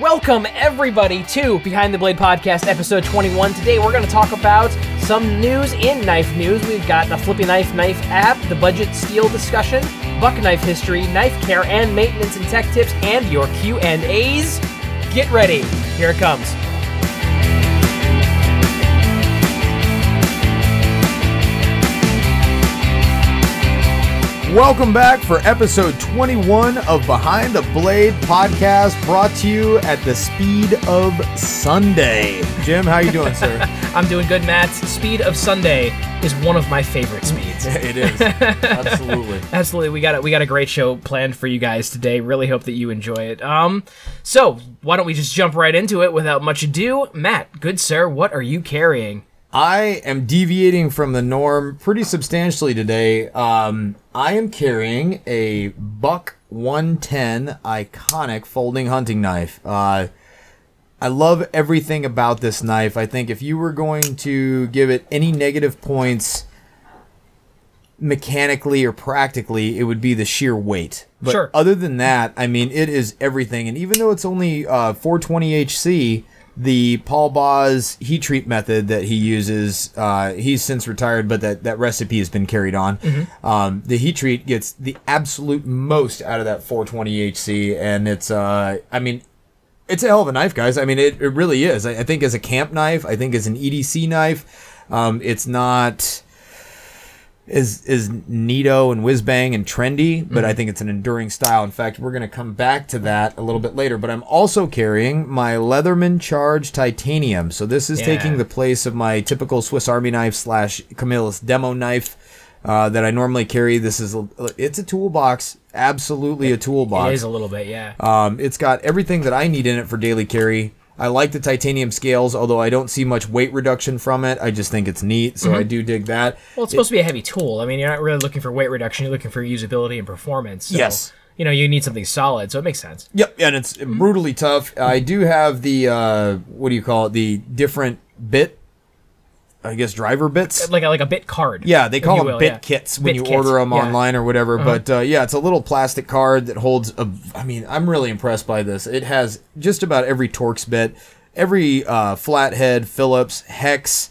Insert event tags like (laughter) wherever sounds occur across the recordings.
Welcome, everybody, to Behind the Blade Podcast, episode 21. Today, we're going to talk about some news in knife news. We've got the Flippy Knife Knife app, the budget steel discussion, buck knife history, knife care and maintenance and tech tips, and your Q&As. Get ready. Here it comes. Welcome back for episode 21 of Behind the Blade podcast brought to you at the speed of Sunday. Jim, how are you doing, sir? (laughs) I'm doing good, Matt. Speed of Sunday is one of my favorite speeds. (laughs) it is. Absolutely. (laughs) Absolutely, we got a, we got a great show planned for you guys today. Really hope that you enjoy it. Um, so why don't we just jump right into it without much ado? Matt, good sir, what are you carrying? I am deviating from the norm pretty substantially today. Um, I am carrying a Buck 110 iconic folding hunting knife. Uh, I love everything about this knife. I think if you were going to give it any negative points mechanically or practically, it would be the sheer weight. But Sure. other than that, I mean, it is everything. And even though it's only uh, 420 HC, the Paul Bos heat treat method that he uses, uh, he's since retired, but that, that recipe has been carried on. Um, the heat treat gets the absolute most out of that 420 HC, and it's, uh, I mean, it's a hell of a knife, guys. I mean, it, it really is. I, I think as a camp knife, I think as an EDC knife, um, it's not as is neato and whiz bang and trendy, but I think it's an enduring style. In fact, we're going to come back to that a little bit later. But I'm also carrying my Leatherman Charge Titanium. So this is Yeah. taking the place of my typical Swiss Army knife slash Camillus demo knife. Uh, that I normally carry. This is a, it's a toolbox, absolutely a toolbox. It is a little bit, yeah. Um, it's got everything that I need in it for daily carry. I like the titanium scales, although I don't see much weight reduction from it. I just think it's neat, so I do dig that. well, it's supposed to be a heavy tool. I mean, you're not really looking for weight reduction. You're looking for usability and performance. So, Yes. You know, you need something solid, so it makes sense. Yep, and it's brutally tough. I do have the uh, what do you call it? The different bit, I guess driver bits. Like a, like a bit card. Yeah, they call them will, bit yeah. kits when Bit you kits, order them yeah. Uh-huh. online or whatever. But uh, yeah, it's a little plastic card that holds a. I mean, I'm really impressed by this. It has just about every Torx bit, every uh, flathead, Phillips, hex.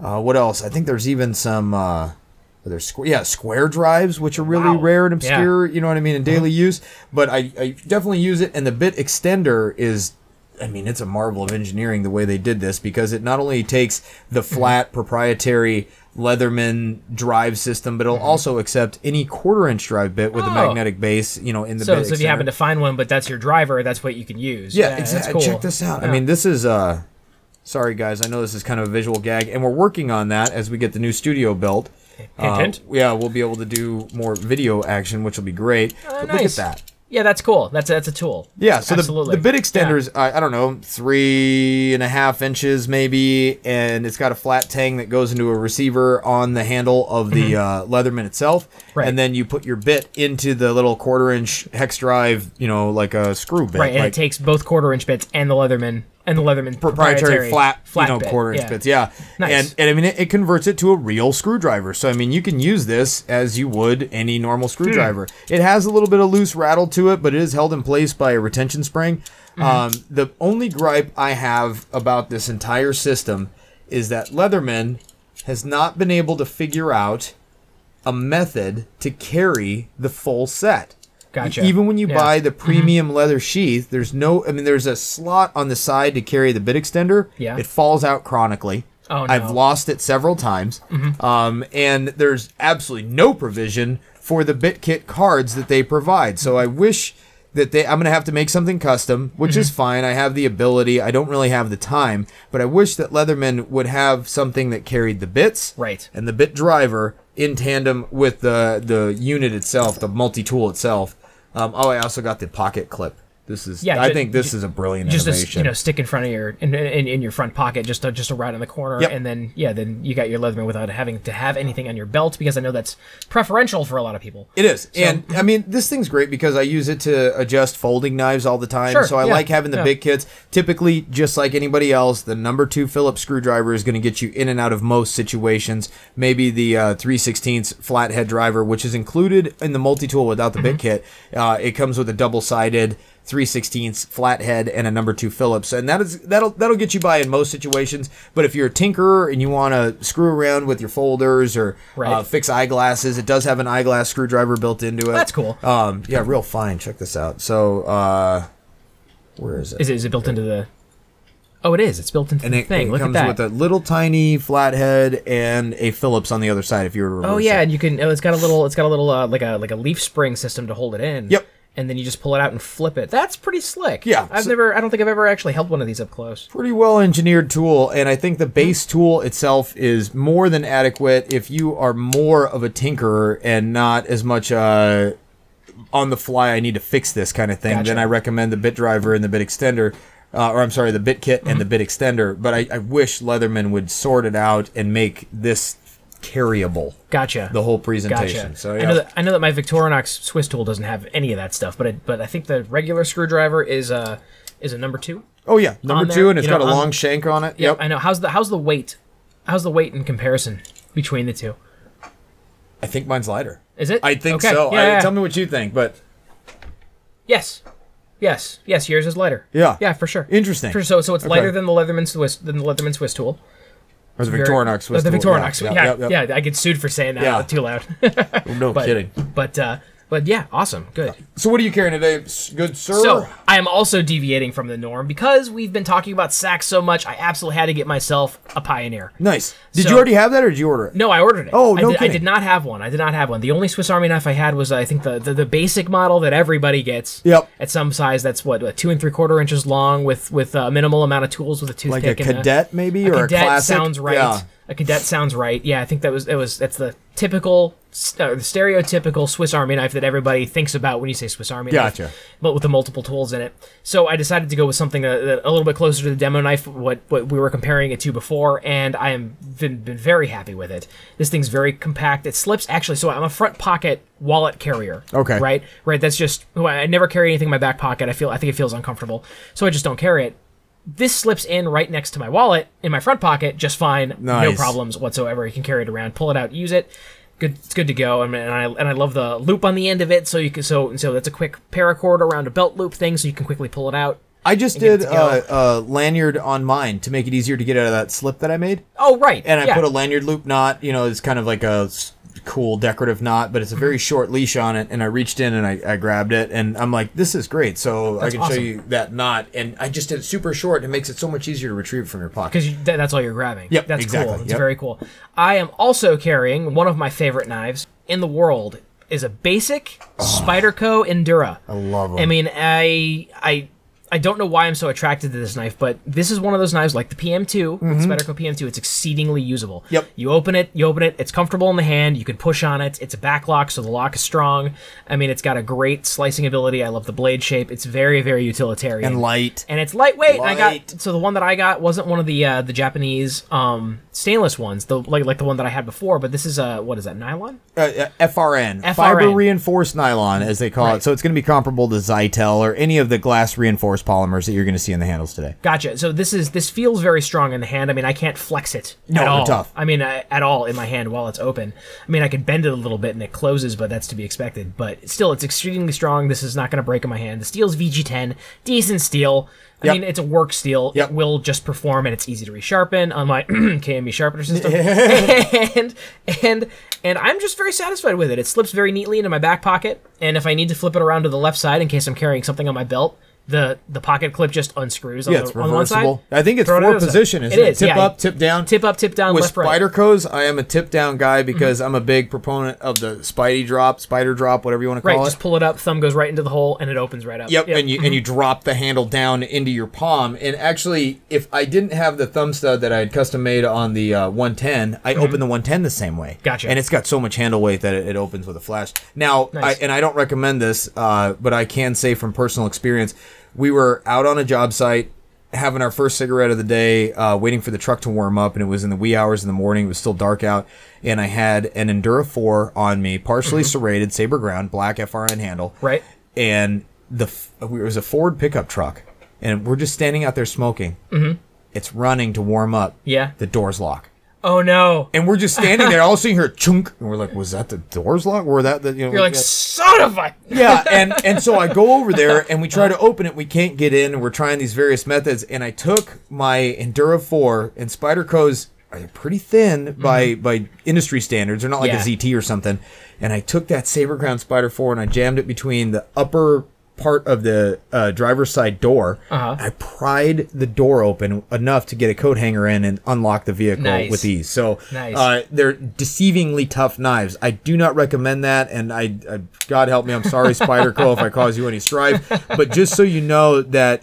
Uh, what else? I think there's even some. Uh, there's squ- yeah square drives, which are really Wow. rare and Yeah. Uh-huh. obscure. You know what I mean in daily use. But I, I definitely use it, and the bit extender is I mean, it's a marvel of engineering the way they did this because it not only takes the Mm-hmm. flat proprietary Leatherman drive system, but it'll also accept any quarter inch drive bit with a Mm-hmm. Oh. magnetic base, you know, in the So, bit so if you happen to find one, but that's your driver, that's what you can use. yeah, that's exactly. cool. Check this out. I mean, this is uh sorry guys, I know this is kind of a visual gag, and we're working on that as we get the new studio built. Hint, Uh, hint. yeah, we'll be able to do more video action, which will be great. but look at Oh, that. Yeah, that's cool. That's that's a tool. Yeah, so the, Absolutely. the bit Yeah. extender's I, I don't know three and a half inches maybe, and it's got a flat tang that goes into a receiver on the handle of the uh, Leatherman itself, Mm-hmm. Right. and then you put your bit into the little quarter inch hex drive, you know, like a screw bit, Right, and like it takes both quarter inch bits and the Leatherman and the Leatherman proprietary, flat, you know, bit. quarter inch yeah. bits. Yeah, Nice. and and I mean it, it converts it to a real screwdriver. So I mean you can use this as you would any normal screwdriver. Hmm. It has a little bit of loose rattle to it, but it is held in place by a retention spring. Mm-hmm. Um, the only gripe I have about this entire system is that Leatherman has not been able to figure out a method to carry the full set. Gotcha. Even when you Yeah. Mm-hmm. buy the premium leather sheath, there's no. I mean, there's a slot on the side to carry the bit extender. Yeah. It falls out chronically. Oh, I've. Mm-hmm. lost it several times. Um, and there's absolutely no provision for the bit kit cards that they provide. So I wish that they. I'm gonna have to make something custom, which is Mm-hmm. fine. I have the ability. I don't really have the time, but I wish that Leatherman would have something that carried the bits Right. and the bit driver in tandem with the the unit itself, the multi tool itself. Um, oh, I also got the pocket clip. This is, Yeah, I ju- think this ju- is a brilliant just a, innovation. you know stick in front of your in, in, in your front pocket just to, just to right in the corner Yep. and then yeah then you got your leatherman without having to have anything on your belt because i know that's preferential for a lot of people It is, and I mean, this thing's great because I use it to adjust folding knives all the time. Sure, so I yeah, like having the yeah. bit kits. Typically, just like anybody else, the number two Phillips screwdriver is going to get you in and out of most situations. Maybe the uh, 3 16th flathead driver, which is included in the multi tool without the Mm-hmm. bit kit. Uh, it comes with a double sided three sixteenths flathead and a number two Phillips, and that is that'll that'll get you by in most situations. But if you're a tinkerer and you want to screw around with your folders or Right. uh, fix eyeglasses, it does have an eyeglass screwdriver built into it. That's cool. Um, yeah, real fine. Check this out. So, uh, where is it? Is it, is it built into the? Oh, it is. It's built into and the it, thing. it Look comes at that. with a little tiny flathead and a Phillips on the other side. If you were to reverse oh yeah, it. and you can. Oh, it's got a little. It's got a little uh, like a like a leaf spring system to hold it in. Yep. And then you just pull it out and flip it. That's pretty slick. Yeah, I've so- never. I don't think I've ever actually held one of these up close. pretty well engineered tool and i think the base tool itself is more than adequate if you are more of a tinkerer and not as much uh on the fly i need to fix this kind of thing Gotcha. then i recommend the bit driver and the bit extender uh, or i'm sorry the bit kit Mm-hmm. and the bit extender but I, I wish leatherman would sort it out and make this carryable Gotcha. the whole presentation Gotcha. so I yeah know that I know that my Victorinox Swiss tool doesn't have any of that stuff, but it, but I think the regular screwdriver is uh is a number two. oh yeah number two there, and it's you know, got a on- long shank on it yep I know. How's the how's the weight? How's the weight in comparison between the two? i think mine's lighter Is it? i think Okay, so Yeah, I, yeah. tell me what you think but Yes. Yes. Yes. Yours is lighter. Yeah. Yeah, for sure. Interesting. For, so so it's Okay. lighter than the Leatherman Swiss than the Leatherman Swiss tool. Or the Very- victorinox Swiss the tool. Victorinox. Yeah, yeah, yep, yep. I get sued for saying that Yeah. too loud. (laughs) no but, kidding But uh, but yeah, awesome, good. So what are you carrying today, good sir? So I am also deviating from the norm because we've been talking about SAKs so much. I absolutely had to get myself a Pioneer. nice. Did So- you already have that, or did you order it? No, I ordered it. Oh, I no did, I did not have one. I did not have one. The only Swiss Army knife I had was, uh, I think, the the, the basic model that everybody gets. Yep. At some size, that's what, two and three quarter inches long, with with a minimal amount of tools, with a toothpick. Like a cadet, maybe, a or a cadet classic? sounds right. Yeah. A cadet sounds right. Yeah, I think that was it was that's the typical, uh, the stereotypical Swiss Army knife that everybody thinks about when you say Swiss Army Gotcha. knife, but with the multiple tools in it. So I decided to go with something that, that a little bit closer to the demo knife, what what we were comparing it to before, and I am been, been very happy with it. This thing's very compact. It slips actually. So I'm a front pocket wallet carrier. Okay. Right. Right. That's just I never carry anything in my back pocket. I feel I think it feels uncomfortable, so I just don't carry it this slips in right next to my wallet in my front pocket just fine no problems whatsoever. You can carry it around pull it out use it. Good it's good to go. I mean, and I and I love the loop on the end of it so you can so so that's a quick paracord around a belt loop thing so you can quickly pull it out I just did go. uh, a lanyard on mine to make it easier to get out of that slip that I made, oh right and I yeah. put a lanyard loop knot. You know, it's kind of like a s- cool decorative knot, but it's a very mm-hmm. short leash on it. And I reached in and I, I grabbed it, and I'm like, "This is great!" So I That's can show awesome. you that knot, and I just did it super short. And It makes it so much easier to retrieve from your pocket. because that, that's all you're grabbing. Yep, that's exactly, cool. It's yep. very cool. I am also carrying one of my favorite knives in the world. Is a basic ah. Spyderco Endura. I love love 'em. I mean, I I I don't know why I'm so attracted to this knife, but this is one of those knives like the PM2, the Spyderco PM2. It's exceedingly usable. Mm-hmm. Yep. You open it, you open it. It's comfortable in the hand. You can push on it. It's a back lock, so the lock is strong. I mean, it's got a great slicing ability. I love the blade shape. It's very very utilitarian and light. and it's lightweight. And I got so the one that I got wasn't one of the uh, the Japanese um, stainless ones, the like like the one that I had before. But this is a what is that nylon? Uh, uh, FRN, FRN. fiber reinforced nylon, as they call Right. it. So it's going to be comparable to Zytel or any of the glass reinforced polymers that you're going to see in the handles today. Gotcha. So this is this feels very strong in the hand. I mean, I can't flex it No, all. tough. I mean, uh, at all in my hand while it's open. I mean, I can bend it a little bit and it closes, but that's to be expected. But still, it's extremely strong. This is not going to break in my hand. The steel's VG10, decent steel. I Yep. mean, it's a work steel. Yep. It will just perform, and it's easy to resharpen on my KME sharpener system. (laughs) and and and I'm just very satisfied with it. It slips very neatly into my back pocket, and if I need to flip it around to the left side in case I'm carrying something on my belt, the the pocket clip just unscrews on, Yeah, the, it's on the one side. reversible. I think it's throw it four the position, isn't It it? is, Tip yeah. up, tip down. Tip up, tip down, With left, right. Mm-hmm. Spyderco's, I am a tip down guy because I'm a big proponent of the Spidey drop, spider drop, whatever you want to call it. Right, call just pull it up. Thumb goes right into the hole, and it opens right up. Yep, and you Mm-hmm. and you drop the handle down into your palm. And actually, if I didn't have the thumb stud that I had custom made on the uh, 110, I open the 110 the same way. Mm-hmm. Gotcha. And it's got so much handle weight that it, it opens with a flash. Now, Nice. I, and I don't recommend this, uh, but I can say from personal experience, we were out on a job site having our first cigarette of the day, uh, waiting for the truck to warm up, and it was in the wee hours in the morning. It was still dark out, and I had an Endura 4 on me, partially serrated, saber ground, black FRN handle Mm-hmm. Right. and the f- it was a Ford pickup truck, and we're just standing out there smoking. Mm-hmm. It's running to warm up. Yeah. The doors lock. Oh no! And we're just standing there, all of a sudden you hear chunk, and we're like, "Was that the doors locked? Were that the you know?" You're like, son of a. yeah, and (laughs) and so I go over there and we try to open it. We can't get in, and we're trying these various methods. And I took my Endura Four and Spyderco's are pretty thin by by industry standards. They're not like Mm-hmm. Yeah. a ZT or something. And I took that Saber Ground Spider Four and I jammed it between the upper part of the uh, driver's side door. Uh-huh. I pried the door open enough to get a coat hanger in and unlock the vehicle Nice. with ease. So Nice. uh, they're deceivingly tough knives. I do not recommend that, and I, I God help me, I'm sorry, Spider Spyderco, if I cause you any strife. But just so you know that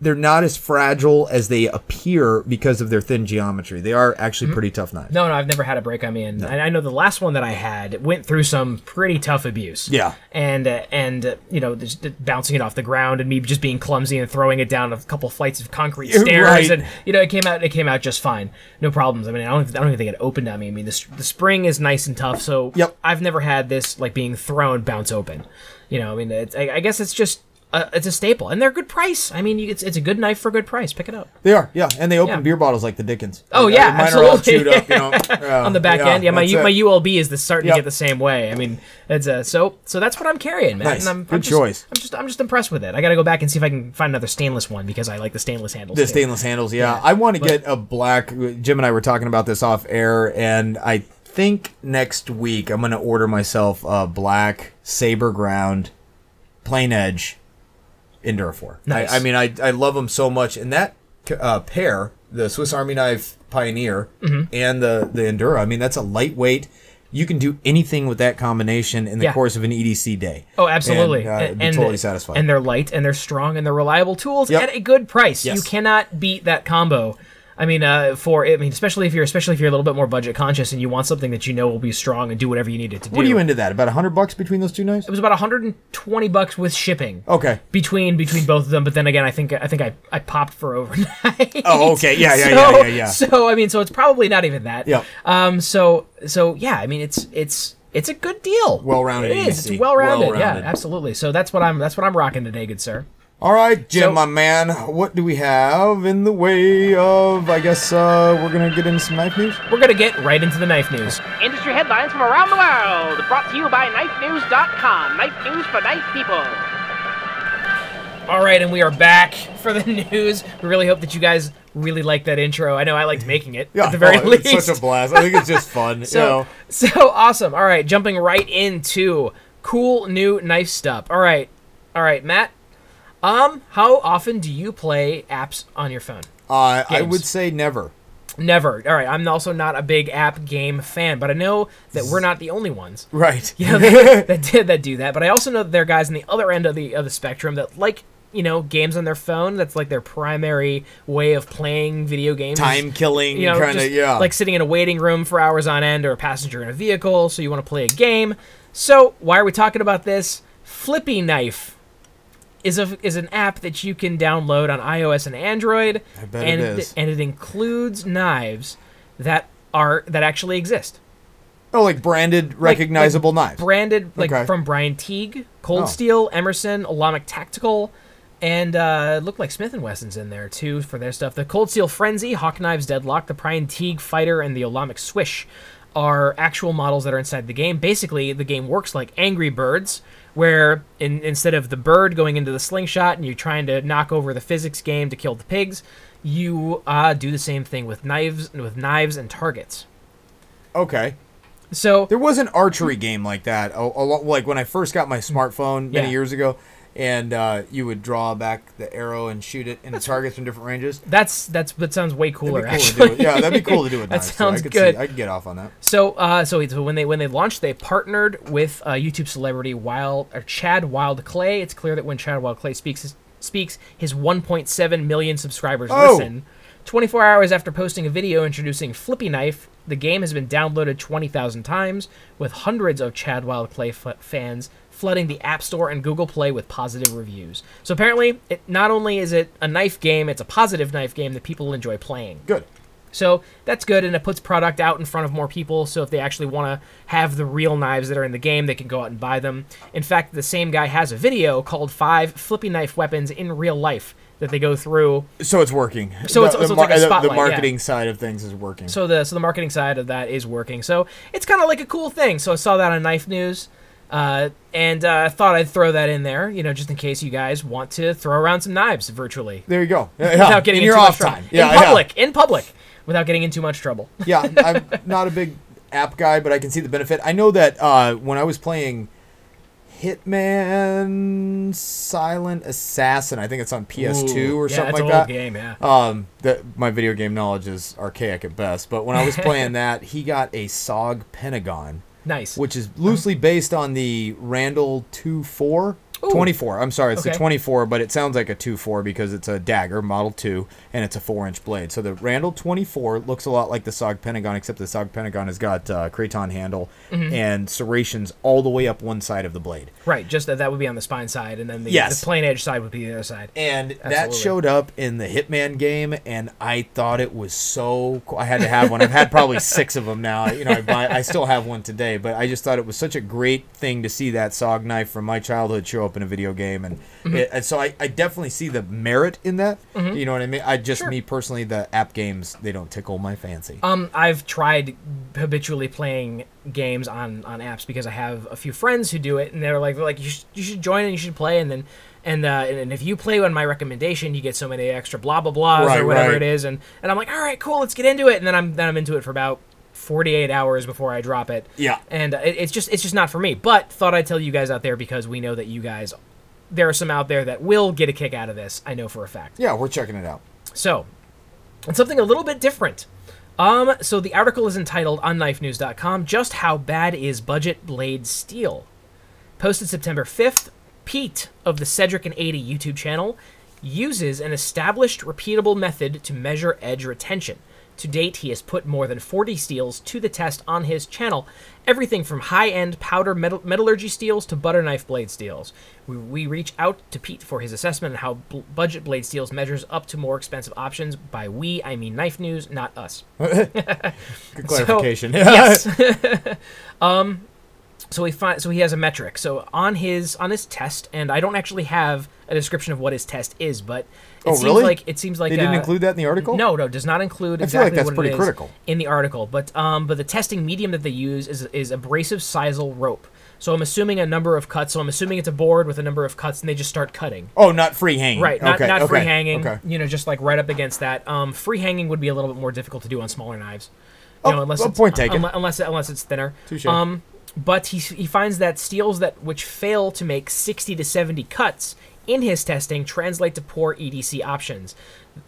they're not as fragile as they appear because of their thin geometry. They are actually pretty tough knives. No, no, I've never had a break on me, and I I know the last one that I had went through some pretty tough abuse. Yeah. and uh, and uh, you know, just bouncing it off the ground and me just being clumsy and throwing it down a couple flights of concrete (laughs) stairs, right. and you know, it came out it came out just fine, no problems. I mean, I don't I don't even think it opened on me. I mean, the the spring is nice and tough, so Yep. I've never had this like being thrown bounce open. You know, I mean, it's, I, I guess it's just. Uh, it's a staple, and they're a good price. I mean, you, it's, it's a good knife for a good price. Pick it up. They are, yeah, and they open Yeah. beer bottles like the Dickens. Oh, Uh, yeah, mine are all absolutely. chewed up, you know, (laughs) yeah, on the back end. Yeah, my that's U, it. my ULB is the starting Yep. to get the same way. I mean, it's uh, so so that's what I'm carrying, man. Nice. And I'm, Good I'm just, choice. I'm just I'm just impressed with it. I got to go back and see if I can find another stainless one because I like the stainless handles. The too. stainless handles, yeah. I want to get a black. Jim and I were talking about this off air, and I think next week I'm going to order myself a black saber ground, plain edge, Endura 4. Nice. I, I mean, I, I love them so much, and that uh, pair, the Swiss Army Knife Pioneer Mm-hmm. and the the Endura, I mean, that's a lightweight. You can do anything with that combination in the Yeah. cour's of an EDC day. Oh, absolutely. And, uh, be totally satisfied. And they're light and they're strong and they're reliable tools Yep. at a good price. Yes. You cannot beat that combo. I mean, uh, for I mean, especially if you're especially if you're a little bit more budget conscious and you want something that you know will be strong and do whatever you need it to do. what are you into that? About hundred bucks between those two knives? It was about 120 bucks with shipping. Okay. between between both of them. But then again, I think I think I, I popped for overnight. Oh, okay. Yeah, yeah, (laughs) so, yeah, yeah, yeah. So I mean, so it's probably not even that. Yeah. Um. So so yeah. I mean, it's it's it's a good deal. Well-rounded It is. It's. Well-rounded. Yeah. Absolutely. So that's what I'm that's what I'm rocking today, good sir. All right, Jim, So- my man. What do we have in the way of? I guess uh, we're gonna get into some knife news. We're gonna get right into the knife news. Industry headlines from around the world, brought to you by KnifeNews.com. Knife news for knife people. All right, and we are back for the (laughs) news. We really hope that you guys really like that intro. I know I liked making it at the very oh, least. it's such a blast. I think it's just (laughs) fun. So, you know. so awesome. All right, jumping right into cool new knife stuff. All right, all right, Matt. Um, how often do you play apps on your phone? Uh, I would say never. Never. All right, I'm also not a big app game fan, but I know that we're not the only ones. Right. You know, that, that did that do that. But I also know that there are guys on the other end of the of the spectrum that like you know games on their phone. That's like their primary way of playing video games. Time killing, you know, kind of. Yeah. like sitting in a waiting room for hours on end, or a passenger in a vehicle, so you want to play a game. So why are we talking about this? Flippy Knife is a is an app that you can download on iOS and Android, I bet and it is. and it includes knives that are that actually exist. oh, like branded, recognizable knives. Branded like Okay. from Brian Teague, Cold Oh. Steel, Emerson, Olamic Tactical, and uh, it looked like Smith and Wesson's in there too for their stuff. The Cold Steel Frenzy, Hawk Knives Deadlock, the Brian Teague Fighter, and the Olamic Swish are actual models that are inside the game. Basically, the game works like Angry Birds, where in, instead of the bird going into the slingshot and you're trying to knock over the physics game to kill the pigs, you uh, do the same thing with knives with knives and targets. okay. So There was an archery game like that. A, a like when I first got my smartphone many Yeah. years ago, and uh, you would draw back the arrow and shoot it into targets from different ranges. that's that's that sounds way cooler. That'd cool actually. to do it. Yeah, that'd be cool to do (laughs) it. That sounds I could good. See, I could get off on that. So, uh, so, so when they when they launched, they partnered with uh, YouTube celebrity Wild or Chad Wild Clay. It's clear that when Chad Wild Clay speaks his, speaks, his 1.7 million subscribers Oh. listen. 24 hours after posting a video introducing Flippy Knife, the game has been downloaded 20,000 times, with hundreds of Chad Wild Clay f- fans flooding the App Store and Google Play with positive reviews. So apparently, it not only is it a knife game, it's a positive knife game that people enjoy playing. Good. So that's good, and it puts product out in front of more people. So if they actually want to have the real knives that are in the game, they can go out and buy them. In fact, the same guy has a video called Five Flippy Knife Weapons in Real Life that they go through. So it's working. So the, it's- so the, it's like a the- the spotlight, yeah. marketing side of things is working. So the so the marketing side of that is working. So it's kind of like a cool thing. So I saw that on Knife News, uh, and uh, I thought I'd throw that in there, you know, just in case you guys want to throw around some knives virtually there you go. Yeah, without getting in into your too off time. Yeah, in yeah. public, in public, without getting in too much trouble. (laughs) yeah, I'm not a big app guy, but I can see the benefit. I know that uh, when I was playing Hitman Silent Assassin, I think it's on PS2 Ooh, or yeah, something like that. game, yeah. Um, that my video game knowledge is archaic at best. But when I was (laughs) playing that, he got a SOG Pentagon, Nice. which is loosely based on the Randall 2-4. Ooh. 24. I'm sorry, it's Okay. the 24, but it sounds like a 2-4 because it's a dagger, Model 2, and it's a 4-inch blade. So the Randall 24 looks a lot like the SOG Pentagon, except the SOG Pentagon has got uh, Kraton handle Mm-hmm. and serrations all the way up one side of the blade. right. Just that that would be on the spine side, and then the, Yes. the plain edge side would be the other side. And that showed up in the Hitman game, and I thought it was so. Cool. I had to have one. I've had probably (laughs) six of them now. You know, I buy. I still have one today, but I just thought it was such a great thing to see that SOG knife from my childhood show up in a video game, and, Mm-hmm. it, and so I, I definitely see the merit in that. You know what I mean? I just Sure. me personally, the app games they don't tickle my fancy. Um, I've tried habitually playing games on, on apps because I have a few friends who do it, and they're like, they're like you should, you should join and you should play, and then and uh, and, and if you play on my recommendation, you get so many extra blah blah blahs Right, or whatever right. it is, and and I'm like, all right, cool, let's get into it, and then I'm then I'm into it for about 48 hours before I drop it. Yeah. and it, it's just it's just not for me. But thought I'd tell you guys out there because we know that you guys. There are some out there that will get a kick out of this. I know for a fact. yeah, we're checking it out. So, and something a little bit different. Um, so the article is entitled on knifenews.com, Just How Bad is Budget Blade Steel? Posted September 5th, Pete of the Cedric and Ada YouTube channel uses an established repeatable method to measure edge retention. To date, he has put more than 40 steels to the test on his channel, everything from high-end powder metal- metallurgy steels to butter knife blade steels. We, we reach out to Pete for his assessment on how bl- budget blade steels measures up to more expensive options. By we, I mean Knife News, not us. (laughs) Good (laughs) clarification. (laughs) yes. um, so he find so he has a metric. So on his on his test, and I don't actually have a description of what his test is, but it Oh, seems really? like it seems like they didn't uh, include that in the article. No, no, does not include I feel like exactly that's what pretty it is critical. in the article. But um, but the testing medium that they use is is abrasive sisal rope. So I'm assuming a number of cuts. So I'm assuming it's a board with a number of cuts, and they just start cutting. Oh, not free hanging. Right, not, okay, not okay, free hanging. Okay. You know, just like right up against that. Um, free hanging would be a little bit more difficult to do on smaller knives. You Oh, know, unless it's, point taken. unle- Unless unless it's thinner. Touche. Um, but he he finds that steels that which fail to make 60 to 70 cuts in his testing translate to poor EDC options,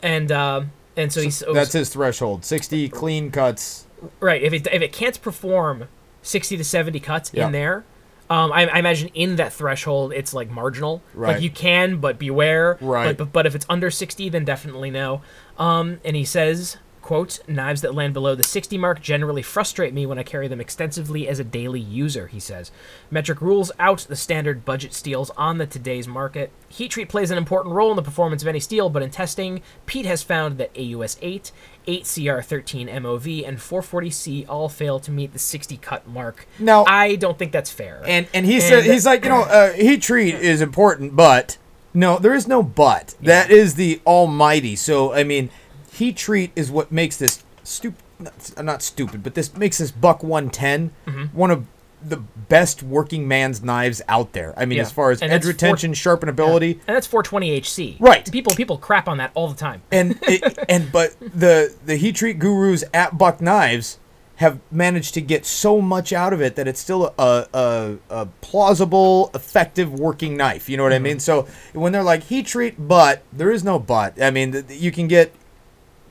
and um, and so, he's That's his threshold. Sixty clean cuts. right. If it if it can't perform 60 to 70 cuts Yeah. in there. Um, I, I imagine in that threshold, it's like marginal. Right. Like you can, but beware. Right. But, but but if it's under 60, then definitely no. Um, and he says, "quote Knives that land below the 60 mark generally frustrate me when I carry them extensively as a daily user." He says, "Metric rules out the standard budget steels on the today's market. Heat treat plays an important role in the performance of any steel, but in testing, Pete has found that AUS 8, 8CR13 MOV, and 440C all fail to meet the 60 cut mark. Now- I don't think that's fair. And and he said he's like you know uh, heat treat is important, but no, there is no but. That is the almighty. So I mean, heat treat is what makes this stupid. Not, not stupid, but this makes this buck one Mm-hmm. one of the best working man's knives out there. I mean, Yeah. as far as And edge retention, sharpenability, and that's 420 HC. Right. People people crap on that all the time. and it, (laughs) and but the the heat treat gurus at Buck Knives have managed to get so much out of it that it's still a a, a plausible, effective working knife. You know what Mm-hmm. I mean? So when they're like heat treat, but there is no but. I mean, th- you can get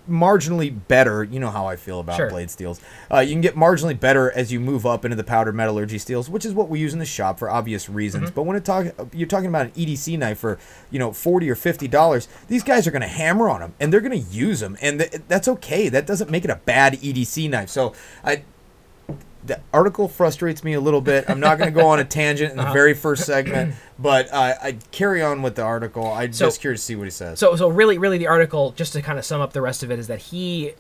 marginally better. You know how I feel about Sure. blade steels. Uh, you can get marginally better as you move up into the powder metallurgy steels, which is what we use in the shop for obvious reasons. Mm-hmm. But when it talk, you're talking about an EDC knife for you know forty or fifty dollars, these guys are going to hammer on them and they're going to use them, and th- that's okay. That doesn't make it a bad EDC knife. So I. The article frustrates me a little bit. I'm not going to go on a (laughs) tangent in the Uh-huh. very first segment, but uh, I carry on with the article. I'm So- just curious to see what he says. So so really really the article just to kind of sum up the rest of it is that he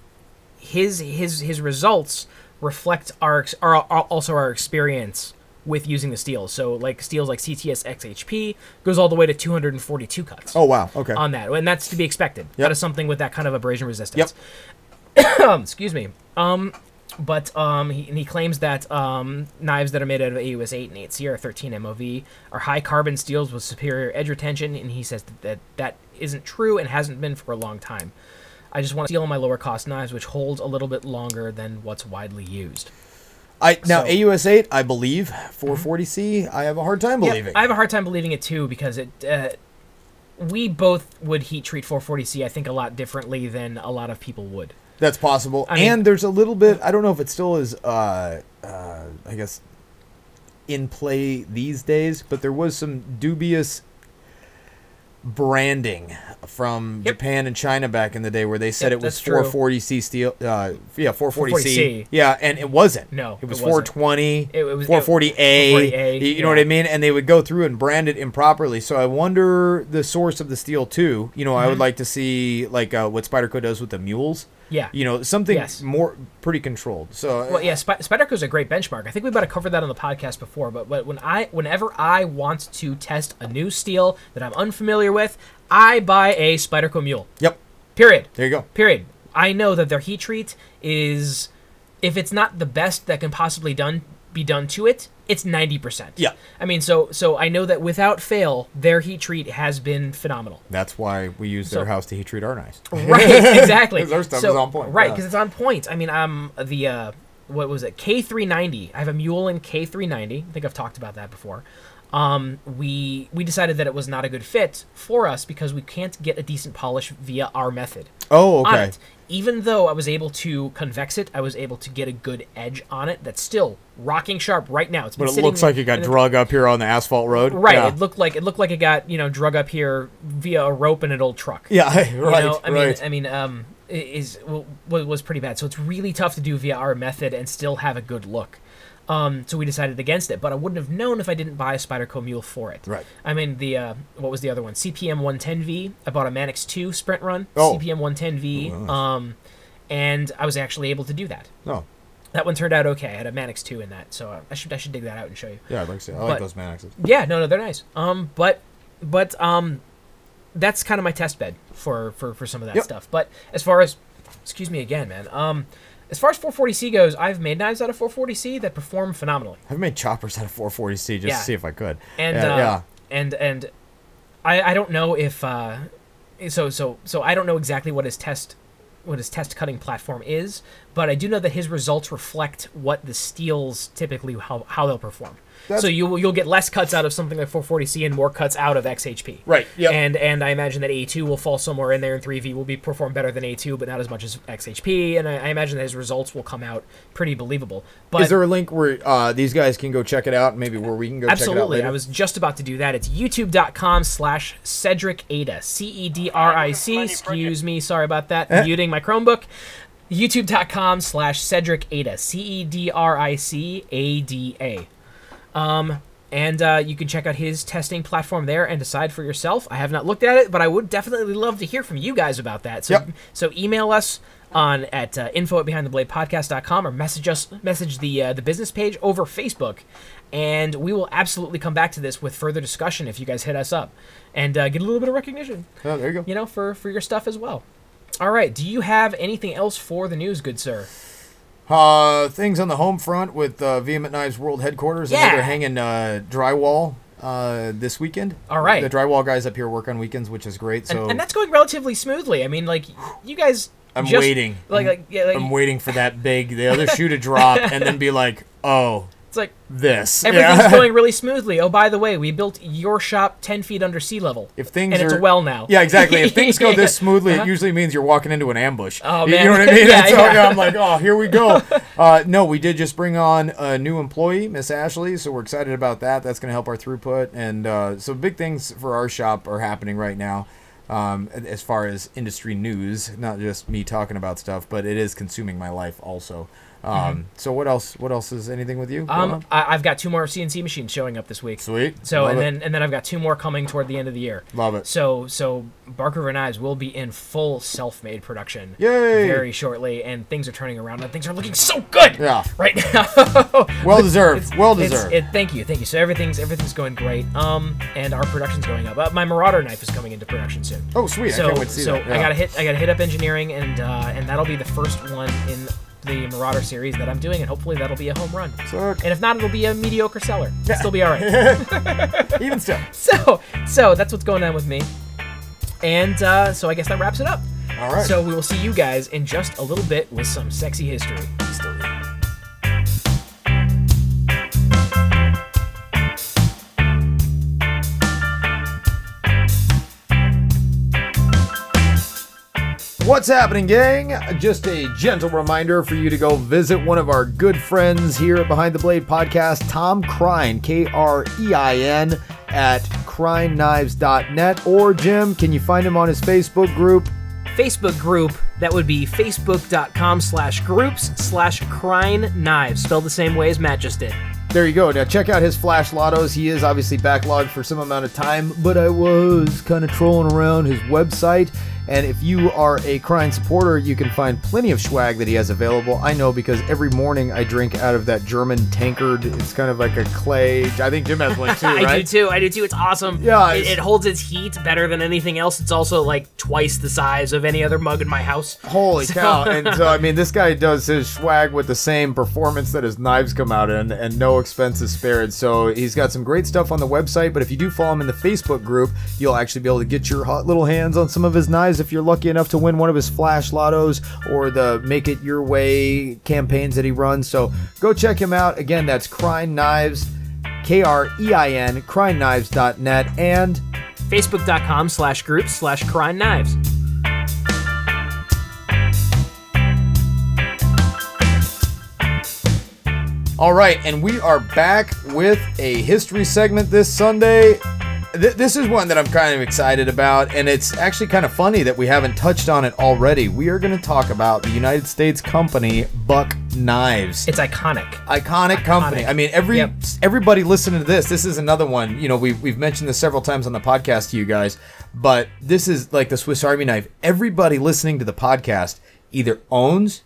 his his his results reflect our, our, our also our experience with using the steel. So like steels like CTS XHP goes all the way to 242 cuts. Oh wow. Okay. On that, and that's to be expected. Yep. That is something with that kind of abrasion resistance. um, (coughs) excuse me. Um, but um, he, and he claims that um, knives that are made out of AUS 8 and 8CR13 MOV are high carbon steels with superior edge retention, and he says that that, that isn't true and hasn't been for a long time. I just want to steel on my lower cost knives, which holds a little bit longer than what's widely used. I now so- Mm-hmm. AUS eight, I believe 440C. I have a hard time Yeah, believing. I have a hard time believing it too because it. Uh, we both would heat treat 440C, I think, a lot differently than a lot of people would. That's possible. I mean- and there's a little bit. I don't know if it still is. Uh, uh, I guess in play these days, but there was some dubious branding from Yep. Japan and China back in the day where they said Yep, it was 440C steel. Uh, yeah, 440C. 440C. Yeah, and it wasn't. No, it was it 420. It- it was- 440A. 440A, you, you know what. I mean? And they would go through and brand it improperly. So I wonder the source of the steel too. You know, I Mm-hmm. would like to see like uh, what Spyderco does with the mules. Yeah. You know, something Yes. more pretty controlled. So Well, yeah, Sp- Spyderco is a great benchmark. I think we might have covered that on the podcast before. But, but when I, whenever I want to test a new steel that I'm unfamiliar with, I buy a Spyderco mule. Yep. Period. There you go. Period. I know that their heat treat is, if it's not the best that can possibly done be done to it, it's ninety percent. Yeah. I mean, so so I know that without fail, their heat treat has been phenomenal. That's why we use So- their house to heat treat our knives. (laughs) Right, exactly. (laughs) our stuff So- is on point, Right, yeah. because it's on point. I mean, um, the uh, what was it? K three ninety. I have a mule in K three ninety. I think I've talked about that before. Um, we we decided that it was not a good fit for us because we can't get a decent polish via our method. Oh, okay. Even though I was able to convex it, I was able to get a good edge on it. That's still rocking sharp right now. It's But it looks like it got drug up here on the asphalt road. Right. Yeah. It looked like it looked like it got you know drug up here via a rope in an old truck. yeah. (laughs) Right. You know, I right. mean, I mean, um, is was pretty bad. So it's really tough to do via our method and still have a good look. Um, so we decided against it, but I wouldn't have known if I didn't buy a Spyderco mule for it. Right. I mean, the uh, what was the other one? CPM 110V. I bought a Manix 2 sprint run. Oh. CPM 110V. Oh, nice. Um, and I was actually able to do that. no. That one turned out okay. I had a Manix 2 in that, so I should I should dig that out and show you. Yeah, I'd like to see. I But- like those Manixes. Yeah, no, no, they're nice. Um, but but um, that's kind of my test bed for for for some of that Yep. stuff. But as far as excuse me again, man. Um, as far as 440C goes, I've made knives out of 440C that perform phenomenally. I've made choppers out of 440C just Yeah. to see if I could. And yeah, uh, yeah. and and I I don't know if uh, so so so I don't know exactly what his test what his test cutting platform is, but I do know that his results reflect what the steels typically how how they'll perform. That's- so you you'll get less cuts out of something like 440C and more cuts out of XHP. Right, Yeah. And and I imagine that A2 will fall somewhere in there, and 3V will be perform better than A2, but not as much as XHP. And I, I imagine that his results will come out pretty believable. But Is there a link where uh, these guys can go check it out? Maybe where we can go check it out Absolutely. later? I was just about to do that. It's youtube.com slash Cedric Ada. C E D R I C. Excuse me. Sorry about that. Eh. Muting my Chromebook. youtube.com slash Cedric Ada. C E D R I C A D A. Um, and uh, you can check out his testing platform there and decide for yourself. I have not looked at it, but I would definitely love to hear from you guys about that. So, Yep. so email us on at uh, info at behindthebladepodcast.com or message us message the uh, the business page over Facebook, and we will absolutely come back to this with further discussion if you guys hit us up and uh, get a little bit of recognition, oh, there you go. you know, for for your stuff as well. All right. Do you have anything else for the news, good sir? Uh, things on the home front with uh, Vehement Knives World Headquarters. Yeah. they're hanging uh, drywall uh, this weekend. All right. The drywall guys up here work on weekends, which is great. So And, and that's going relatively smoothly. I mean, like you guys. I'm just- waiting. Like, like, yeah, like I'm waiting for that big, the other shoe to drop, (laughs) and then be like, oh, it's like this. (laughs) everything's Yeah. going really smoothly. Oh, by the way, we built your shop ten feet under sea level. If things and it's are a well now. Yeah, exactly. If things go (laughs) this smoothly, Uh-huh. it usually means you're walking into an ambush. Oh, You- man. You know what I mean? (laughs) Yeah, so, yeah, I'm like, oh, here we go. Uh, no, we did just bring on a new employee, Miss Ashley, so we're excited about that. That's going to help our throughput, and uh, so big things for our shop are happening right now. Um, as far as industry news, not just me talking about stuff, but it is consuming my life also. Um, so what else? What else is anything with you? Um. I, I've got two more CNC machines showing up this week. Sweet. So Love and it. then and then I've got two more coming toward the end of the year. Love it. So so Barker Knives will be in full self-made production. Yay! Very shortly, and things are turning around, and things are looking so good. Yeah. Right now. (laughs) well deserved. well It's- deserved. it, thank you, thank you. So everything's everything's going great. Um, and our production's going up. Uh, my Marauder knife is coming into production soon. oh sweet! so I can't wait to see so that. I gotta hit I gotta hit up engineering and uh, and that'll be the first one in the Marauder series that I'm doing, and hopefully that'll be a home run. Sick. And if not, it'll be a mediocre seller. It'll still be all right. (laughs) Even still. (laughs) so so that's what's going on with me. And uh, so I guess that wraps it up. All right. So we will see you guys in just a little bit with some sexy history. What's happening, gang? Just a gentle reminder for you to go visit one of our good friends here at Behind the Blade podcast, Tom Krein, K R E I N, at KreinKnives.net. Or, Jim, can you find him on his Facebook group? Facebook group that would be facebook.com slash groups slash Krein knives spelled the same way as Matt just did. There you go. Now, check out his flash lottos. He is obviously backlogged for some amount of time, but I was kind of trolling around his website. And if you are a Krein supporter, you can find plenty of swag that he has available. I know because every morning I drink out of that German tankard. It's kind of like a clay. I think Jim has one (laughs) too, right? I do too. I do too. It's awesome. Yeah, It, it's- it holds its heat better than anything else. It's also like twice the size of any other mug in my house. Holy cow! (laughs) And so I mean, this guy does his swag with the same performance that his knives come out in, and no expense is spared. So he's got some great stuff on the website. But if you do follow him in the Facebook group, you'll actually be able to get your hot little hands on some of his knives if you're lucky enough to win one of his flash lottos or the Make It Your Way campaigns that he runs. So go check him out. Again, that's Krein Knives, K R E I N, KreinKnives.net, and Facebook.com slash groups slash Krein knives. All right, and we are back with a history segment this Sunday. Th- this is one that I'm kind of excited about, and it's actually kind of funny that we haven't touched on it already. We are going to talk about the United States company Buck Knives. It's iconic. Iconic company. Iconic. I mean, every Yep. everybody listening to this. This is another one. You know, we've we've mentioned this several times on the podcast to you guys, but this is like the Swiss Army knife. Everybody listening to the podcast either owns,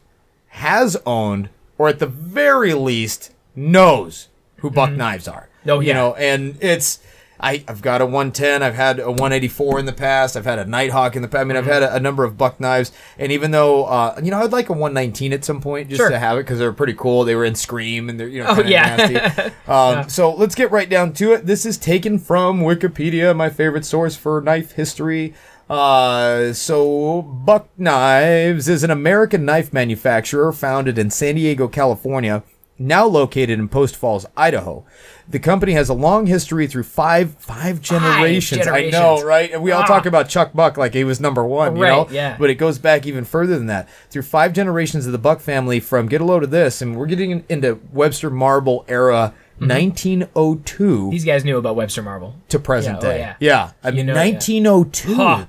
has owned, or at the very least knows who Buck mm-hmm. Knives are. No, Oh, you know, and it's. I, I've got a 110. I've had a 184 in the past. I've had a Nighthawk in the past. I mean, I've had a, a number of buck knives. And even though, uh, you know, I'd like a 119 at some point just Sure. to have it because they're pretty cool. They were in Scream and they're, you know, Oh, yeah. nasty. (laughs) Um, So let's get right down to it. This is taken from Wikipedia, my favorite source for knife history. Uh, so Buck Knives is an American knife manufacturer founded in San Diego, California, now located in Post Falls, Idaho. The company has a long history through five five generations. I know, right? And we all Ah. talk about Chuck Buck like he was number one, you Right, know? yeah. But it goes back even further than that. Through five generations of the Buck family from get a load of this, and we're getting into Webster Marble era, Mm-hmm. 1902 These guys knew about Webster Marble. to present Yeah, oh, day. yeah. yeah. I You mean, know, yeah. 1902. Huh.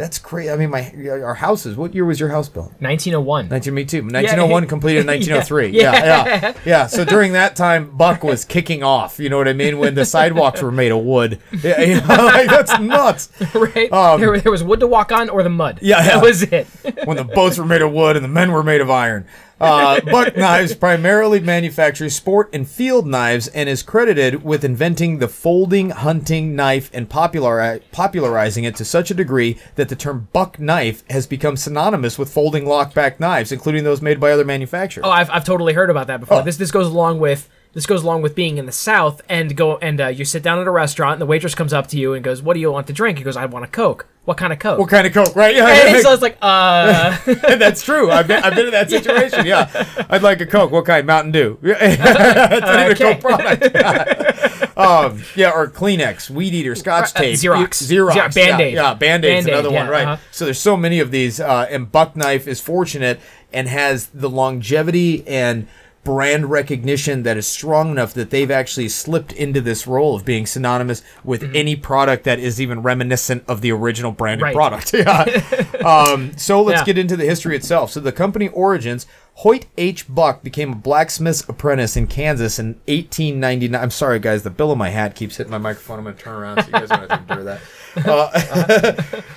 That's crazy. I mean, my our houses. What year was your house built? 1901. 19 me too. 1901 completed in (laughs) Yeah. 1903. Yeah. yeah, yeah, So during that time, Buck was kicking off. You know what I mean? When the sidewalks were made of wood. (laughs) Yeah, you know, like, that's nuts. (laughs) right? Um, there, there was wood to walk on or the mud. Yeah, That was it. when the boats were made of wood and the men were made of iron. Uh, Buck Knives primarily manufactures sport and field knives and is credited with inventing the folding hunting knife and populari- popularizing it to such a degree that the term buck knife has become synonymous with folding lockback knives, including those made by other manufacturers. Oh, I've, I've totally heard about that before. Oh. This this goes along with this goes along with being in the South and go and uh, you sit down at a restaurant and the waitress comes up to you and goes, "What do you want to drink?" He goes, "I want a Coke." What kind of Coke? what kind of Coke, right? and Yeah, so (laughs) it's like, uh, (laughs) that's true. I've been, I've been in that situation. Yeah, (laughs) I'd like a Coke. What kind? Mountain Dew. it's not even a Coke product. um, yeah, or Kleenex, Weed Eater, Scotch Uh, tape, Xerox. Xerox, Yeah, Band-Aid. Yeah, yeah Band Aid's another one, yeah, right? uh-huh. So there's so many of these, uh, and Buck Knife is fortunate and has the longevity and brand recognition that is strong enough that they've actually slipped into this role of being synonymous with any product that is even reminiscent of the original branded Right. product. (laughs) Yeah. (laughs) um, so let's Yeah. get into the history itself. So the company origins Hoyt H. Buck became a blacksmith's apprentice in Kansas in 1899. I'm sorry, guys. The bill of my hat keeps hitting my microphone. I'm going to turn around so you guys don't have to endure that. (laughs) Uh,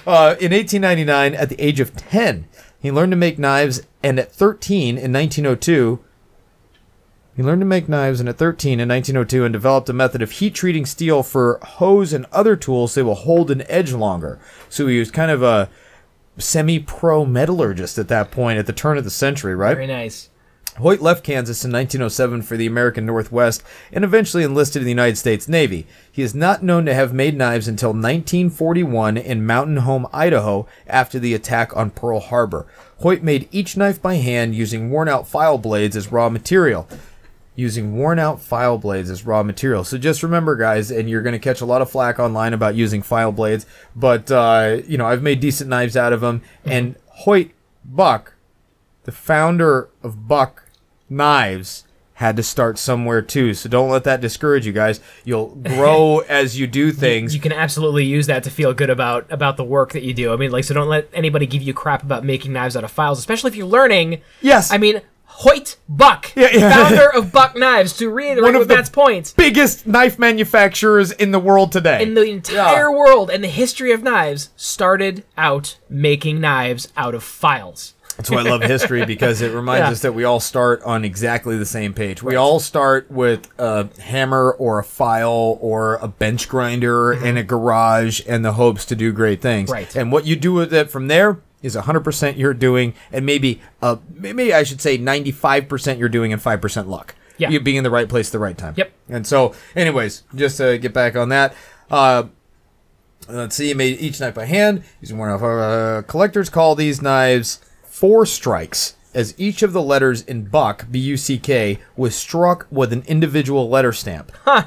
uh, in 1899, at the age of 10, he learned to make knives, and at 13 in 1902, he learned to make knives, and at 13 in 1902, and developed a method of heat treating steel for hoes and other tools so they will hold an edge longer. So he was kind of a semi-pro metallurgist at that point, at the turn of the century, right? Very nice. Hoyt left Kansas in 1907 for the American Northwest and eventually enlisted in the United States Navy. He is not known to have made knives until 1941 in Mountain Home, Idaho, after the attack on Pearl Harbor. Hoyt made each knife by hand using worn out file blades as raw material. Using worn out file blades as raw material. So just remember, guys, and you're going to catch a lot of flack online about using file blades, but, uh, you know, I've made decent knives out of them. And Hoyt Buck, the founder of Buck Knives, had to start somewhere too. So don't let that discourage you guys. You'll (laughs) grow as you do things. You can absolutely use that to feel good about about the work that you do. I mean, like, so don't let anybody give you crap about making knives out of files, especially if you're learning. Yes. I mean, Hoyt Buck, Yeah, yeah. founder of (laughs) Buck Knives, to reiterate One of with the- Matt's points. Biggest knife manufacturers in the world today. In the entire world and the history of knives, started out making knives out of files. That's why I love history because it reminds (laughs) Yeah. us that we all start on exactly the same page. We all start with a hammer or a file or a bench grinder in a garage and the hopes to do great things. Mm-hmm. Right. And what you do with it from there is 100% you're doing and maybe uh maybe I should say 95% you're doing and 5% luck. Yeah. You being in the right place at the right time. Yep. And so anyways, just to get back on that, uh Let's see, made each knife by hand using one of uh, collectors call these knives four strikes, as each of the letters in Buck B U C K was struck with an individual letter stamp. Huh.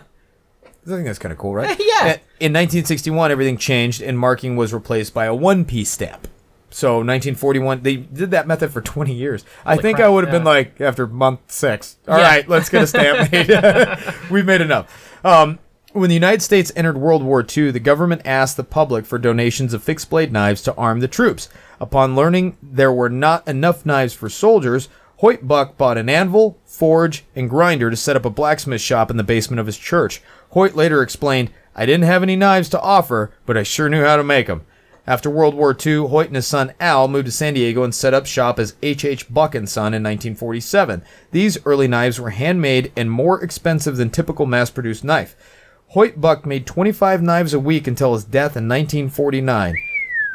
I think that's kind of cool, right? (laughs) Yeah. In 1961, everything changed and marking was replaced by a one-piece stamp. So 1941, they did that method for 20 years. I think crap, I would have been like after month six. All Yeah. right, let's get a stamp (laughs) made. (laughs) We've made enough. Um, when the United States entered World War II, the government asked the public for donations of fixed blade knives to arm the troops. Upon learning there were not enough knives for soldiers, Hoyt Buck bought an anvil, forge, and grinder to set up a blacksmith shop in the basement of his church. Hoyt later explained, I didn't have any knives to offer, but I sure knew how to make them. After World War II, Hoyt and his son Al moved to San Diego and set up shop as H. H. Buck and Son in 1947. These early knives were handmade and more expensive than typical mass-produced knife. Hoyt Buck made 25 knives a week until his death in 1949.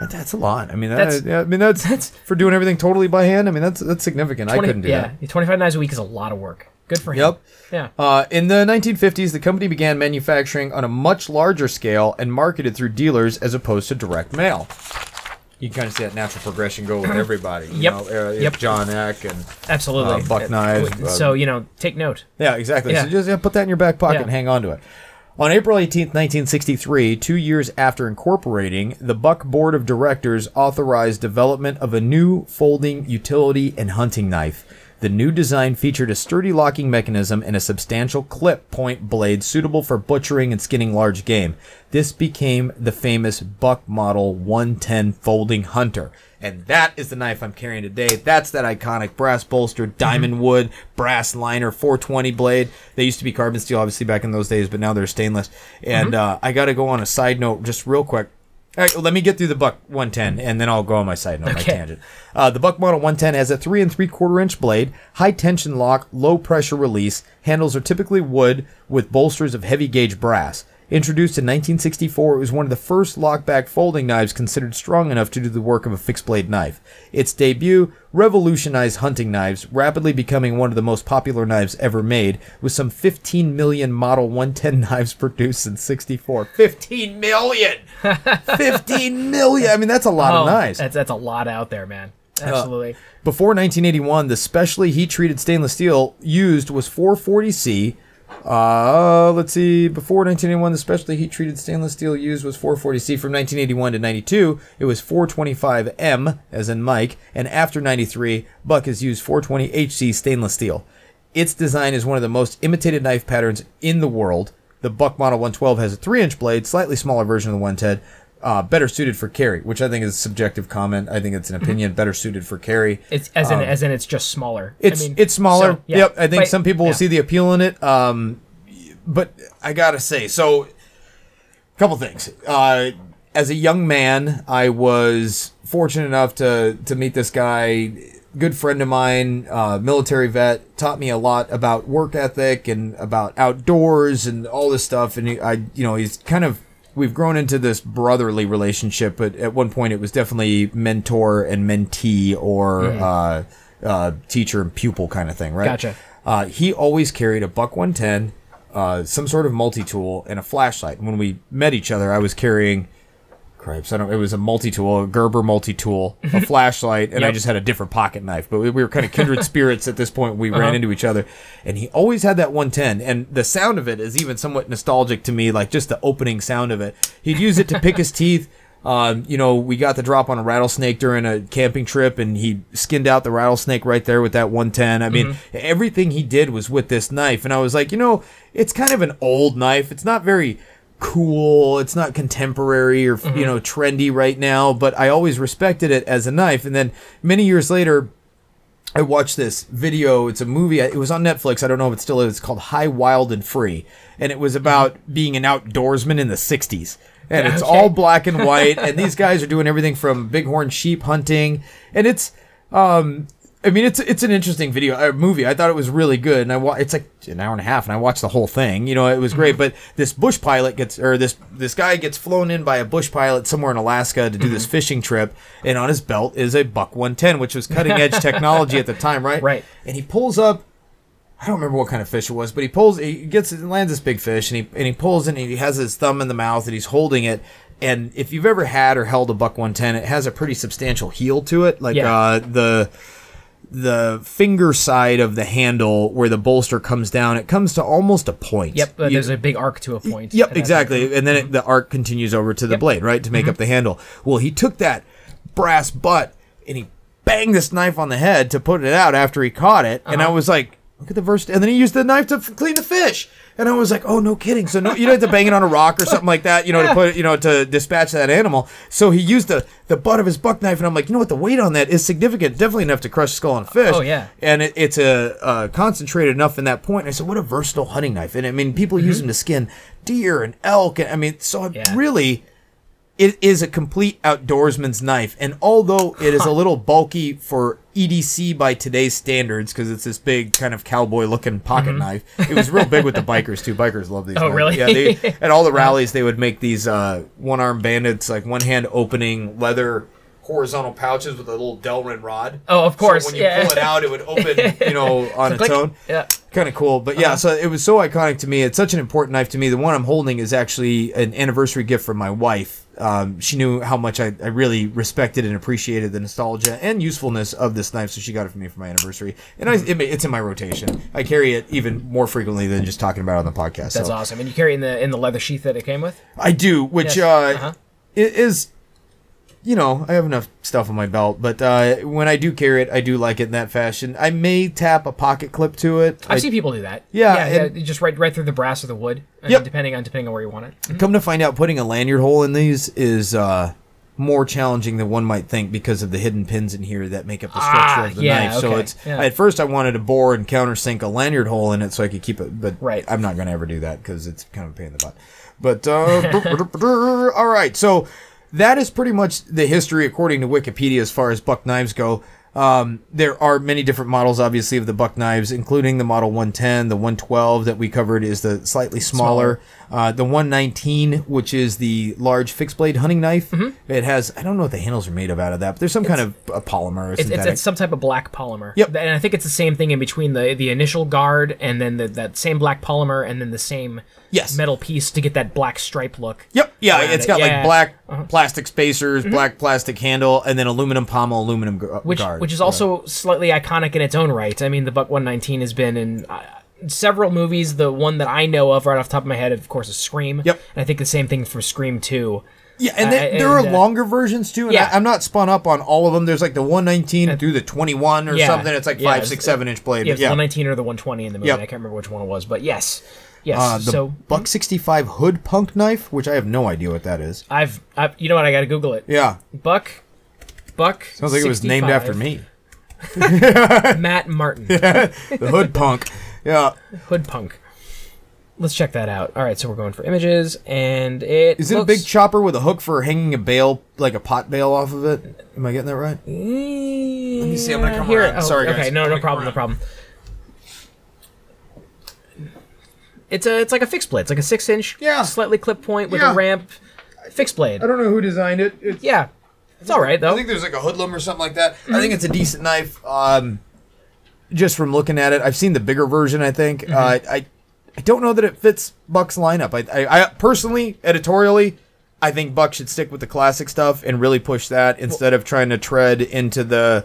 That's a lot. I mean, that, That's- yeah, I mean that's, that's for doing everything totally by hand. I mean, that's that's significant. I couldn't do it. yeah, that. 25 knives a week is a lot of work. Good for him. Yep. Yeah. Uh, in the 1950s, the company began manufacturing on a much larger scale and marketed through dealers as opposed to direct mail. You can kind of see that natural progression go with (clears throat) everybody. You Yep. Know, uh, Yep. John Eck and Absolutely. Uh, Buck knives, uh, so, you know, take note. yeah, exactly. Yeah. So just yeah, put that in your back pocket Yeah. and hang on to it. On April 18th, 1963, two years after incorporating, the Buck Board of Directors authorized development of a new folding utility and hunting knife. The new design featured a sturdy locking mechanism and a substantial clip point blade suitable for butchering and skinning large game. This became the famous Buck Model 110 Folding Hunter. And that is the knife I'm carrying today. That's that iconic brass bolster, diamond wood, brass liner, 420 blade. They used to be carbon steel, obviously, back in those days, but now they're stainless. And uh, I got to go on a side note just real quick. All right, let me get through the Buck 110, and then I'll go on my side note, my Okay. tangent. Uh, the Buck Model 110 has a three and three quarter inch blade, high tension lock, low pressure release. Handles are typically wood with bolsters of heavy gauge brass. Introduced in 1964, it was one of the first lockback folding knives considered strong enough to do the work of a fixed blade knife. Its debut revolutionized hunting knives, rapidly becoming one of the most popular knives ever made, with some 15 million Model 110 knives (laughs) produced in 64. 15 million! (laughs) 15 million! I mean, that's a lot Oh, of knives. That's, that's a lot out there, man. Uh, Absolutely. Before 1981, the specially heat treated stainless steel used was 440C. Uh, let's see. Before 1981, the specially heat treated stainless steel used was 440C. From 1981 to 92, it was 425M, as in Mike. And after 93, Buck has used 420HC stainless steel. Its design is one of the most imitated knife patterns in the world. The Buck Model 112 has a 3 inch blade, slightly smaller version of the 110. Uh, better suited for carry, which I think is a subjective comment. I think it's an opinion. Better suited for carry. It's as in as in it's just smaller. I Um, It's mean, it's smaller. so, yeah. Yep. I think But- some people will yeah. see the appeal in it. Um, but I gotta say, so a couple things. Uh, as a young man, I was fortunate enough to to meet this guy. Good friend of mine, uh, military vet, taught me a lot about work ethic and about outdoors and all this stuff. And he, I, you know, he's kind of we've grown into this brotherly relationship. But at one point, it was definitely mentor and mentee or uh, uh, teacher and pupil kind of thing, right? Gotcha. Uh, he always carried a buck 110, uh, some sort of multi tool, and a flashlight. And when we met each other, I was carrying, cripes, I don't. It was a multi tool, a Gerber multi tool, a (laughs) flashlight, and I just had a different pocket knife. But we, we were kind of kindred (laughs) spirits at this point. We Uh-huh. ran into each other, and he always had that 110, and the sound of it is even somewhat nostalgic to me. Like just the opening sound of it. He'd use it to pick his teeth. Um, you know, we got the drop on a rattlesnake during a camping trip, and he skinned out the rattlesnake right there with that 110. I mean, Mm-hmm. everything he did was with this knife, and I was like, you know, it's kind of an old knife. It's not very cool. It's not contemporary or Mm-hmm. you know trendy right now, but I always respected it as a knife. And then many years later, I watched this video. It's a movie. It was on Netflix. I don't know if it still is. It's called High, Wild, and Free, and it was about being an outdoorsman in the '60s. And it's Okay. all black and (laughs) white. and these guys are doing everything from bighorn sheep hunting, and it's um, I mean, it's it's an interesting video uh, movie. I thought it was really good, and I wa- it's like an hour and a half, and I watched the whole thing. You know, it was great. But this bush pilot gets, or this this guy gets flown in by a bush pilot somewhere in Alaska to do this fishing trip, and on his belt is a Buck 110, which was cutting edge (laughs) technology at the time, right? Right. And he pulls up. I don't remember what kind of fish it was, but he pulls, he gets, lands this big fish, and he and he pulls and he has his thumb in the mouth, and he's holding it. And if you've ever had or held a buck 110, it has a pretty substantial heel to it, like Yeah. uh, the the finger side of the handle where the bolster comes down. It comes to almost a point. Yep, You- there's a big arc to a point. Yep, exactly. And then it, mm-hmm. the arc continues over to the Yep. blade, right, to make mm-hmm. up the handle. Well, he took that brass butt and he banged this knife on the head to put it out after he caught it. And I uh-huh. was like, look at the verse. And then he used the knife to f- clean the fish. And I was like, oh, no kidding. So no, you don't have to bang it on a rock or something like that, you know, to (laughs) put, you know, to dispatch that animal. So he used the the butt of his buck knife, and I'm like, you know what, the weight on that is significant, definitely enough to crush a skull on a fish. Oh, yeah. And it, it's a uh, concentrated enough in that point. And I said, what a versatile hunting knife. And I mean, people use them to skin deer and elk. And I mean, so Mm-hmm. Yeah. really, it is a complete outdoorsman's knife. And although it is a (laughs) little bulky for EDC by today's standards, because it's this big kind of cowboy looking pocket knife, it was real big with the bikers too. Bikers love these. Mm-hmm. Oh, knives. really? Yeah. They, (laughs) at all the rallies, they would make these uh, one arm bandits, like one hand opening leather horizontal pouches with a little Delrin rod. Oh, of course, So when you yeah. pull it out, it would (laughs) open, you know, on its own Yeah. kind of cool but yeah so it was so iconic to me it's such an important knife to me the one i'm holding is actually an anniversary gift from my wife um, she knew how much I, I really respected and appreciated the nostalgia and usefulness of this knife so she got it for me for my anniversary and I, it, it's in my rotation i carry it even more frequently than just talking about it on the podcast That's so awesome. And you carry in the in the leather sheath that it came with. i do which Yes. uh, Uh-huh. it is you know, I have enough stuff on my belt, but uh, when I do carry it, I do like it in that fashion. I may tap a pocket clip to it. I've I- seen people do that. Yeah, yeah, and- yeah, just right right through the brass or the wood. Yep. depending on depending on where you want it. Come to find out, putting a lanyard hole in these is uh, more challenging than one might think because of the hidden pins in here that make up the structure Ah, of the yeah, knife. So it's yeah. at first I wanted to bore and countersink a lanyard hole in it so I could keep it, but Right. I'm not going to ever do that because it's kind of a pain in the butt. But uh, all right, so that is pretty much the history according to Wikipedia as far as buck knives go. Um, there are many different models, obviously, of the buck knives, including the Model 110. The 112 that we covered is the slightly smaller. Uh, the 119, which is the large fixed blade hunting knife. Mm-hmm. It has, I don't know what the handles are made of out of that, but there's some kind of a polymer or It's, it's, it's some type of black polymer. Yep. And I think it's the same thing in between the the initial guard and then the, that same black polymer and then the same Yes. metal piece to get that black stripe look. Yep. Yeah, it's it. got Yeah. Uh-huh. like black plastic spacers, black plastic handle, and then aluminum pommel, aluminum gu- which guard. Which is also slightly iconic in its own right. I mean, the Buck 119 has been in uh, several movies. The one that I know of right off the top of my head, of course, is Scream. Yep. And I think the same thing for Scream 2. Yeah, and Uh, there are uh, longer versions too. And yeah. I, am not spun up on all of them. There's like the 119 through the 21 or Yeah. something. It's like Yeah, five, it's- six, seven inch blade. Yeah, the 119 or the 120 in the movie. Yep. I can't remember which one it was, but yes. Yes. Uh, the so Buck 65 hood punk knife, which I have no idea what that is. I've, I've, you know what? I got to Google it. Yeah, Buck, Buck. sounds like it was named after me. (laughs) Matt Martin, The hood punk. Yeah. Hood Punk. Let's check that out. All right, so we're going for images, and it Is it a big chopper with a hook for hanging a bale, like a pot bale off of it? Am I getting that right? Let me see, I'm gonna come Here, around. oh, Sorry, Okay, guys. no, no problem, no problem. It's a, it's like a fixed blade. It's like a six-inch, Yeah. slightly clip point with Yeah. a ramp, fixed blade. I don't know who designed it. It's, Yeah, it's all right though. I think there's like a hoodlum or something like that. I think it's a decent knife. Um, just from looking at it, I've seen the bigger version. I think uh, I I don't know that it fits Buck's lineup. I, I I personally editorially. I think Buck should stick with the classic stuff and really push that instead of trying to tread into the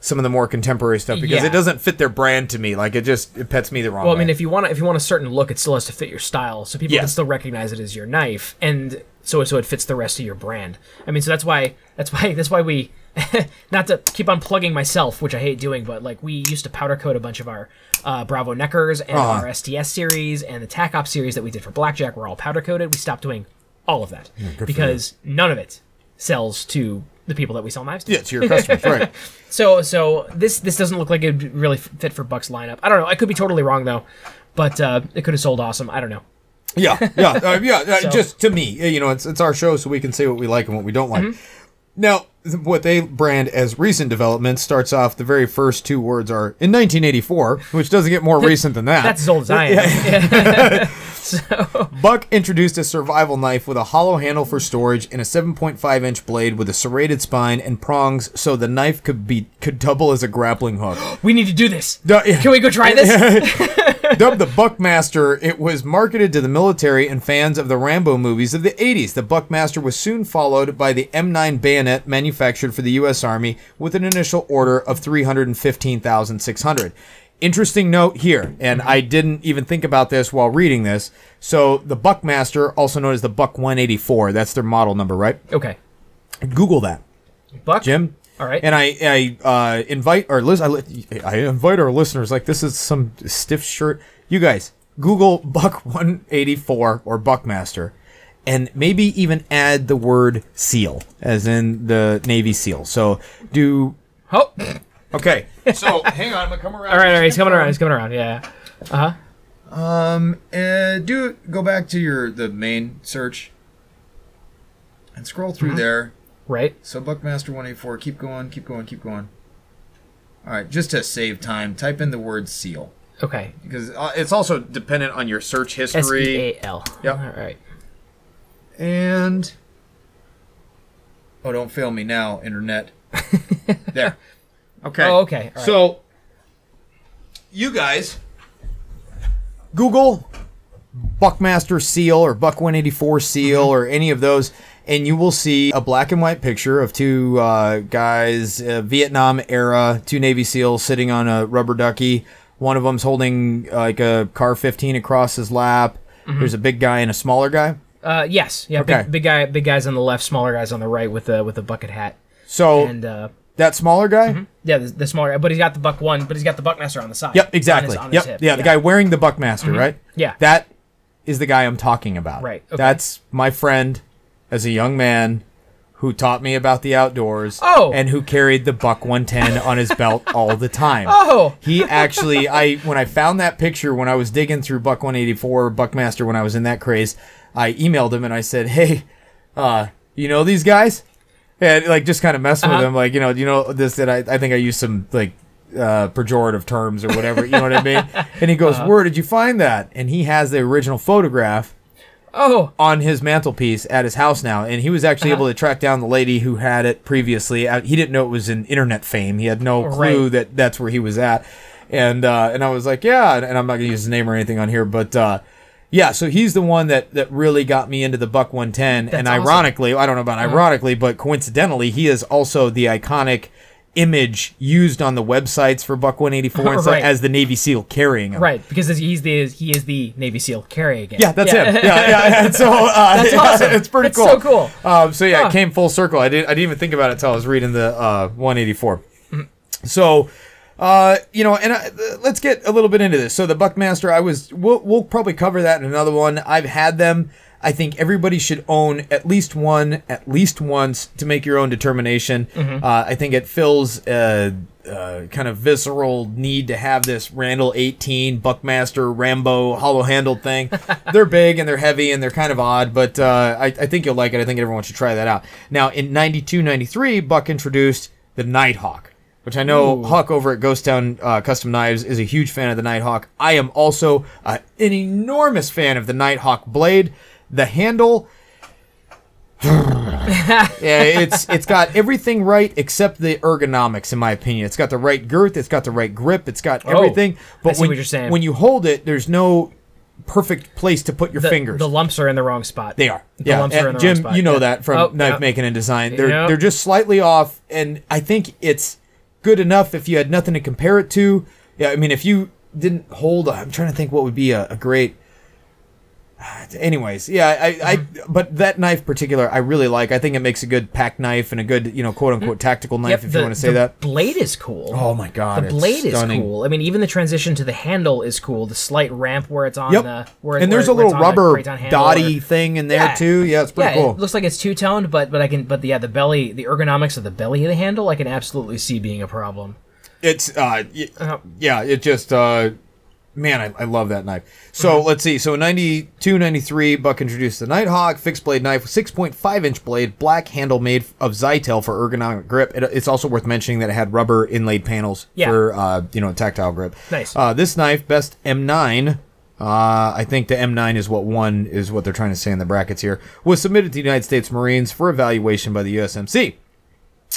some of the more contemporary stuff because Yeah. it doesn't fit their brand to me. Like it just it pets me the wrong way. Well, I way. mean, if you want if you want a certain look, it still has to fit your style, so people can still recognize it as your knife, and so so it fits the rest of your brand. I mean, so that's why that's why (laughs) that's why we, (laughs) not to keep on plugging myself, which I hate doing, but like we used to powder coat a bunch of our uh, Bravo Neckers and Uh-huh. our STS series and the TAC Op series that we did for Blackjack were all powder coated. We stopped doing all of that because none of it sells to the people that we sell knives to. yeah, to your customers, right? (laughs) So so this this doesn't look like it would really fit for Buck's lineup. I don't know. I could be totally wrong though, but uh, it could have sold awesome. I don't know. Yeah, yeah, uh, (laughs) yeah. Uh, So- Just to me, uh, you know, it's it's our show, so we can say what we like and what we don't like. Mm-hmm. Now, what they brand as recent developments starts off. The very first two words are in 1984, which doesn't get more (laughs) recent than that. That's as old as I am. so Buck introduced a survival knife with a hollow handle for storage and a 7.5 inch blade with a serrated spine and prongs, so the knife could be could double as a grappling hook. (gasps) we need to do this. Du- yeah. Can we go try this? (laughs) Dubbed the Buckmaster, it was marketed to the military and fans of the Rambo movies of the 80s. The Buckmaster was soon followed by the M9 bayonet manufactured for the U.S. Army with an initial order of 315,600. Interesting note here, and I didn't even think about this while reading this. So, the Buckmaster, also known as the Buck 184, that's their model number, right? okay. Google that. Buck. Jim. All right. And I, I uh, invite our lis- I, I invite our listeners like this is some stiff shirt. You guys Google Buck 184 or Buckmaster, and maybe even add the word SEAL, as in the Navy SEAL. So do oh. okay. (laughs) So hang on, I'm gonna come around. All right. All right. He's coming around. He's coming around. Yeah. Uh huh. Um, uh, do go back to your the main search and scroll through there. Right. So Buckmaster 184, keep going, keep going, keep going. All right, just to save time, type in the word seal Okay. because uh, it's also dependent on your search history. E A L. Yep. All right. And oh, don't fail me now, internet. (laughs) there. Okay. Oh, okay. Right. So you guys Google Buckmaster Seal or Buck 184 Seal Mm-hmm. or any of those, and you will see a black and white picture of two uh, guys, uh, Vietnam era, two Navy SEALs sitting on a rubber ducky. One of them's holding uh, like a CAR-15 across his lap. Mm-hmm. There's a big guy and a smaller guy. Uh, yes. Yeah. Okay. Big, big guy. Big guys on the left. Smaller guys on the right with a with the bucket hat. So And uh, that smaller guy. yeah, the, the smaller. But he's got the buck one. But he's got the buckmaster on the side. Yep, on exactly. his- on his yep, hip. yeah, the guy wearing the Buckmaster, right? Yeah. that is the guy I'm talking about. Right, okay. That's my friend as a young man who taught me about the outdoors. Oh. and who carried the Buck 110 on his belt all the time. (laughs) Oh. he actually, I when I found that picture when I was digging through Buck 184 Buckmaster when I was in that craze, I emailed him and I said, "Hey, uh, you know these guys?" And like just kind of messing with Uh-huh. him, like you know, you know this that I, I think I used some like uh, pejorative terms or whatever, you know what I mean? (laughs) And he goes, Uh-huh. "Where did you find that?" And he has the original photograph Oh. on his mantelpiece at his house now, and he was actually Uh-huh. able to track down the lady who had it previously. Uh, He didn't know it was in internet fame. He had no clue Right. that that's where he was at. And uh, and I was like, yeah, and, and I'm not gonna use his name or anything on here, but uh, yeah. So he's the one that that really got me into the Buck 110. and That's awesome. Uh-huh. ironically, I don't know about ironically, but coincidentally, he is also the iconic image used on the websites for Buck 184 (laughs) and stuff Right. as the Navy SEAL carrying him. Right, because he's the he is the Navy SEAL carry again. Yeah, that's him. Yeah, yeah. And (laughs) so uh, That's yeah, awesome. It's pretty That's cool. so cool. Um, so yeah, Huh. it came full circle. I didn't. I didn't even think about it until I was reading the uh, 184. Mm-hmm. So Uh, you know, and I, let's get a little bit into this. So the Buckmaster, I was, we'll, we'll probably cover that in another one. I've had them. I think everybody should own at least one, at least once, to make your own determination. Uh, I think it fills a, a kind of visceral need to have this Randall 18 Buckmaster Rambo hollow handled thing. (laughs) they're big and they're heavy and they're kind of odd, but uh, I, I think you'll like it. I think everyone should try that out. Now, in 92 93, Buck introduced the Nighthawk which I know Huck over at Ghost Town uh, Custom Knives is a huge fan of the Nighthawk. I am also uh, an enormous fan of the Nighthawk blade. The handle, (laughs) yeah, it's it's got everything right except the ergonomics, in my opinion. It's got the right girth, it's got the right grip, it's got oh, everything. But Oh, see when, what you're saying. when you hold it, there's no perfect place to put your The, fingers. the lumps are in the wrong spot. They are. The yeah, lumps are in the Jim, wrong spot. you know Yeah. that from Oh, knife yeah. making and design. They're Yep. they're just slightly off, and I think it's good enough if you had nothing to compare it to. Yeah, I mean, if you didn't hold, I'm trying to think what would be a, a great. Anyways, yeah, I, I, Mm-hmm. but that knife particular, I really like. I think it makes a good pack knife and a good, you know, quote unquote tactical knife, Yep, if the, you want to say the that. blade is cool. Oh my god, the blade is cool. I mean, even the transition to the handle is cool. The slight ramp where it's on Yep, the where and there's where, a little where it's on the rubber dotty or- thing in there Yeah. too. Yeah, it's pretty yeah, cool. it looks like it's two toned, but but I can but yeah, the belly, the ergonomics of the belly of the handle, I can absolutely see being a problem. It's uh, y- Uh-huh. yeah, it just uh, man, I, I love that knife. So Mm-hmm. let's see. So in 92, 93, Buck introduced the Nighthawk fixed blade knife, 6.5 inch blade, black handle made of Zytel for ergonomic grip. It, it's also worth mentioning that it had rubber inlaid panels Yeah. for uh, you know tactile grip. Nice. Uh, this knife, best M9. Uh, I think the M9 is what one is what they're trying to say in the brackets here. Was submitted to the United States Marines for evaluation by the USMC.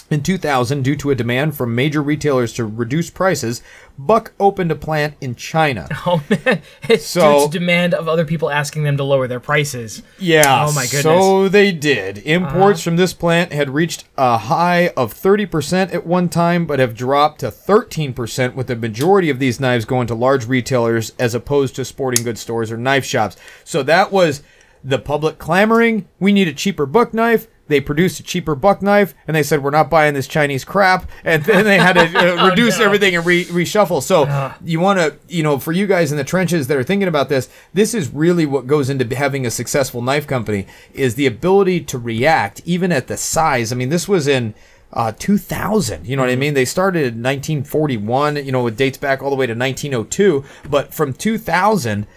In 2000, due to a demand from major retailers to reduce prices, Buck opened a plant in China. (laughs) Oh man, it's So- due to demand of other people asking them to lower their prices. Yeah. Oh my goodness. So they did. Imports uh-huh. from this plant had reached a high of 30% at one time, but have dropped to 13%, with the majority of these knives going to large retailers as opposed to sporting goods stores or knife shops. So that was the public clamoring. We need a cheaper buck knife. They produced a cheaper buck knife, and they said we're not buying this Chinese crap, and then they had to (laughs) uh, reduce no. everything and re- reshuffle. So you want to, you know, for you guys in the trenches that are thinking about this, this is really what goes into having a successful knife company is the ability to react, even at the size. I mean, this was in. Uh, 2000, you know what I mean? They started in 1941, you know, it dates back all the way to 1902. But from 2000,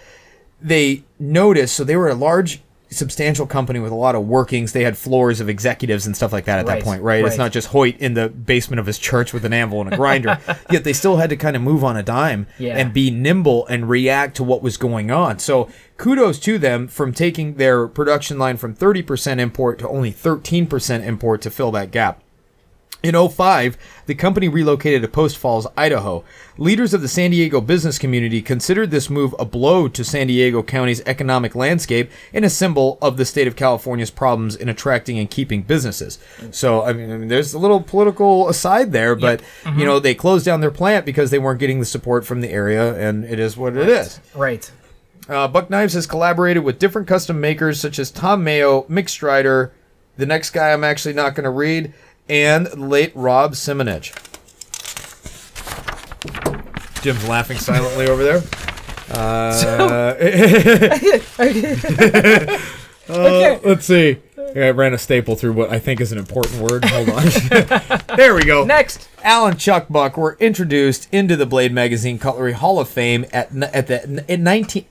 they noticed so they were a large substantial company with a lot of workings. They had floors of executives and stuff like that at Right, that point right? it's not just hoyt in the basement of his church with an anvil and a grinder. (laughs) Yet they still had to kind of move on a dime Yeah. and be nimble and react to what was going on. So kudos to them from taking their production line from 30% import to only 13% import to fill that gap in 05, the company relocated to Post Falls, Idaho. Leaders of the San Diego business community considered this move a blow to San Diego County's economic landscape and a symbol of the state of California's problems in attracting and keeping businesses. So, I mean, I mean there's a little political aside there, but, you know, they closed down their plant because they weren't getting the support from the area, and it is what it is. Right. Uh, Buck Knives has collaborated with different custom makers such as Tom Mayo, Mick Strider, the next guy I'm actually not going to read, and late Rob Simonich. Jim's laughing silently over there. Uh, (laughs) (laughs) uh, let's see. I ran a staple through what I think is an important word. Hold on. (laughs) there we go. Next. Alan Chuck Buck were introduced into the Blade Magazine Cutlery Hall of Fame at at the in 19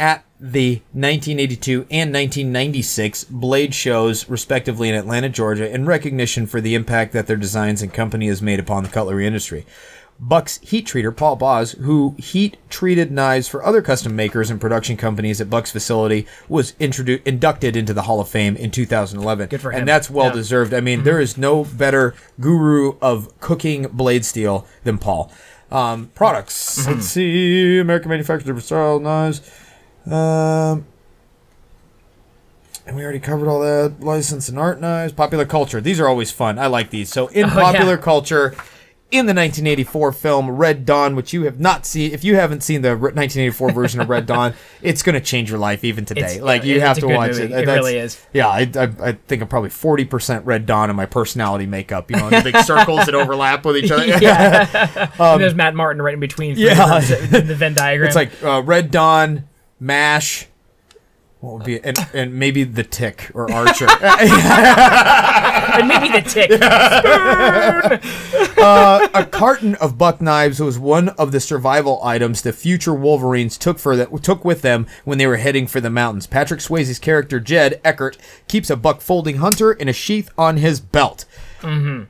at the 1982 and 1996 Blade shows, respectively, in Atlanta, Georgia, in recognition for the impact that their designs and company has made upon the cutlery industry. Buck's heat treater, Paul Bos, who heat treated knives for other custom makers and production companies at Buck's facility, was introduced inducted into the Hall of Fame in 2011. Good for him. And that's well Yeah. deserved. I mean, there is no better guru of cooking blade steel than Paul. Um, products. Let's see. American manufacturer for style knives. Um, and we already covered all that. License and art knives. Popular culture. These are always fun. I like these. So in Oh, popular yeah. culture, in the 1984 film Red Dawn, which you have not seen. If you haven't seen the 1984 version of Red Dawn, (laughs) it's going to change your life even today. It's- like you have to watch movie. it. It That's- really is. Yeah, I, I, I think I'm probably 40% Red Dawn in my personality makeup. You know, the big circles that overlap with each other. (laughs) yeah. (laughs) and there's Matt Martin right in between. Um, yeah. the, the Venn diagram. It's like uh, Red Dawn, Mash. What would be and, and maybe the Tick or Archer. (laughs) and maybe the tick. Uh, a carton of buck knives was one of the survival items the future Wolverines took for that took with them when they were heading for the mountains. Patrick Swayze's character Jed Eckert keeps a buck folding hunter in a sheath on his belt.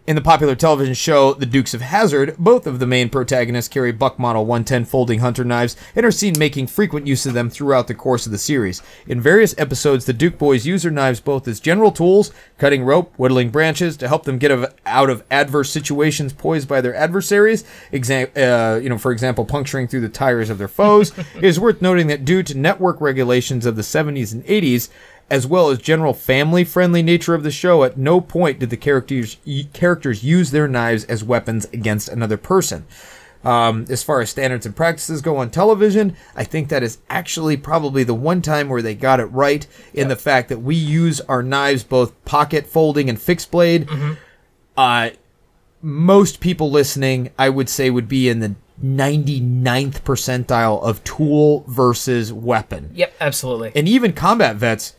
In the popular television show The Dukes of Hazzard, both of the main protagonists carry Buck Model 110 folding hunter knives and are seen making frequent use of them throughout the course of the series. In various episodes, the Duke boys use their knives both as general tools, cutting rope, whittling branches to help them get out of adverse situations posed by their adversaries. Exam- uh, you know, for example, puncturing through the tires of their foes. (laughs) it is worth noting that due to network regulations of the 70s and 80s, as well as general family-friendly nature of the show, at no point did the characters characters use their knives as weapons against another person. Um, as far as standards and practices go on television, I think that is actually probably the one time where they got it right in the fact that we use our knives both pocket folding and fixed blade. Uh, most people listening, I would say, would be in the 99th percentile of tool versus weapon. Yep, absolutely. And even combat vets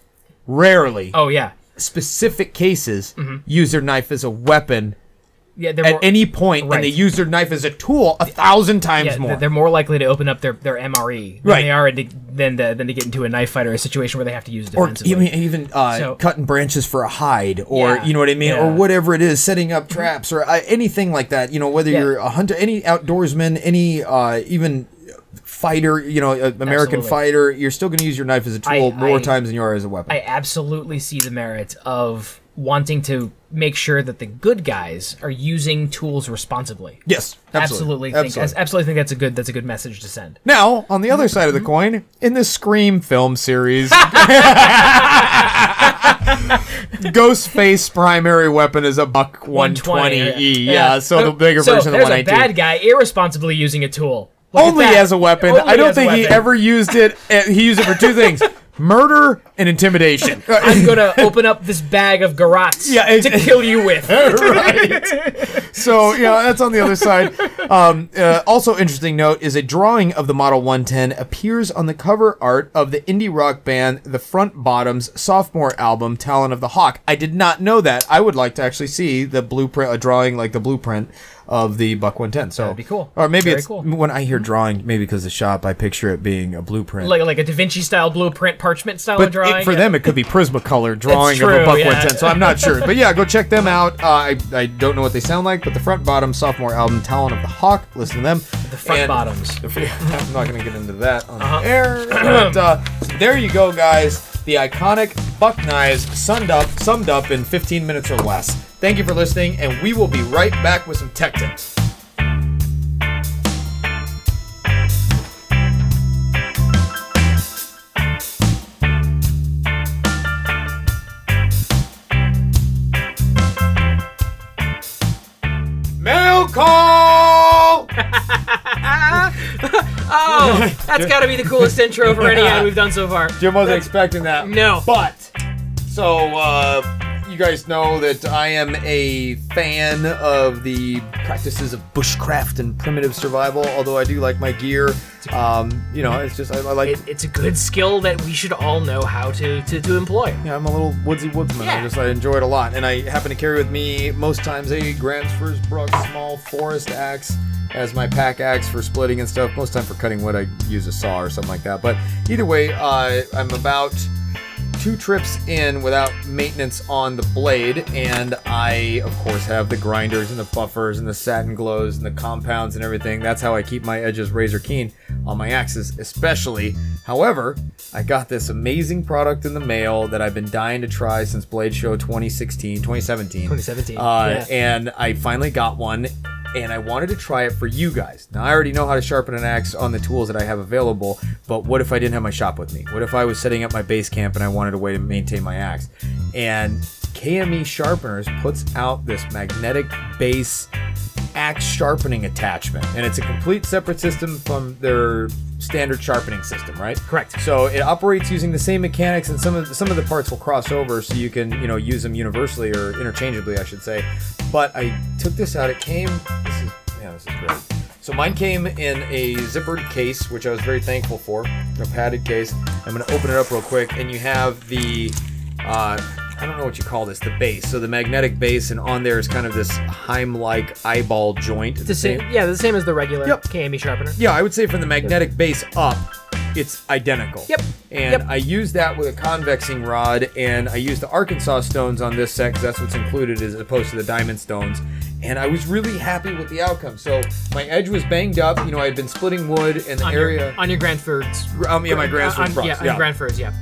rarely, oh yeah, specific cases, use their knife as a weapon yeah. They're at more, any point, right. and they use their knife as a tool a thousand times yeah, more. they're- more likely to open up their, their MRE than Right. they are to, than, to, than to get into a knife fight or a situation where they have to use it or defensively. even even uh, So- cutting branches for a hide, or Yeah, you know what I mean, or whatever it is, setting up traps or uh, anything like that. You know, whether Yeah. you're a hunter, any outdoorsman, any uh, even fighter, you know, American Absolutely. fighter, you're still going to use your knife as a tool I- more I- times than you are as a weapon. I absolutely see the merit of wanting to make sure that the good guys are using tools responsibly. yes, Absolutely, absolutely. think absolutely think that's a good that's a good message to send. Now, on the other side of the coin, in the Scream film series, (laughs) Ghostface primary weapon is a buck 120E. Yeah, so uh, the bigger so version of the there's 119. a bad guy irresponsibly using a tool. Look Only as a weapon. Only I don't think he ever used it. He used it for two things: (laughs) murder and intimidation. (laughs) I'm gonna open up this bag of garrots Yeah, to kill you with. (laughs) right. So yeah, that's on the other side. Um, uh, also, interesting note is a drawing of the Model 110 appears on the cover art of the indie rock band The Front Bottoms sophomore album Talon of the Hawk. I did not know that. I would like to actually see the blueprint, a drawing like the blueprint of the Buck 110. So That'd be cool. Or maybe Very it's cool. when I hear drawing, maybe because the shop, I picture it being a blueprint. like like a Da Vinci style blueprint, parchment style But drawing. it, for yeah. them, it could be Prismacolor drawing true, of a Buck yeah. 110. So I'm not sure. (laughs) But yeah, go check them out. Uh, I, I don't know what they sound like, but the front bottom sophomore album, Talon of the Hawk, listen to them. the front And- bottoms. (laughs) I'm not going to get into that on Uh-huh. air. But uh, so there you go, guys. The iconic Buck knives summed up, summed up in 15 minutes or less. Thank you for listening, and we will be right back with some tech tips. Mail call! (laughs) Oh, (laughs) that's got to be the coolest intro for any ad we've done so far. Jim wasn't expecting that. No. But, so, uh, you guys know that I am a fan of the practices of bushcraft and primitive survival, although I do like my gear. Um, you know, it's just, I, I like. It, it's a good skill that we should all know how to to, to employ. yeah, I'm a little woodsy woodsman. I Yeah. just I enjoy it a lot, and I happen to carry with me most times a Gransfors Bruk small forest axe as my pack axe for splitting and stuff. Most time for cutting wood, I use a saw or something like that. But either way, uh, I'm about two trips in without maintenance on the blade, and I, of course, have the grinders and the buffers and the satin glows and the compounds and everything. That's how I keep my edges razor keen on my axes, especially. However, I got this amazing product in the mail that I've been dying to try since Blade Show 2016, 2017. 2017, Uh, yeah. And I finally got one. And I wanted to try it for you guys. Now, I already know how to sharpen an axe on the tools that I have available, but what if I didn't have my shop with me? What if I was setting up my base camp and I wanted a way to maintain my axe? And KME Sharpeners puts out this magnetic base axe sharpening attachment, and it's a complete separate system from their standard sharpening system, right? Correct. So it operates using the same mechanics, and some of the, some of the parts will cross over, so you can you know use them universally or interchangeably, I should say. But I took this out. It came. This is yeah, this is great. So mine came in a zippered case, which I was very thankful for, a padded case. I'm gonna open it up real quick, and you have the. Uh, I don't know what you call this, the base. So the magnetic base, and on there is kind of this Heim-like eyeball joint. The same, yeah, the same as the regular Yep. KME sharpener. Yeah, I would say from the magnetic base up, it's identical. Yep. And Yep. I used that with a convexing rod, and I used the Arkansas stones on this set because that's what's included as opposed to the diamond stones. And I was really happy with the outcome. So my edge was banged up. You know, I had been splitting wood in the On area. your on your Grandford's. um, yeah, my Grand on, Swords yeah, on Grandford's, yeah.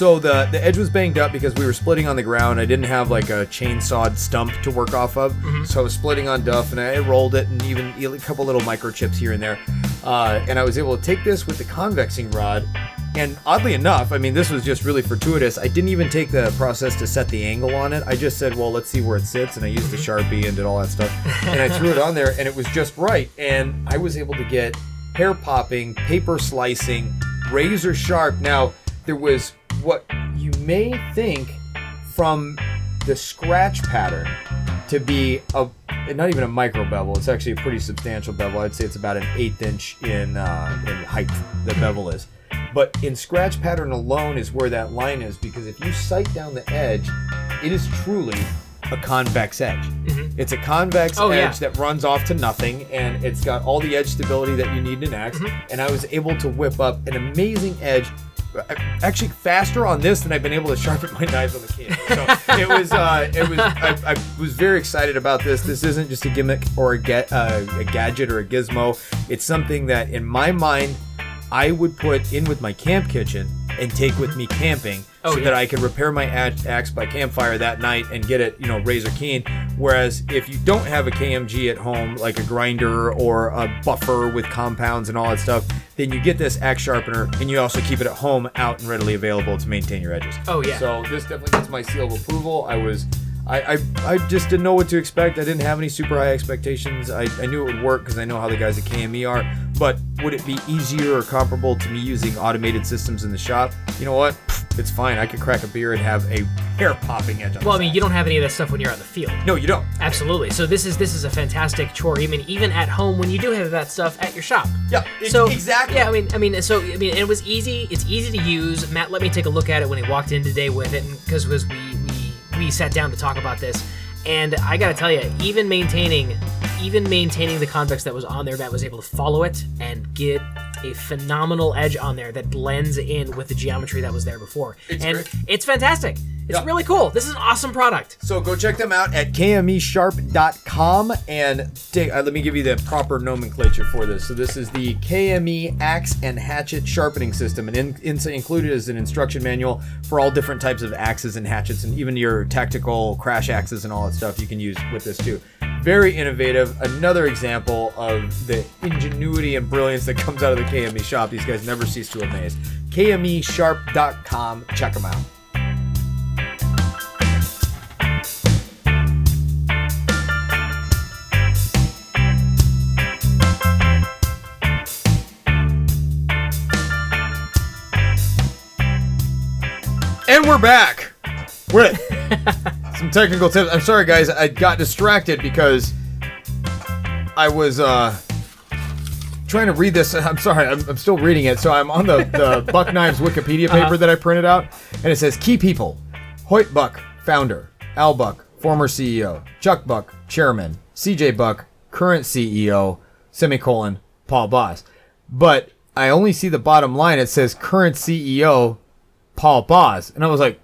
So the the edge was banged up because we were splitting on the ground. I didn't have like a chainsawed stump to work off of, so I was splitting on duff, and I rolled it, and even a couple little microchips here and there. Uh, and I was able to take this with the convexing rod, and oddly enough, I mean this was just really fortuitous. I didn't even take the process to set the angle on it. I just said, well, let's see where it sits, and I used the sharpie and did all that stuff, (laughs) and I threw it on there, and it was just right, and I was able to get hair popping, paper slicing, razor sharp. Now there was what you may think from the scratch pattern to be a not even a micro bevel. It's actually a pretty substantial bevel. I'd say it's about an eighth inch in uh, in height. The bevel is, but in scratch pattern alone is where that line is because if you sight down the edge, it is truly a convex edge. It's a convex Oh, yeah. edge that runs off to nothing, and it's got all the edge stability that you need in an axe. And I was able to whip up an amazing edge. Uh, Actually, faster on this than I've been able to sharpen my knives on the can. So it was, uh, it was. I, I was very excited about this. This isn't just a gimmick or a, ga- uh, a gadget or a gizmo. It's something that, in my mind, I would put in with my camp kitchen and take with me camping Oh, so that I could repair my axe by campfire that night and get it, you know, razor keen. Whereas if you don't have a KMG at home, like a grinder or a buffer with compounds and all that stuff, then you get this axe sharpener and you also keep it at home out and readily available to maintain your edges. Oh, yeah. So this definitely gets my seal of approval. I was. I, I, I just didn't know what to expect. I didn't have any super high expectations. I, I knew it would work because I know how the guys at KME are. But would it be easier or comparable to me using automated systems in the shop? You know what? It's fine. I could crack a beer and have a hair popping edge on Well, I mean, you don't have any of that stuff when you're on the field. No, you don't. Absolutely. So this is this is a fantastic chore, even even at home when you do have that stuff at your shop. Yeah, So exactly. Yeah, I mean, I mean, so I mean, it was easy. It's easy to use. Matt let me take a look at it when he walked in today with it, because was we we sat down to talk about this, and I gotta tell you, even maintaining, even maintaining the convex that was on there, Matt was able to follow it and get a phenomenal edge on there that blends in with the geometry that was there before, It's and great. it's fantastic. It's Yeah. really cool. This is an awesome product. So go check them out at kmesharp.com and take, uh, let me give you the proper nomenclature for this. So this is the KME axe and hatchet sharpening system, and in, in, included is an instruction manual for all different types of axes and hatchets, and even your tactical crash axes and all that stuff you can use with this too. Very innovative. Another example of the ingenuity and brilliance that comes out of the KME shop. These guys never cease to amaze. KMEsharp.com. Check them out. And we're back with (laughs) some technical tips. I'm sorry, guys. I got distracted because I was uh, trying to read this. (laughs) I'm sorry. I'm, I'm still reading it. So I'm on the, the (laughs) Buck Knives Wikipedia paper that I printed out, and it says key people: Hoyt Buck, founder; Al Buck, former CEO; Chuck Buck, chairman; C.J. Buck, current CEO; semicolon Paul Bos. But I only see the bottom line. It says current CEO Paul Bos, and I was like,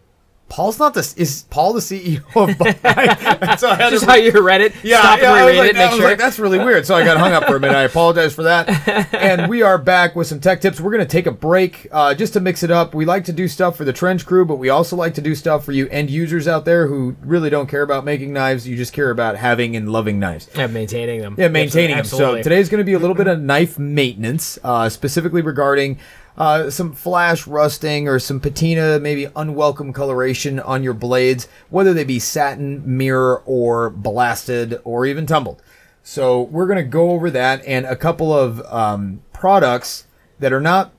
Paul's not the is Paul the CEO of Knives? (laughs) so I had Just to how you read it. yeah, Stop yeah, I and reread like, it. Make sure. like, that's really weird. So I got hung up for a minute. I apologize for that. (laughs) And we are back with some tech tips. We're going to take a break uh, just to mix it up. We like to do stuff for the trench crew, but we also like to do stuff for you end users out there who really don't care about making knives. You just care about having and loving knives. Yeah, maintaining them. Yeah, maintaining them. Absolutely. So today's going to be a little bit of (laughs) knife maintenance, uh, specifically regarding uh, some flash rusting or some patina, maybe unwelcome coloration on your blades, whether they be satin, mirror, or blasted, or even tumbled. So we're gonna go over that and a couple of um, products that are not.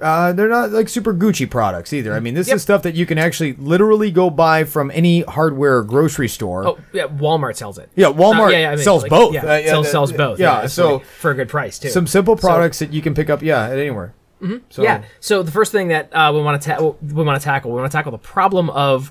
Uh, they're not like super Gucci products either. I mean, this Yep. is stuff that you can actually literally go buy from any hardware or grocery store. Oh, yeah, Walmart sells it. Yeah, Walmart Uh, I mean, sells like, both. Yeah, Uh, yeah, sells, the- sells both. yeah, so- for a good price too. Some simple products that you can pick up, yeah, at anywhere. Mm-hmm. So, Yeah. So the first thing that uh, we want to ta- we want to tackle we want to tackle the problem of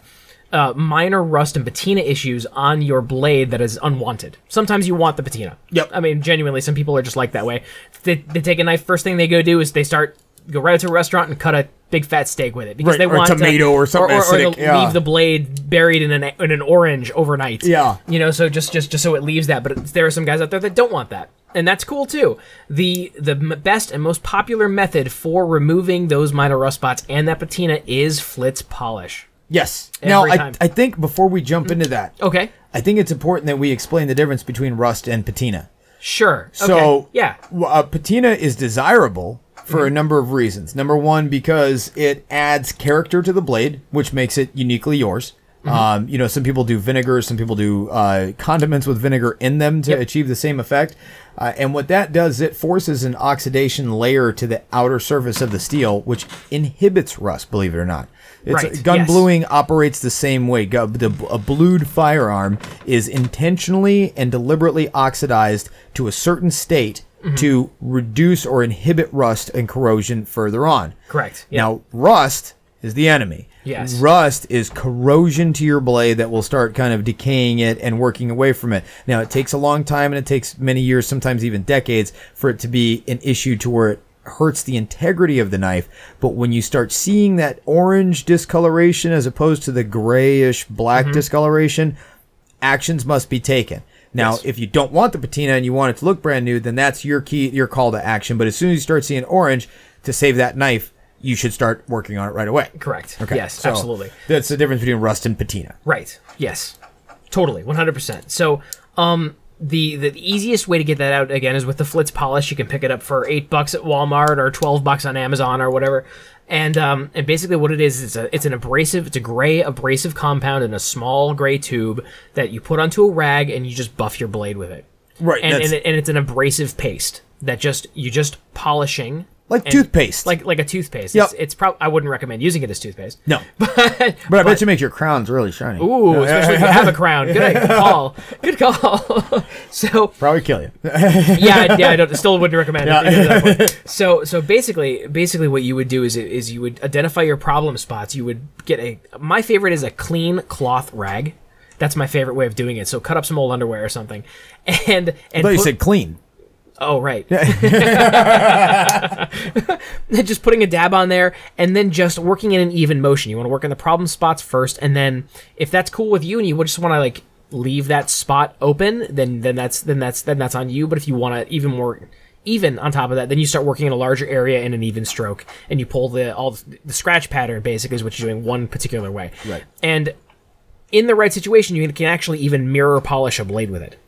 uh, minor rust and patina issues on your blade that is unwanted. Sometimes you want the patina. Yep. I mean, genuinely, some people are just like that way. They, they take a knife. First thing they go do is they start go right to a restaurant and cut a big fat steak with it because Right, they or want to- tomato or something or, or, to yeah. leave the blade buried in an in an orange overnight. Yeah. You know, so just just just so it leaves that. But there are some guys out there that don't want that, and that's cool too. The the m- best and most popular method for removing those minor rust spots and that patina is flitz polish. Yes. now, Every I, time. I think before we jump into that, Okay. I think it's important that we explain the difference between rust and patina. Sure. So, okay. yeah. uh, patina is desirable for a number of reasons. Number one, because it adds character to the blade, which makes it uniquely yours. Um, you know, some people do vinegar, some people do uh, condiments with vinegar in them to Yep. achieve the same effect. Uh, and what that does, it forces an oxidation layer to the outer surface of the steel, which inhibits rust. Believe it or not, it's, Right, gun yes. bluing operates the same way. A blued firearm is intentionally and deliberately oxidized to a certain state Mm-hmm. to reduce or inhibit rust and corrosion further on. Correct. Now, rust is the enemy. Yes. Rust is corrosion to your blade that will start kind of decaying it and working away from it. Now, it takes a long time and it takes many years, sometimes even decades, for it to be an issue to where it hurts the integrity of the knife. But when you start seeing that orange discoloration as opposed to the grayish black Mm-hmm. discoloration, actions must be taken. Now, Yes. if you don't want the patina and you want it to look brand new, then that's your key, your call to action. But as soon as you start seeing orange to save that knife, you should start working on it right away. Correct. Okay. Yes. so absolutely. That's the difference between rust and patina. Right. Yes. Totally. One hundred percent. So, um, the the easiest way to get that out again is with the Flitz polish. You can pick it up for eight bucks at Walmart or twelve bucks on Amazon or whatever. And um, and basically what it is, it's a it's an abrasive, it's a gray abrasive compound in a small gray tube that you put onto a rag and you just buff your blade with it. Right, And and, it, and it's an abrasive paste that just you just polishing Like and- toothpaste. like like a toothpaste. Yep. It's, it's probably I wouldn't recommend using it as toothpaste. No. (laughs) but But I bet you make your crowns really shiny. Ooh, especially if you have a crown. (laughs) Good, call. Good call. (laughs) so Probably kill you. yeah, yeah, I don't, still wouldn't recommend it. even at that point. So so basically, basically what you would do is is you would identify your problem spots. You would get a. My favorite is a clean cloth rag. That's my favorite way of doing it. So cut up some old underwear or something, and I and thought you put- said clean. Oh right. (laughs) just putting a dab on there and then just working in an even motion. You want to work in the problem spots first, and then if that's cool with you and you just want to like leave that spot open, then then that's then that's then that's on you. But if you want to even more even on top of that, then you start working in a larger area in an even stroke, and you pull the all the scratch pattern basically is what you're doing one particular way. Right. And in the right situation, you can actually even mirror polish a blade with it.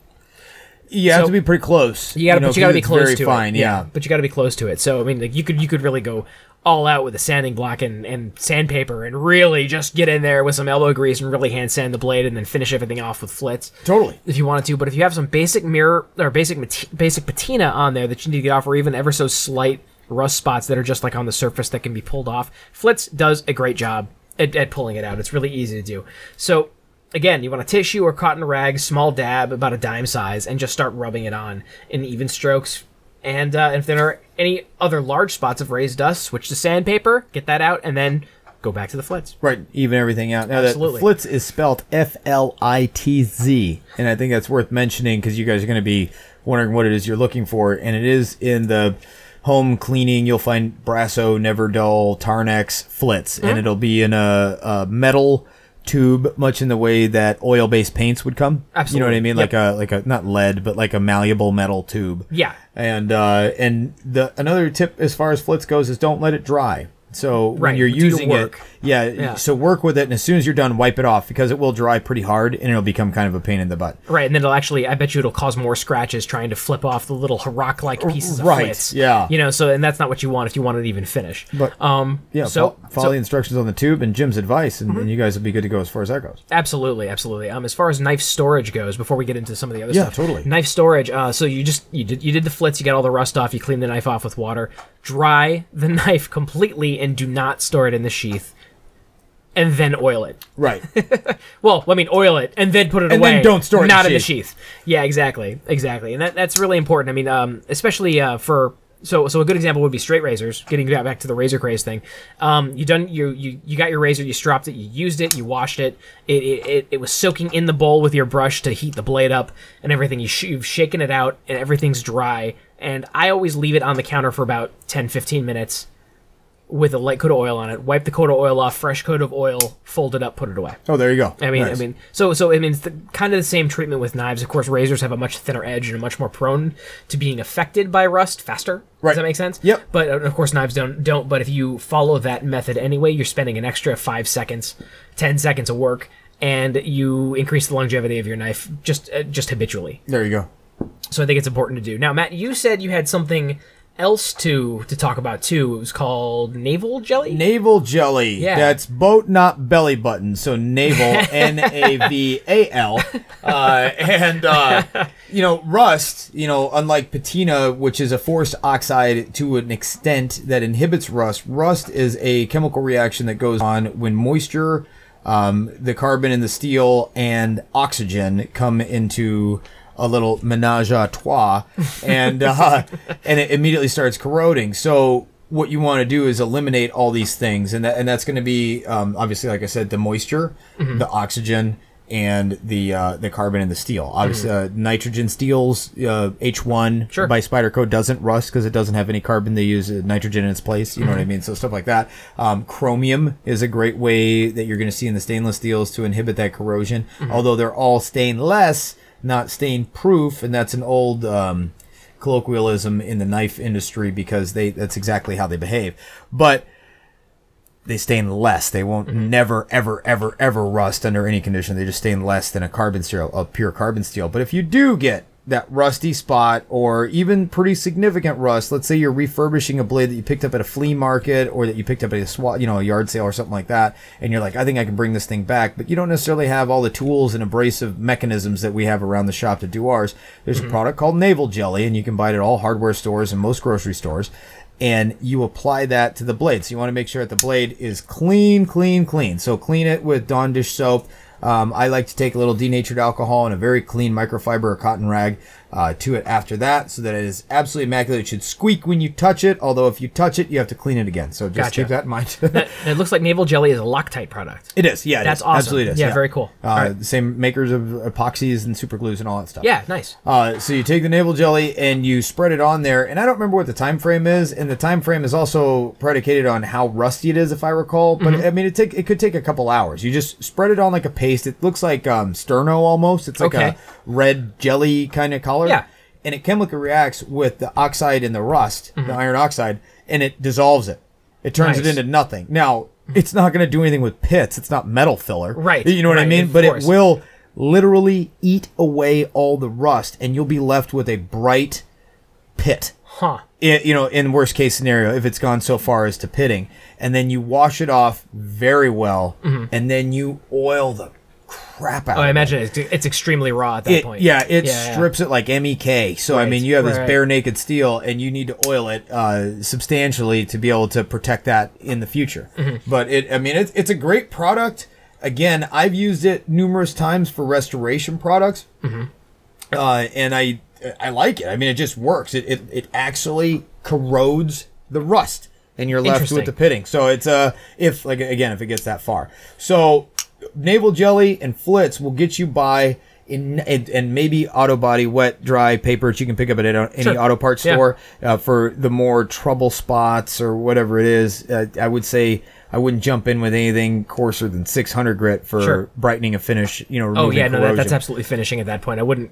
You have So- to be pretty close. You gotta, know, but you gotta 'cause be close very to fine, it. Yeah. but you gotta be close to it. So I mean, like you could you could really go all out with a sanding block and, and sandpaper and really just get in there with some elbow grease and really hand sand the blade and then finish everything off with Flitz. Totally. If you wanted to, but if you have some basic mirror or basic basic patina on there that you need to get off, or even ever so slight rust spots that are just like on the surface that can be pulled off, Flitz does a great job at, at pulling it out. It's really easy to do. So again, you want a tissue or cotton rag, small dab, about a dime size, and just start rubbing it on in even strokes. And uh, if there are any other large spots of raised dust, switch to sandpaper, get that out, and then go back to the flitz. Right, even everything out. Now, Absolutely. that Flitz is spelled F L I T Z, and I think that's worth mentioning because you guys are going to be wondering what it is you're looking for, and it is in the home cleaning. You'll find Brasso, Neverdull, Tarnex, Flitz, Mm-hmm. and it'll be in a, a metal tube, much in the way that oil-based paints would come. Absolutely. You know what I mean? Yep. Like a like a not lead, but like a malleable metal tube. Yeah. And uh, and the another tip as far as Flitz goes is don't let it dry. So when Right, you're using it, work. Yeah, Yeah. So work with it, and as soon as you're done, wipe it off because it will dry pretty hard, and it'll become kind of a pain in the butt. Right, and then it'll actually, I bet you it'll cause more scratches trying to flip off the little rock like pieces of Right, flitz. yeah. You know, so, and that's not what you want if you want it even finish. But um, yeah, so, fo- follow so Mm-hmm. the instructions on the tube and Jim's advice, and, and you guys will be good to go as far as that goes. Absolutely, absolutely. Um, as far as knife storage goes, before we get into some of the other Yeah, stuff, totally. Knife storage. Uh, so you just you did you did the flitz, you got all the rust off, you clean the knife off with water, dry the (laughs) knife completely, and do not store it in the sheath, and then oil it. Right. (laughs) Well, I mean, oil it and then put it And away. then don't store it in not the in the sheath. sheath. Yeah, exactly, exactly, and that, that's really important. I mean, um, especially uh, for so so a good example would be straight razors. Getting back back to the razor craze thing, um, you done you you you got your razor, you stropped it, you used it, you washed it. It it, it, it was soaking in the bowl with your brush to heat the blade up and everything. You sh- you've shaken it out and everything's dry. And I always leave it on the counter for about 10, 15 minutes with a light coat of oil on it. Wipe the coat of oil off, fresh coat of oil, fold it up, put it away. Oh, there you go. I mean, Nice. I mean, so so I mean, it's the, kind of the same treatment with knives. Of course, razors have a much thinner edge and are much more prone to being affected by rust faster. Right. Does that make sense? Yep. But uh, of course, knives don't don't. But if you follow that method anyway, you're spending an extra five seconds, ten seconds of work, and you increase the longevity of your knife just uh, just habitually. there you go. So I think it's important to do. Now, Matt, you said you had something else to to talk about too. It was called navel jelly. Naval jelly. Yeah. That's boat, not belly button. So naval, (laughs) N A V A L. Uh, and, uh, (laughs) you know, rust, you know, unlike patina, which is a forced oxide to an extent that inhibits rust, rust is a chemical reaction that goes on when moisture, um, the carbon in the steel, and oxygen come into a little menage a trois, and uh, (laughs) and it immediately starts corroding. So what you want to do is eliminate all these things, and that and that's going to be um, obviously, like I said, the moisture, the oxygen, and the uh, the carbon in the steel. Obviously, uh, nitrogen steels uh, H1 Sure. by Spyderco doesn't rust because it doesn't have any carbon. They use uh, nitrogen in its place. You know what I mean? So stuff like that. Um, chromium is a great way that you're going to see in the stainless steels to inhibit that corrosion. Although they're all stainless, not stain proof, and that's an old. Um, colloquialism in the knife industry because they that's exactly how they behave. But they stain less. They won't never ever ever ever rust under any condition. They just stain less than a carbon steel a pure carbon steel. But if you do get that rusty spot or even pretty significant rust let's say you're refurbishing a blade that you picked up at a flea market or that you picked up at a swat you know a yard sale or something like that and you're like i think i can bring this thing back but you don't necessarily have all the tools and abrasive mechanisms that we have around the shop to do ours there's a mm-hmm. product called naval jelly and you can buy it at all hardware stores and most grocery stores and you apply that to the blade. So you want to make sure that the blade is clean, clean, clean. So clean it with Dawn dish soap. Um, I like to take a little denatured alcohol and a very clean microfiber or cotton rag uh, to it after that, so that it is absolutely immaculate. It should squeak when you touch it. Although if you touch it, you have to clean it again. So just Gotcha. keep that in mind. (laughs) And it looks like naval jelly is a Loctite product. it is, yeah, it That's is. awesome. Absolutely, it is. Yeah, very cool. Uh, right. The same makers of epoxies and super glues and all that stuff. Yeah, nice. Uh, so you take the naval jelly and you spread it on there, and I don't remember what the time frame is, and the time frame is also predicated on how rusty it is, if I recall. But Mm-hmm. I mean, it take it could take a couple hours. You just spread it on like a paste. It looks like um, sterno almost. It's like Okay. a red jelly kind of color. Yeah. And it chemically reacts with the oxide and the rust, the iron oxide, and it dissolves it. It turns it Mm-hmm. Into nothing. Now, it's not going to do anything with pits. It's not metal filler. Right, You know what I mean? But course. it will literally eat away all the rust and you'll be left with a bright pit Huh. I- you know in worst case scenario if it's gone so far as to pitting and then you wash it off very well and then you oil the crap out Oh, I imagine it's, it's extremely raw at that It, point. yeah, it yeah. strips it like MEK. So I mean, you have this right. bare naked steel, and you need to oil it uh, substantially to be able to protect that in the future. Mm-hmm. But it, I mean, it's it's a great product. Again, I've used it numerous times for restoration products, Mm-hmm. uh, and I I like it. I mean, it just works. It it, it actually corrodes the rust, and you're left with the pitting. So it's uh if like again if it gets that far. So naval jelly and flitz will get you by in and, and maybe auto body wet dry paper that you can pick up at any Sure. auto parts Yeah. store uh, for the more trouble spots or whatever it is. Uh, I would say I wouldn't jump in with anything coarser than 600 grit for Sure. brightening a finish. You know, Oh yeah, no, that, that's absolutely finishing at that point. I wouldn't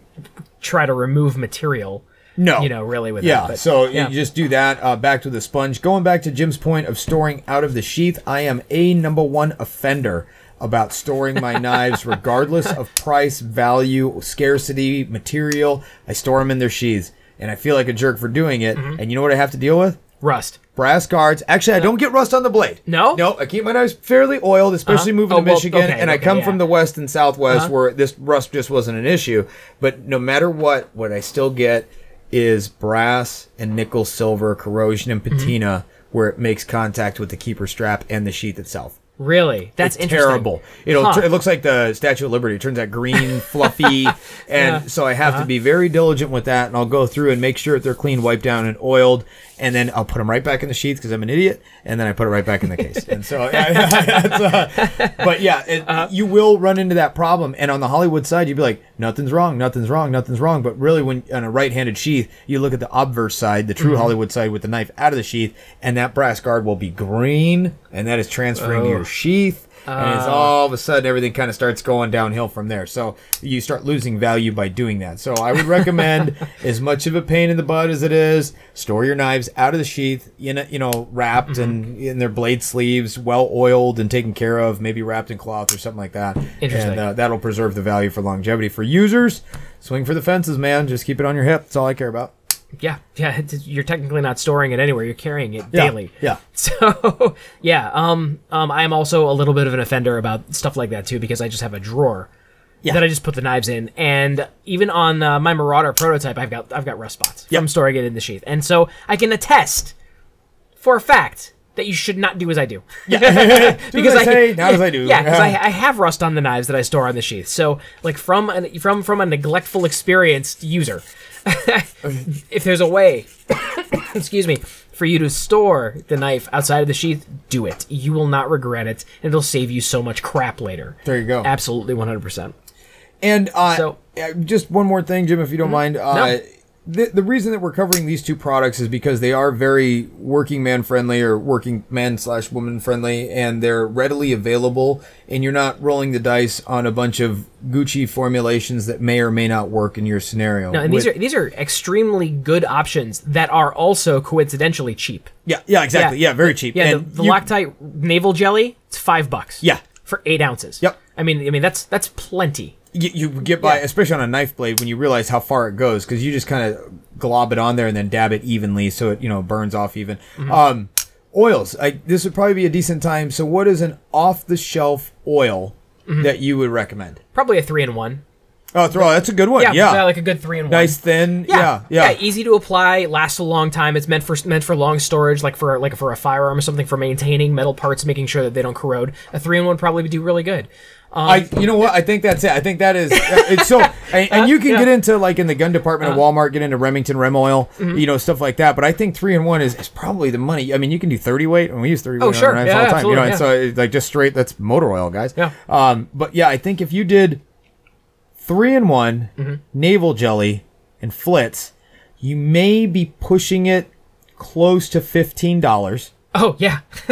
try to remove material No. you know, really with Yeah, it. but- so yeah. you just do that. Uh, back to the sponge. Going back to Jim's point of storing out of the sheath, I am a number one offender about storing my (laughs) knives, regardless of price, value, scarcity, material. I store them in their sheaths, and I feel like a jerk for doing it. Mm-hmm. And you know what I have to deal with? rust. Brass guards. Actually, I don't get rust on the blade. No? no. I keep my knives fairly oiled, especially Uh-huh. moving Oh, to well, Michigan, okay, and I come yeah. from the west and southwest Uh-huh. where this rust just wasn't an issue. But no matter what, what I still get is brass and nickel, silver, corrosion, and Mm-hmm. patina where it makes contact with the keeper strap and the sheath itself. Really, that's it's interesting. terrible. It'll Huh. it looks like the Statue of Liberty. It turns out green, (laughs) fluffy, and Yeah. Uh-huh. so I have to be very diligent with that. And I'll go through and make sure that they're clean, wiped down, and oiled, and then I'll put them right back in the sheath because I'm an idiot, and then I put it right back in the case. and so, (laughs) uh, but yeah, it, Uh-huh. you will run into that problem. And on the Hollywood side, you'd be like, nothing's wrong, nothing's wrong, nothing's wrong. But really, when on a right-handed sheath, you look at the obverse side, the Mm-hmm. true Hollywood side with the knife out of the sheath, and that brass guard will be green, and that is transferring to Oh. your sheath and it's all of a sudden everything kind of starts going downhill from there. So you start losing value by doing that. So I would recommend, (laughs) as much of a pain in the butt as it is, store your knives out of the sheath, you know, you know, wrapped and in their blade sleeves, well oiled and taken care of, maybe wrapped in cloth or something like that. Interesting. And uh, that'll preserve the value for longevity. For users, swing for the fences, man. Just keep it on your hip. That's all I care about. Yeah, yeah. You're technically not storing it anywhere. You're carrying it Yeah, daily. yeah. (laughs) So yeah, um, um, I am also a little bit of an offender about stuff like that too because I just have a drawer Yeah. that I just put the knives in, and even on uh, my Marauder prototype, I've got I've got rust spots Yep. from storing it in the sheath, and so I can attest for a fact that you should not do as I do. (laughs) (laughs) Do as I say, not as I do. Yeah, because I, I have rust on the knives that I store on the sheath. So, like from an, from from a neglectful, experienced user, (laughs) if there's a way, (coughs) excuse me, for you to store the knife outside of the sheath, do it. You will not regret it, and it'll save you so much crap later. There you go. Absolutely, one hundred percent. And uh, So- uh, just one more thing, Jim, if you don't mind. Uh, No. The, the reason that we're covering these two products is because they are very working man friendly or working man slash woman friendly, and they're readily available. And you're not rolling the dice on a bunch of Gucci formulations that may or may not work in your scenario. No, and these With- are these are extremely good options that are also coincidentally cheap. yeah, yeah, exactly, yeah, very cheap. Yeah, and the, the you- Loctite naval jelly, it's five bucks. Yeah. for eight ounces. Yep. I mean, I mean that's that's plenty. you, you get by, Yeah. especially on a knife blade, when you realize how far it goes, because you just kind of glob it on there and then dab it evenly, so it you know burns off even. Mm-hmm. Um, oils, I, this would probably be a decent time. So, what is an off-the-shelf oil Mm-hmm. that you would recommend? Probably a three in one. Oh, throw that's a good one. Yeah, Yeah, like a good three in one. nice thin. Yeah, yeah. easy to apply, lasts a long time. It's meant for meant for long storage, like for like for a firearm or something, for maintaining metal parts, making sure that they don't corrode. A three in one probably would do really good. Um, I, you know what? I think that's it. I think that is. It's so, (laughs) and, and you can Yeah. get into like in the gun department of Walmart, get into Remington Rem Oil, Mm-hmm. you know, stuff like that. But I think three and one is, is probably the money. I mean, you can do thirty weight, and we use thirty weight Oh, sure. Yeah, all the time. You know, absolutely, and so it's like just straight. That's motor oil, guys. Yeah. Um, but yeah, I think if you did three and one Mm-hmm. naval jelly and Flitz, you may be pushing it close to fifteen dollars oh yeah, (laughs)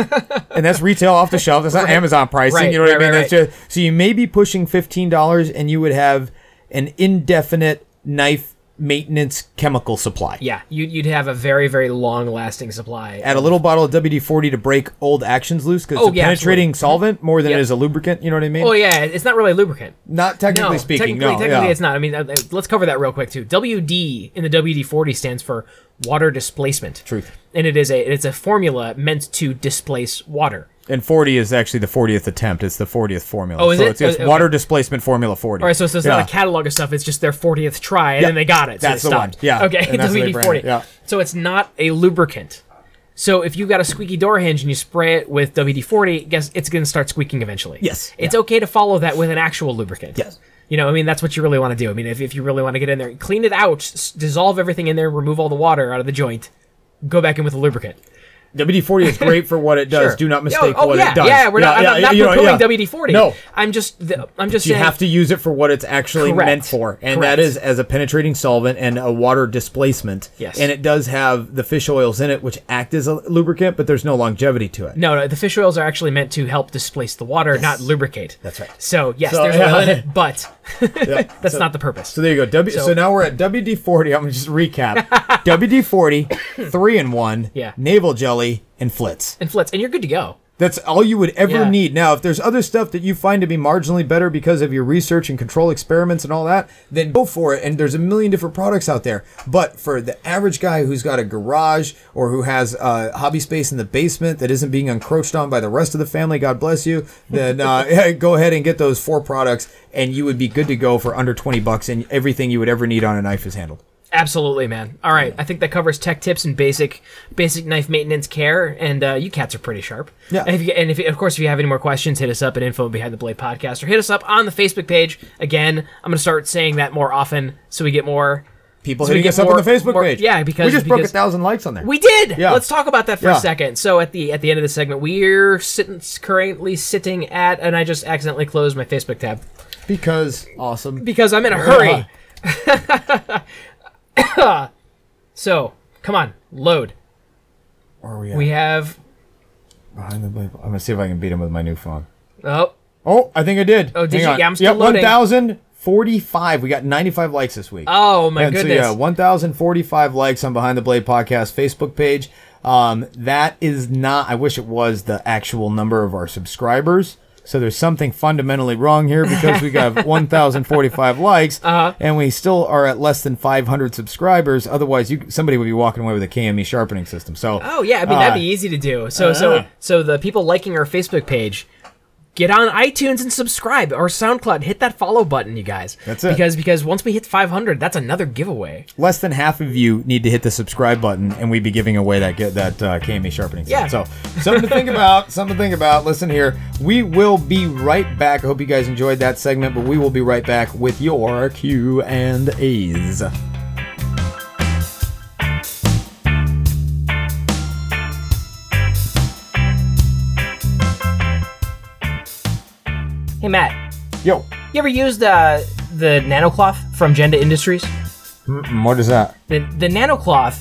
and that's retail off the shelf. That's not Right. Amazon pricing. Right, You know what I mean? right, That's just so you may be pushing fifteen dollars, and you would have an indefinite knife maintenance chemical supply. yeah. You'd, you'd have a very very long lasting supply. Add a little bottle of WD forty to break old actions loose because Oh, it's a yeah, penetrating absolutely. solvent more than Yep. it is a lubricant. You know what I mean? Oh yeah, it's not really a lubricant. Not technically no, speaking. technically, no, technically yeah. it's not. I mean, uh, uh, let's cover that real quick too. WD in the WD-40 stands for water displacement. Truth. And it is a it's a formula meant to displace water. And forty is actually the fortieth attempt. It's the fortieth formula. Oh, is so it? It's, it's Oh, okay. water displacement formula forty. All right, so, so it's Yeah. not a catalog of stuff. It's just their 40th try, and Yeah, then they got it. So that's they the one. Yeah, Okay, (laughs) what they brand WD-40. it, yeah. So it's not a lubricant. So if you've got a squeaky door hinge and you spray it with WD-40, guess it's going to start squeaking eventually. Yes, It's yeah. okay to follow that with an actual lubricant. Yes. You know, I mean, that's what you really want to do. I mean, if, if you really want to get in there, clean it out, s- dissolve everything in there, remove all the water out of the joint, go back in with a lubricant. WD forty is great for what it (laughs) does. Sure. Do not Yeah, mistake oh, what yeah, it does. Yeah, we're not, I'm not you know, poo-pooing yeah. WD forty. No, I'm just I'm just you saying have to use it for what it's actually Correct. meant for, and Correct. that is as a penetrating solvent and a water displacement. Yes. and it does have the fish oils in it, which act as a lubricant, but there's no longevity to it. No, no, the fish oils are actually meant to help displace the water, not lubricate. That's right. So yes, So, there's yeah. oil in it, (laughs) but Yeah. (laughs) that's So- not the purpose. So there you go. W. So, So- now we're at WD forty. I'm gonna just recap. WD forty, three in one. Yeah. Naval jelly and Flitz. and Flitz, and you're good to go. That's all you would ever Yeah. need. Now, if there's other stuff that you find to be marginally better because of your research and control experiments and all that, then go for it. And there's a million different products out there. But for the average guy who's got a garage or who has uh, hobby space in the basement that isn't being encroached on by the rest of the family, God bless you, then uh, (laughs) go ahead and get those four products, and you would be good to go for under 20 bucks, and everything you would ever need on a knife is handled. Absolutely, man. All right, I think that covers tech tips and basic basic knife maintenance care. And uh, you cats are pretty sharp. Yeah. And if you, and if of course if you have any more questions, hit us up at info behind the blade podcast or hit us up on the Facebook page. Again, I'm gonna start saying that more often so we get more. People So hitting get us up more- on the Facebook more- page. yeah, because- we just broke a thousand likes on there. We did. Yeah. Let's talk about that for Yeah. a second. So at the at the end of the segment, we're sitting currently sitting at, and I just accidentally closed my Facebook tab because awesome. because I'm in a hurry. (laughs) (coughs) so come on, load. Where are we at? We have Behind the blade. I'm gonna see if I can beat him with my new phone. oh Oh, I think I did. Oh, did Hang you? on. Yeah, I'm still Yep, loading. 1,045. We got 95 likes this week. oh my and goodness. so yeah, 1,045 likes on Behind the Blade podcast Facebook page. Um, that is not. I wish it was the actual number of our subscribers. So there's something fundamentally wrong here because we got (laughs) 1,045 likes Uh-huh. and we still are at less than 500 subscribers. Otherwise, you somebody would be walking away with a KME sharpening system. So Oh yeah, I mean that'd uh, be easy to do. So so uh. so the people liking our Facebook page, get on iTunes and subscribe or SoundCloud. Hit that follow button, you guys. That's it. Because because once we hit 500, that's another giveaway. less than half of you need to hit the subscribe button, and we'd be giving away that get that uh, KME sharpening. set. Yeah. So something to think about. Something to think about. Listen here, we will be right back. I hope you guys enjoyed that segment, but we will be right back with your Q and A's. Hey Matt, Yo, you ever used uh, the nanocloth from Genda Industries? Mm, what is that? The the nanocloth,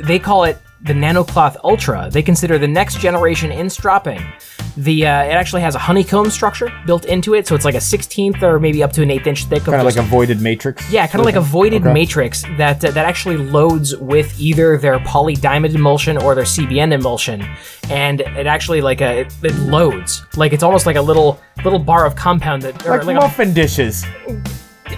they call it the nanocloth ultra. They consider the next generation in stropping. The uh, it actually has a honeycomb structure built into it, so it's like a 16th or maybe up to an eighth inch thick. Kind of like a voided matrix. Yeah, kind of like a voided Okay. matrix that uh, that actually loads with either their polydiamond emulsion or their CBN emulsion, and it actually like a it, it loads like it's almost like a little little bar of compound that Like, like a- muffin dishes,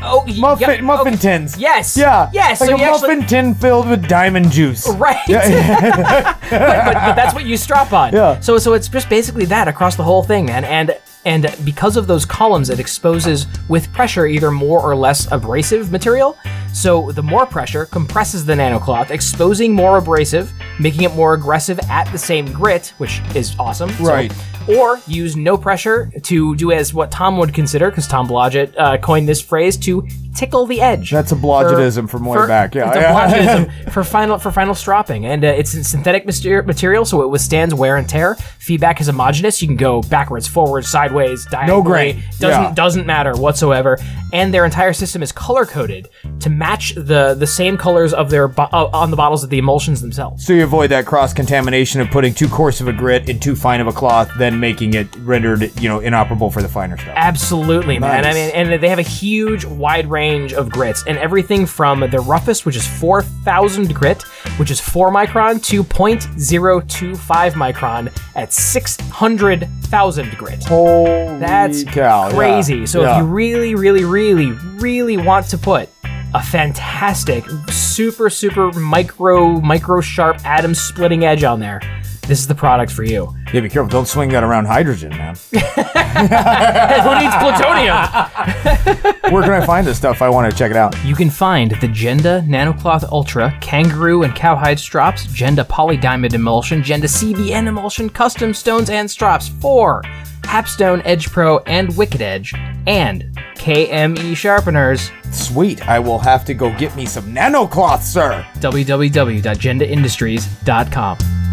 oh muffin yeah, muffin okay. tins. Yes. Yeah. Yes. Like so a you actually, muffin tin filled with diamond juice. Right. (laughs) but, but, but that's what you strap on. Yeah. So so it's just basically that across the whole thing, man. And and because of those columns, it exposes with pressure either more or less abrasive material. So the more pressure compresses the nanocloth, exposing more abrasive, making it more aggressive at the same grit, which is awesome. So- Right. Or use no pressure to do as what Tom would consider, because Tom Blodgett uh, coined this phrase, to tickle the edge. That's a Blodgettism from way back. Yeah, yeah. Blodgettism (laughs) for final for final stropping, and uh, it's synthetic mater- material, so it withstands wear and tear. Feedback is homogeneous; you can go backwards, forwards, sideways, diagonally. grain. Doesn't Yeah. doesn't matter whatsoever. And their entire system is color coded to match the the same colors of their bo- uh, on the bottles of the emulsions themselves. So you avoid that cross contamination of putting too coarse of a grit in too fine of a cloth, then making it rendered, you know, inoperable for the finer stuff. Absolutely, man. I mean, and they have a huge, wide range of grits, and everything from the roughest, which is 4,000 grit, which is 4 micron, to 0.025 micron at 600,000 grit. Holy That's cow, yeah. crazy. So Yeah. if you really, really, really, really want to put a fantastic, super, super micro, micro sharp atom splitting edge on there, this is the product for you. Yeah, be careful. Don't swing that around hydrogen, man. (laughs) (laughs) Who needs plutonium? (laughs) Where can I find this stuff? I want to check it out. You can find the Genda Nanocloth Ultra, Kangaroo and Cowhide Strops, Genda Polydiamond Emulsion, Genda CBN Emulsion, Custom Stones and Strops for Hapstone Edge Pro and Wicked Edge, and KME Sharpeners. Sweet. I will have to go get me some nanocloth, sir. www.gendaindustries.com.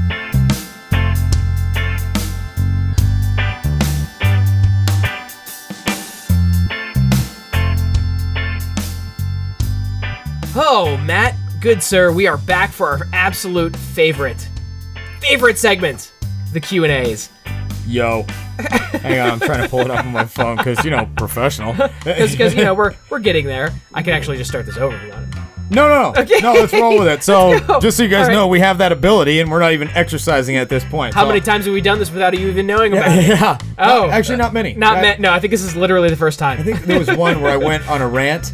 Oh, Matt, good sir, we are back for our absolute favorite, favorite segment, the Q and A's. Yo. (laughs) Hang on, I'm trying to pull it up on my phone because, you know, professional. (laughs) Because you know we're we're getting there. I can actually just start this over if you want. No, no, no. Okay. No, let's roll with it. So, (laughs) just so you guys right. know, we have that ability and we're not even exercising at this point. How So- many times have we done this without you even knowing about it? Yeah. Oh. No, actually, not many. Not I, Matt. No, I think this is literally the first time. I think there was one where I went on a rant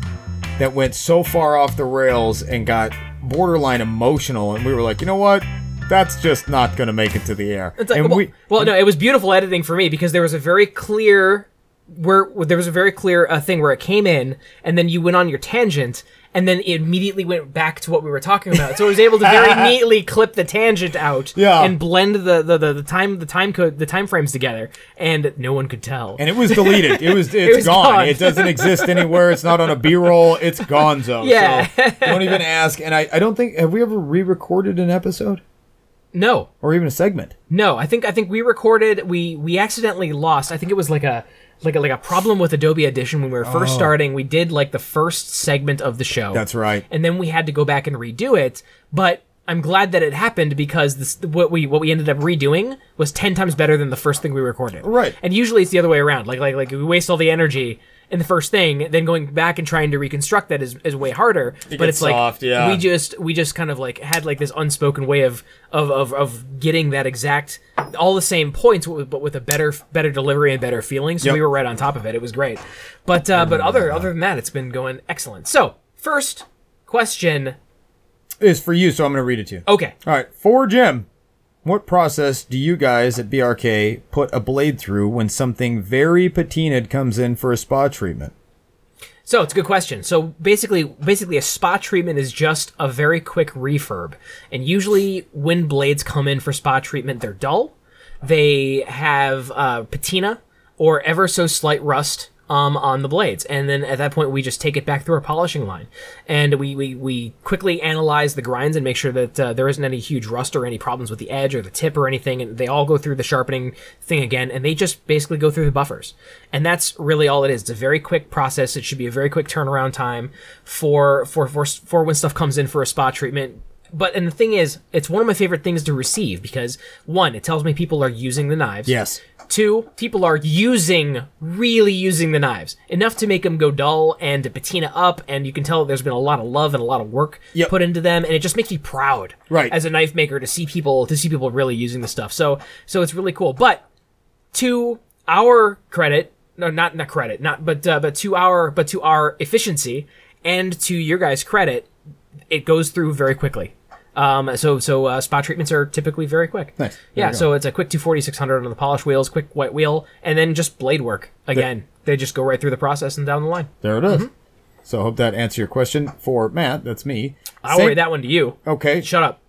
that went so far off the rails and got borderline emotional, and we were like, you know what? That's just not going to make it to the air. It's like, and well, we, well, no, it was beautiful editing for me because there was a very clear where where there was a very clear uh, thing where it came in and then you went on your tangent and then it immediately went back to what we were talking about. So it was able to very (laughs) neatly clip the tangent out Yeah. and blend the, the, the, the time the time code the time frames together and no one could tell. and it was deleted. It was (laughs) it's was gone. gone. It doesn't exist anywhere. It's not on a B-roll. It's gonzo. Yeah. So don't even ask. And I, I don't think have we ever re-recorded an episode no. or even a segment? No, I think I think we recorded we we accidentally lost. I think it was like a like a like a problem with Adobe Audition when we were first oh. starting. We did like the first segment of the show. Oh. That's right. And then we had to go back and redo it, but I'm glad that it happened because this what we what we ended up redoing was 10 times better than the first thing we recorded. Right. And usually it's the other way around. Like like like we waste all the energy in the first thing, then going back and trying to reconstruct that is, is way harder. but gets it's like yeah. we just we just kind of like had like this unspoken way of of of, of getting that exact all the same points but with a better better delivery and better feeling so Yep. we were right on top of it it was great but uh but other other than that it's been going excellent so first question is for you, so I'm going to read it to you. okay All right, for Jim, what process do you guys at BRK put a blade through when something very patinaed comes in for a spa treatment? So it's a good question. So basically, basically a spa treatment is just a very quick refurb, and usually when blades come in for spa treatment, they're dull. They have uh, patina or ever so slight rust um, on the blades, and then at that point we just take it back through our polishing line, and we we, we quickly analyze the grinds and make sure that uh, there isn't any huge rust or any problems with the edge or the tip or anything, and they all go through the sharpening thing again, and they just basically go through the buffers, and that's really all it is. It's a very quick process. It should be a very quick turnaround time for for for, for when stuff comes in for a spa treatment but and the thing is, it's one of my favorite things to receive because one, it tells me people are using the knives. Yes. Two, people are using, really using the knives enough to make them go dull and to patina up, and you can tell there's been a lot of love and a lot of work Yep. put into them, and it just makes me proud, Right. as a knife maker to see people to see people really using the stuff. So so it's really cool. But to our credit, no, not not credit, not but uh, but to our but to our efficiency and to your guys' credit, it goes through very quickly. Um, so so uh, spot treatments are typically very quick. Nice. There Yeah. So it's a quick 240 600 on the polish wheels, quick white wheel, and then just blade work again. They just go right through the process and down the line. There it is. Mm-hmm. So I hope that answers your question. For Matt, that's me. I'll Same- read that one to you. Okay, Shut up.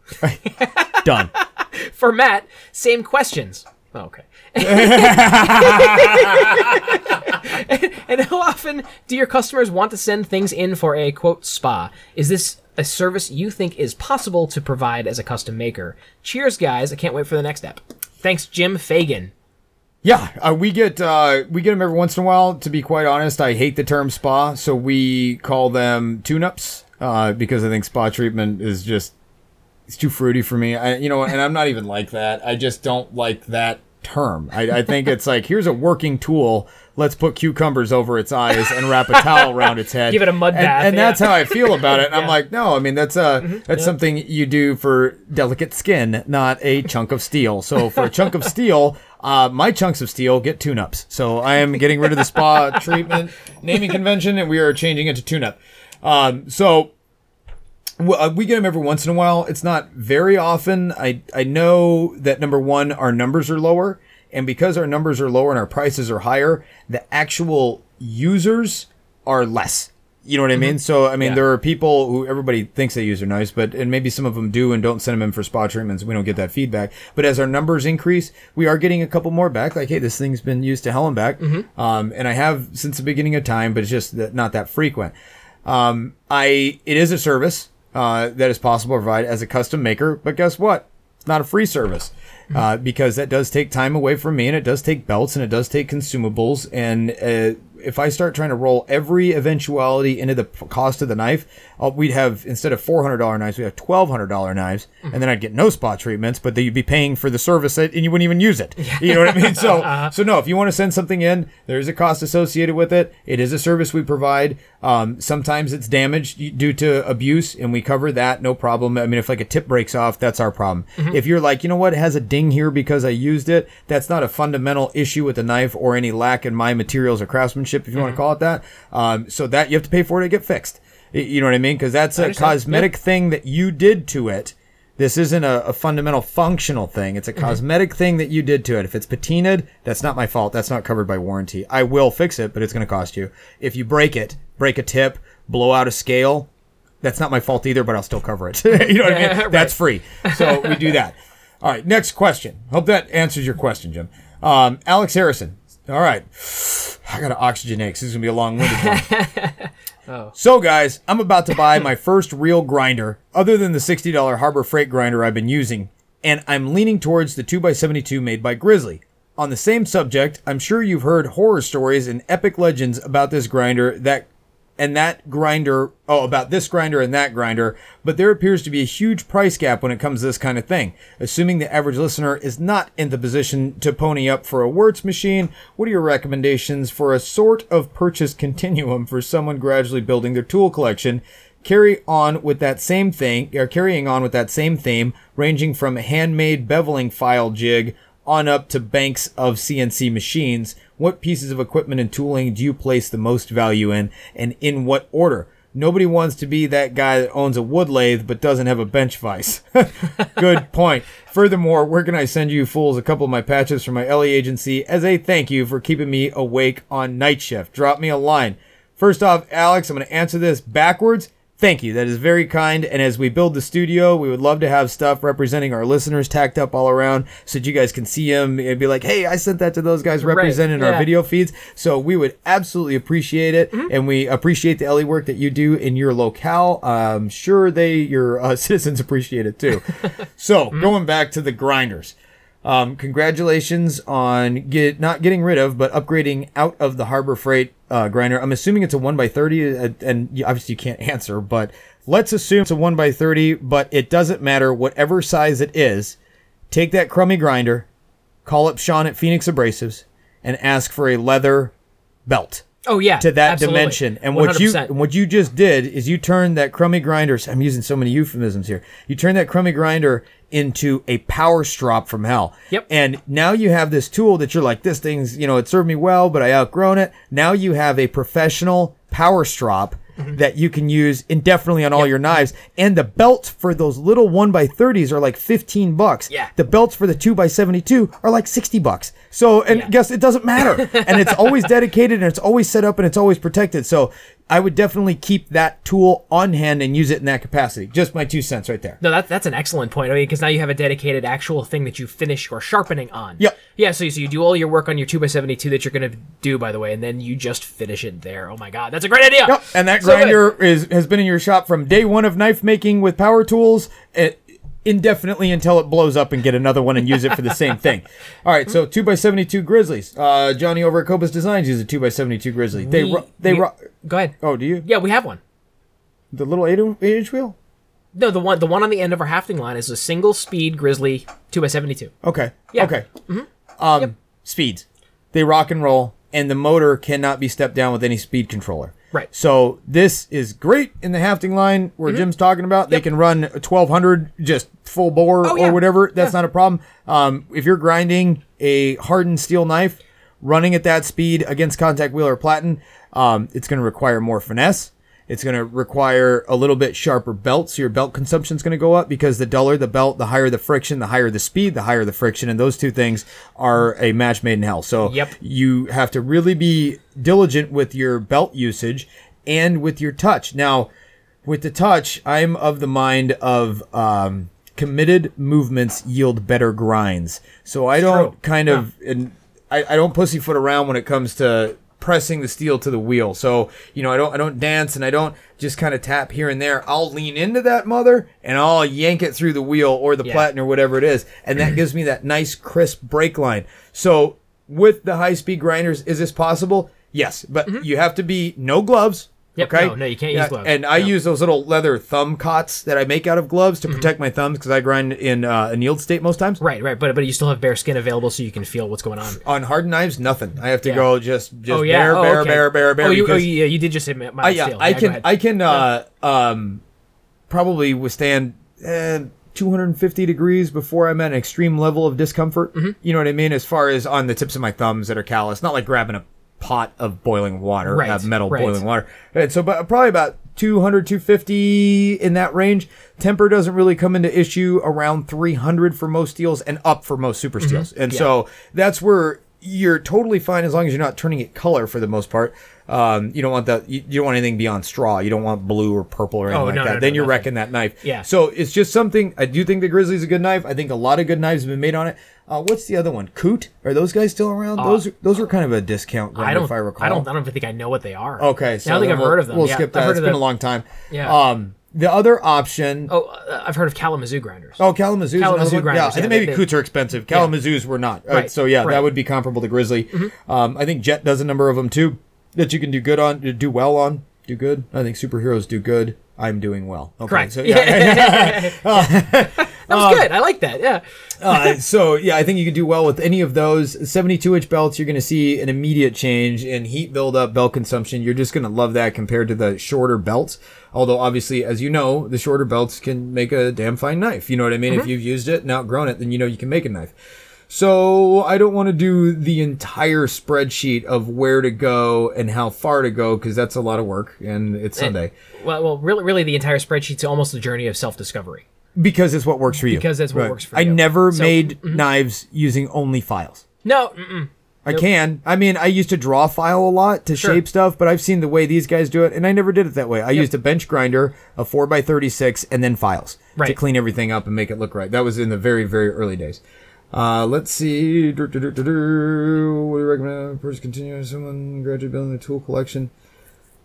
(laughs) done. (laughs) For Matt, same questions. Oh, okay. (laughs) and how often do your customers want to send things in for a quote spa? Is this a service you think is possible to provide as a custom maker? Cheers, guys! I can't wait for the next step. Thanks, Jim Fagan. Yeah, uh, we get uh, we get them every once in a while. To be quite honest, I hate the term spa, so we call them tune-ups uh, because I think spa treatment is just it's too fruity for me. I, you know, and I'm not even like that. I just don't like that term. I, I think it's like here's a working tool. Let's put cucumbers over its eyes and wrap a towel around its head. Give it a mud and, bath, and that's yeah. Mm-hmm. how I feel about it. And (laughs) I'm like, no, I mean that's uh that's something you do for delicate skin, not a chunk of steel. So for a chunk of steel. Uh, my chunks of steel get tune-ups, so I am getting rid of the spa (laughs) treatment naming convention, and we are changing it to tune-up. Um, so we get them every once in a while. It's not very often. I I know that number one, our numbers are lower, and because our numbers are lower and our prices are higher, the actual users are less. You know what I mean? So I mean, Yeah. there are people who everybody thinks they use their nice, but and maybe some of them do and don't send them in for spa treatments. We don't get that feedback. But as our numbers increase, we are getting a couple more back. Like, hey, this thing's been used to hell and back, um, and I have since the beginning of time, but it's just that, not that frequent. Um, I it is a service uh, that is possible to provide as a custom maker, but guess what? It's not a free service uh, because that does take time away from me, and it does take belts, and it does take consumables, and uh, if I start trying to roll every eventuality into the cost of the knife, uh, we'd have instead of four hundred dollar knives, we have twelve hundred dollar knives, and then I'd get no spot treatments, but then you'd be paying for the service that, and you wouldn't even use it. You know what I mean? So, (laughs) so no, if you want to send something in, there's a cost associated with it. It is a service we provide. Um, sometimes it's damaged due to abuse, and we cover that, no problem. I mean, if like a tip breaks off, that's our problem. If you're like, you know what, it has a ding here because I used it, that's not a fundamental issue with the knife or any lack in my materials or craftsmanship, if you want to call it that. Um, so that you have to pay for it to get fixed. You know what I mean? Because that's a cosmetic thing that you did to it. This isn't a, a fundamental functional thing. It's a cosmetic thing that you did to it. If it's patinaed, that's not my fault. That's not covered by warranty. I will fix it, but it's going to cost you. If you break it, break a tip, blow out a scale, that's not my fault either, but I'll still cover it. (laughs) you know what I mean? (laughs) Right. That's free. So we do that. All right, next question. Hope that answers your question, Jim. Um, Alex Harrison. All right. I got to oxygenate 'cause this is going to be a long winded one. (laughs) Oh. So, guys, I'm about to buy my (laughs) first real grinder, other than the $60 Harbor Freight grinder I've been using, and I'm leaning towards the 2x72 made by Grizzly. On the same subject, I'm sure you've heard horror stories and epic legends about this grinder that and that grinder, oh, about this grinder and that grinder, but there appears to be a huge price gap when it comes to this kind of thing. Assuming the average listener is not in the position to pony up for a Wuertz machine, what are your recommendations for a sort of purchase continuum for someone gradually building their tool collection? Carry on with that same thing, or carrying on with that same theme, ranging from handmade beveling file jig on up to banks of CNC machines, what pieces of equipment and tooling do you place the most value in and in what order? Nobody wants to be that guy that owns a wood lathe but doesn't have a bench vise. (laughs) Good point. Furthermore, where can I send you fools a couple of my patches from my LE agency as a thank you for keeping me awake on night shift? Drop me a line. First off, Alex, I'm going to answer this backwards. Thank you. That is very kind. And as we build the studio, we would love to have stuff representing our listeners tacked up all around so that you guys can see them and be like, hey, I sent that to those guys represented in our video feeds. So we would absolutely appreciate it. And we appreciate the LE work that you do in your locale. I'm sure they, your uh, (laughs) citizens appreciate it too. (laughs) so going back to the grinders. Um, congratulations on get not getting rid of, but upgrading out of the Harbor Freight uh, grinder. I'm assuming it's a one by thirty, uh, and obviously you can't (laughs) answer, but let's assume it's a one by thirty. But it doesn't matter, whatever size it is. Take that crummy grinder, call up Sean at Phoenix Abrasives, and ask for a leather belt Oh yeah, to that absolutely. dimension. And what you 100%. and what you just did is you turned that crummy grinder. I'm using so many euphemisms here. You turned that crummy grinder into a power strop from hell. Yep. And now you have this tool that you're like, this thing's, you know, it served me well, but I outgrown it. Now you have a professional power strop. Mm-hmm. That you can use indefinitely on all your knives, and the belts for those little one by thirties are like fifteen bucks. Yeah. The belts for the two by seventy two are like sixty bucks. So, and Yeah. guess it doesn't matter, (laughs) and it's always dedicated, and it's always set up, and it's always protected. So, I would definitely keep that tool on hand and use it in that capacity. Just my two cents right there. No, that's that's an excellent point. I mean, because now you have a dedicated actual thing that you finish your sharpening on. Yep. Yeah. So, you- so you do all your work on your two x seventy two that you're gonna do, by the way, and then you just finish it there. Oh my god, that's a great idea. Yep. And that So good. grinder is has been in your shop from day one of knife making with power tools. eh, indefinitely until it blows up and get another one and use it for the same thing. (laughs) All right, so two x seventy two Grizzlies. Uh, Johnny over at Cobus Designs uses a two x seventy two Grizzly. They We- ro- they we- ro- Go ahead. Oh, do you? Yeah, we have one. The little eight, eight inch wheel. No, the one the one on the end of our hafting line is a single speed Grizzly two x seventy two. Okay. Yeah. Okay. Um, speeds. They rock and roll, and the motor cannot be stepped down with any speed controller. Right. Mm-hmm. So this is great in the hafting line where Jim's talking about. They can run 1200 just full bore Oh, yeah. or whatever. That's not a problem. Um, if you're grinding a hardened steel knife, running at that speed against contact wheel or platen, um, it's going to require more finesse. It's going to require a little bit sharper belt, so your belt consumption is going to go up because the duller the belt, the higher the friction, the higher the speed, the higher the friction, and those two things are a match made in hell. So Yep. you have to really be diligent with your belt usage and with your touch. Now, with the touch, I'm of the mind of um, committed movements yield better grinds. So I don't true. kind of and I, I don't pussyfoot around when it comes to pressing the steel to the wheel. So you know I don't I don't dance and I don't just kind of tap here and there. I'll lean into that mother and I'll yank it through the wheel or the Yeah. platen or whatever it is, and that (clears throat) gives me that nice crisp break line. So with the high speed grinders, is this possible? Yes, but mm-hmm. you have to be no gloves. Mm-hmm. Yep, okay. no, no, you can't use gloves. And I. Mm-hmm. use those little leather thumb cots that I make out of gloves to protect my thumbs because I grind in uh, annealed state most times. Right, right, but but you still have bare skin available, so you can feel what's going on. On hard knives, nothing. I have to Yeah. go just just oh yeah, bare, oh, bare, okay. bare, bare, bare. Oh, you, oh, yeah, you did just say mild I, yeah, steel. I can. I can uh, um, probably withstand uh, 250 degrees before I'm at an extreme level of discomfort. Mm-hmm. You know what I mean? As far as on the tips of my thumbs that are callous, not like grabbing a pot of boiling water, Right, uh, metal right. boiling water. And so, but probably about 200, 250 in that range. Temper doesn't really come into issue around 300 for most steels and up for most super steels. And Mm-hmm. Yeah. so that's where you're totally fine as long as you're not turning it color for the most part. Um, you don't want that. You, you don't want anything beyond straw. You don't want blue or purple or anything Oh, like no, that. no, then no, you're nothing. wrecking that knife. Yeah. So it's just something. I do think the Grizzly's a good knife. I think a lot of good knives have been made on it. Uh, what's the other one? Coote? Are those guys still around? those those were kind of a discount Uh, I don't. if I recall. I don't. I don't even think I know what they are. Okay, so I don't think I've we'll, heard of them. We'll Yeah, skip I've that. heard It's of been the- a long time. Yeah. Um, the other option. Oh, uh, I've heard of Kalamazoo grinders. Oh, Kalamazoo's Kalamazoo grinders, Yeah, I yeah, think maybe they- Cootes are expensive. Kalamazoo's were not. Uh, Right, so yeah, right. Mm-hmm. that would be comparable to Grizzly. Um, I think Jet does a number of them too that you can do good on, do well on, do good. I think superheroes do good. I'm doing well. Okay, Correct. So (laughs) yeah, (laughs) (laughs) that was uh, good. I like that. Yeah. uh, (laughs) so yeah, I think you can do well with any of those 72 inch belts. You're going to see an immediate change in heat buildup, belt consumption. You're just going to love that compared to the shorter belts. Although obviously, as you know, the shorter belts can make a damn fine knife. You know what I mean? If mm-hmm. you've used it and outgrown it, then you know you can make a knife. So I don't want to do the entire spreadsheet of where to go and how far to go because that's a lot of work and it's eh, Sunday. Well, well, really, really, the entire spreadsheet's almost a journey of self-discovery. Because it's what works for you. Because that's what works for you. I you. never So- made knives using only files. No, mm-mm. I can. I mean, I used to draw file a lot to Sure. shape stuff, but I've seen the way these guys do it, and I never did it that way. I used a bench grinder, a 4x36, and then files to Right. clean everything up and make it look right. That was in the very, very early days. Uh, let's see. Dur, dur, dur, dur, dur. What do you recommend? First, continue someone gradually building a tool collection.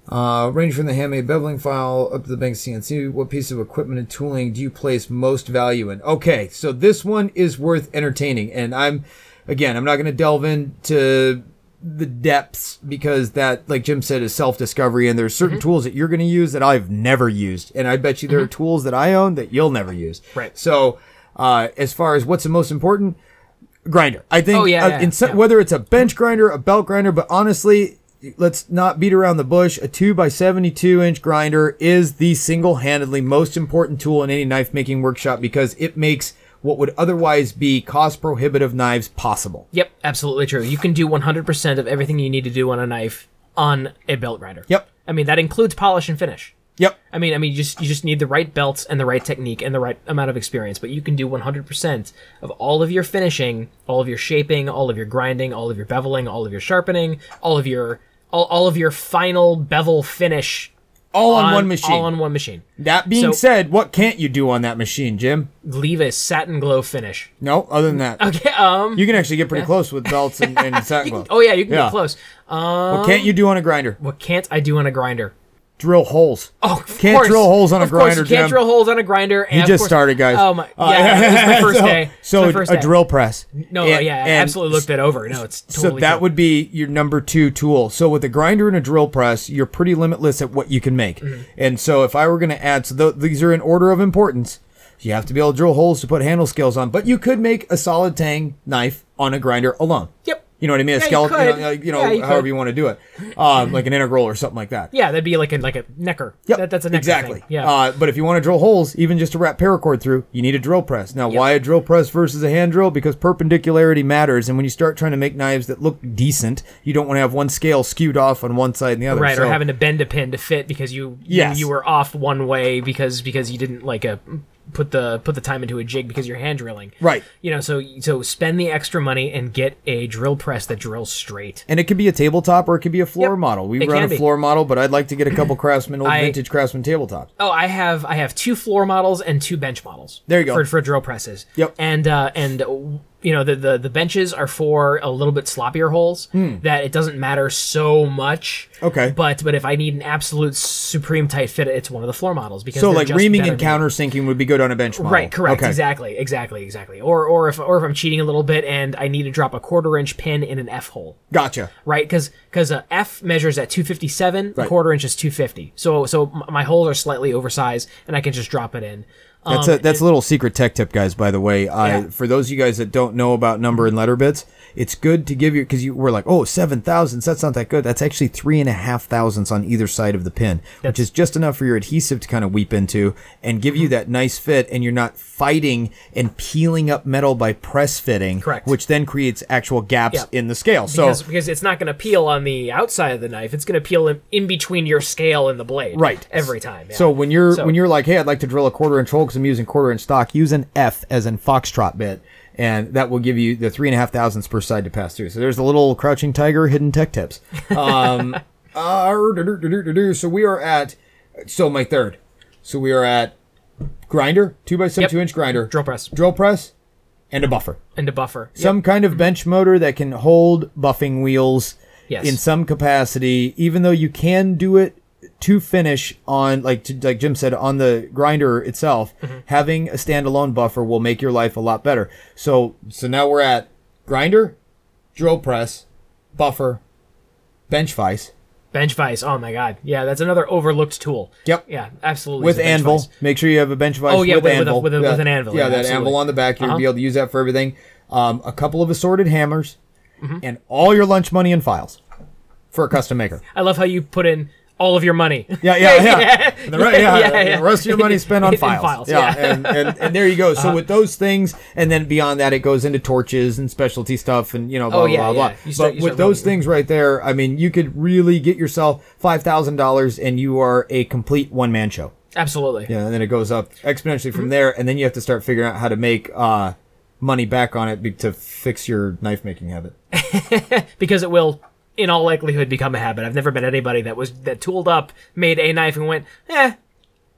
Uh, range from the handmade beveling file up to the bank CNC. What piece of equipment and tooling do you place most value in? Okay, so this one is worth entertaining, and I'm, again, I'm not going to delve into the depths because that, like Jim said, is self discovery, and there's certain tools that you're going to use that I've never used, and I bet you there are tools that I own that you'll never use. Right. So, uh, as far as what's the most important, grinder. I think Oh, yeah, uh, yeah, yeah. whether it's a bench grinder, a belt grinder, but honestly, let's not beat around the bush. A 2 by 72 inch grinder is the single handedly most important tool in any knife making workshop because it makes what would otherwise be cost prohibitive knives possible. Yep, absolutely true. You can do 100% of everything you need to do on a knife on a belt grinder. Yep. I mean, that includes polish and finish. Yep. I mean, I mean, you just you just need the right belts and the right technique and the right amount of experience. But you can do 100% of all of your finishing, all of your shaping, all of your grinding, all of your beveling, all of your sharpening, all of your all, all of your final bevel finish All on, one machine. All on one machine. that being So- said, what can't you do on that machine, Jim? Leave a satin glow finish. No, other than that. Okay. Um. You can actually get pretty close with belts and, and (laughs) satin gloves. Oh yeah, you can Yeah. get close. Um. What can't you do on a grinder? What can't I do on a grinder? Drill holes. Oh, of Can't course. drill holes on a of course, grinder, you can't Jim. drill holes on a grinder. And You just course- started, guys. Oh my! Uh, Yeah, was my (laughs) first so, day. So first a day. drill press. No, And- yeah, I absolutely looked that over. No, it's totally So that would be your number two tool. So with a grinder and a drill press, you're pretty limitless at what you can make. Mm-hmm. And so if I were going to add, so th- these are in order of importance. You have to be able to drill holes to put handle scales on, but you could make a solid tang knife on a grinder alone. Yep. You know what I mean? A Yeah, you skeleton, could. you know, like, you know Yeah, you however could. you want to do it, um, like an integral or something like that. Yeah, that'd be like a like a necker. Yep, That, that's a necker exactly. Thing. Yeah. Uh, but if you want to drill holes, even just to wrap paracord through, you need a drill press. Now, why a drill press versus a hand drill? Because perpendicularity matters, and when you start trying to make knives that look decent, you don't want to have one scale skewed off on one side and the other. right, or So- having to bend a pin to fit because you Yes. you, you were off one way because because you didn't like a put the put the time into a jig because you're hand drilling. Right. You know, so so spend the extra money and get a drill press that drills straight. And it could be a tabletop or it could be a floor Yep, model. We it run a be. floor model, but I'd like to get a couple (clears throat) Craftsman, old I- vintage Craftsman tabletops. Oh, I have I have two floor models and two bench models. There you go. for, for drill presses. Yep. And uh, and you know the, the the benches are for a little bit sloppier holes that it doesn't matter so much. Okay. But but if I need an absolute supreme tight fit, it's one of the floor models because So like reaming and countersinking would be good on a bench model. Right, correct, Okay. exactly, exactly, exactly. Or or if or if I'm cheating a little bit and I need to drop a quarter inch pin in an F hole, Gotcha. right? Because because uh, F measures at 257, Right. a quarter inch is 250. So so my holes are slightly oversized, and I can just drop it in. That's Um, a that's a little secret tech tip, guys. By the way, uh, Yeah. for those of you guys that don't know about number and letter bits, it's good to give you because you were like, oh, seven thousandths. That's not that good. That's actually three and a half thousandths on either side of the pin, which is just enough for your adhesive to kind of weep into and give Mm-hmm. you that nice fit. And you're not fighting and peeling up metal by press fitting, Correct. Which then creates actual gaps Yeah. in the scale. So because, because it's not going to peel on the outside of the knife. It's going to peel in, in between your scale and the blade. Right. Every time. yeah. So when you're So- when you're like, hey, I'd like to drill a quarter inch hole because I'm using quarter inch stock, use an F as in foxtrot bit, and that will give you the three and a half thousandths per side to pass through. So there's the little crouching tiger hidden tech tips. (laughs) Um, uh, so we are at so my third. So we are at grinder, two by seven, Yep. two inch grinder, drill press drill press, and a buffer. and a buffer. Yep. Some kind of bench motor that can hold buffing wheels Yes. in some capacity, even though you can do it to finish on like to, like Jim said on the grinder itself. Mm-hmm. Having a standalone buffer will make your life a lot better. So so now we're at grinder, drill press, buffer, bench vise bench vise. Oh my god. Yeah, that's another overlooked tool. Yep. Yeah, absolutely. with is a bench anvil. vise. Make sure you have a bench vise Oh, yeah, with, with- with a- anvil. with a- Yeah. with an anvil, Yeah, yeah, that absolutely. anvil on the back. You'll Uh-huh. be able to use that for everything. Um, a couple of assorted hammers, Mm-hmm. and all your lunch money and files for a custom maker. I love how you put in all of your money. Yeah, yeah, yeah. (laughs) Yeah. The, re- yeah, Yeah, (laughs) yeah. the rest of your money spent (laughs) on files. files, yeah. And, and and there you go. So with those things, and then beyond that, it goes into torches and specialty stuff, and you know, blah Oh, blah blah. start- but with those things right there, I mean, you could really get yourself five thousand dollars, and you are a complete one man show. Absolutely. Yeah, and then it goes up exponentially Mm-hmm. from there, and then you have to start figuring out how to make uh, money back on it to fix your knife making habit. because it will in all likelihood become a habit. I've never met anybody that was that tooled up, made a knife and went, "Eh,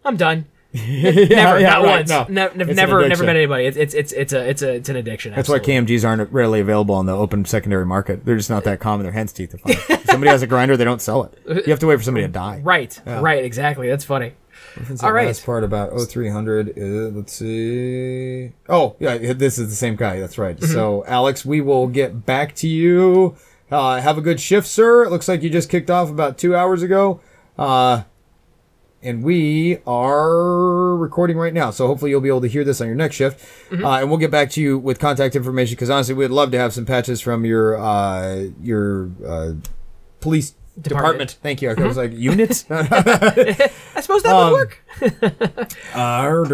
I'm done." (laughs) never, yeah, not right, once. no. Ne- It's never, never met anybody. It's it's it's it's a it's a it's an addiction. That's why. KMGs aren't readily available on the open secondary market. They're just not that (laughs) common. They're hen's teeth to find. if somebody has a grinder, they don't sell it. You have to wait for somebody to die. Right, right, exactly. That's funny. All right. Last part about 0300 is, let's see. Oh, yeah, this is the same guy. That's right. Mm-hmm. So, Alex, we will get back to you. Uh, have a good shift, sir. It looks like you just kicked off about two hours ago. Uh, and we are recording right now. So hopefully you'll be able to hear this on your next shift. Mm-hmm. Uh, and we'll get back to you with contact information because honestly, we'd love to have some patches from your uh, your uh, police department. Department. Mm-hmm. Thank you. I was like units. (laughs) I suppose that Um, would work. (laughs) Uh,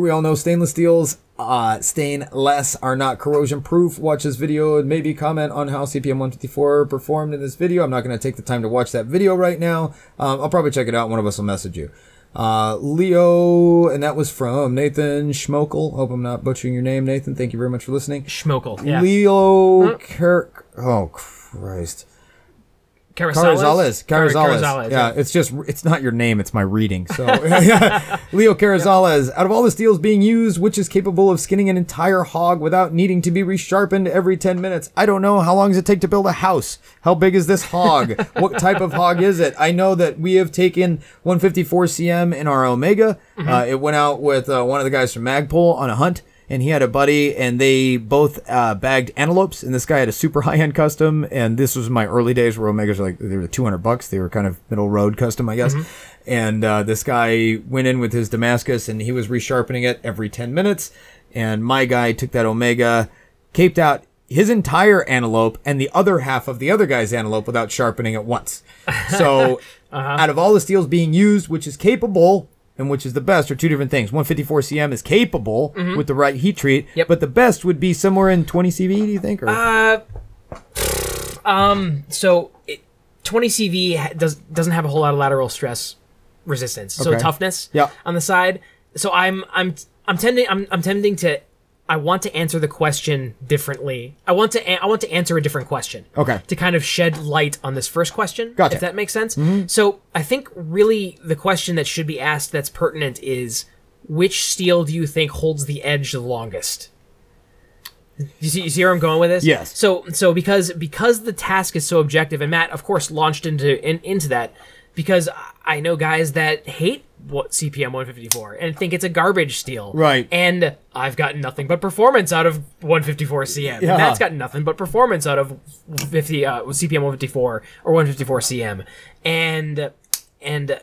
we all know stainless steels, uh, stainless are not corrosion proof. Watch this video and maybe comment on how CPM 154 performed in this video. I'm not going to take the time to watch that video right now. Um, I'll probably check it out. One of us will message you. Uh, Leo, and that was from Nathan Schmokel. Hope I'm not butchering your name, Nathan. Thank you very much for listening. Schmokel. Yeah. Leo Kirk. Oh, Christ. Carazales. Carazales. Carazales. Carazales, Yeah, it's just it's not your name, it's my reading. So (laughs) (laughs) Leo Carazales, out of all the steels being used, which is capable of skinning an entire hog without needing to be resharpened every 10 minutes? I don't know. How long does it take to build a house? How big is this hog? (laughs) what type of hog is it? I know that we have taken 154 cm in our Omega. Uh, it went out with uh, one of the guys from Magpul on a hunt and he had a buddy, and they both uh, bagged antelopes. And this guy had a super (laughs) high end custom, and this was my early days where Omegas were like they were two hundred bucks. They were kind of middle road custom, I guess. And uh, this guy went in with his Damascus, and he was resharpening it every ten minutes. And my guy took that Omega, caped out his entire antelope and the other half of the other guy's antelope without sharpening it once. So, (laughs) out of all the steels being used, which is capable and which is the best, are two different things. 154 cm is capable with the right heat treat, Yep. but the best would be somewhere in 20 CV. Do you think? Or Uh, um. So it, 20 CV does doesn't have a whole lot of lateral stress resistance. So Okay. toughness. Yeah. On the side. So I'm I'm I'm tending I'm I'm tending to. I want to answer the question differently. I want to a- I want to answer a different question. Okay. To kind of shed light on this first question. Gotcha. If that makes sense. Mm-hmm. So I think really the question that should be asked that's pertinent is which steel do you think holds the edge the longest? You see, you see where I'm going with this? Yes. So, so because because the task is so objective, and Matt, of course, launched into in, into that because I know guys that hate what CPM 154 and think it's a garbage steel. Right. And I've gotten nothing but performance out of 154 CM. Yeah. And Matt's got nothing but performance out of 50 uh, CPM 154 or 154 CM. And and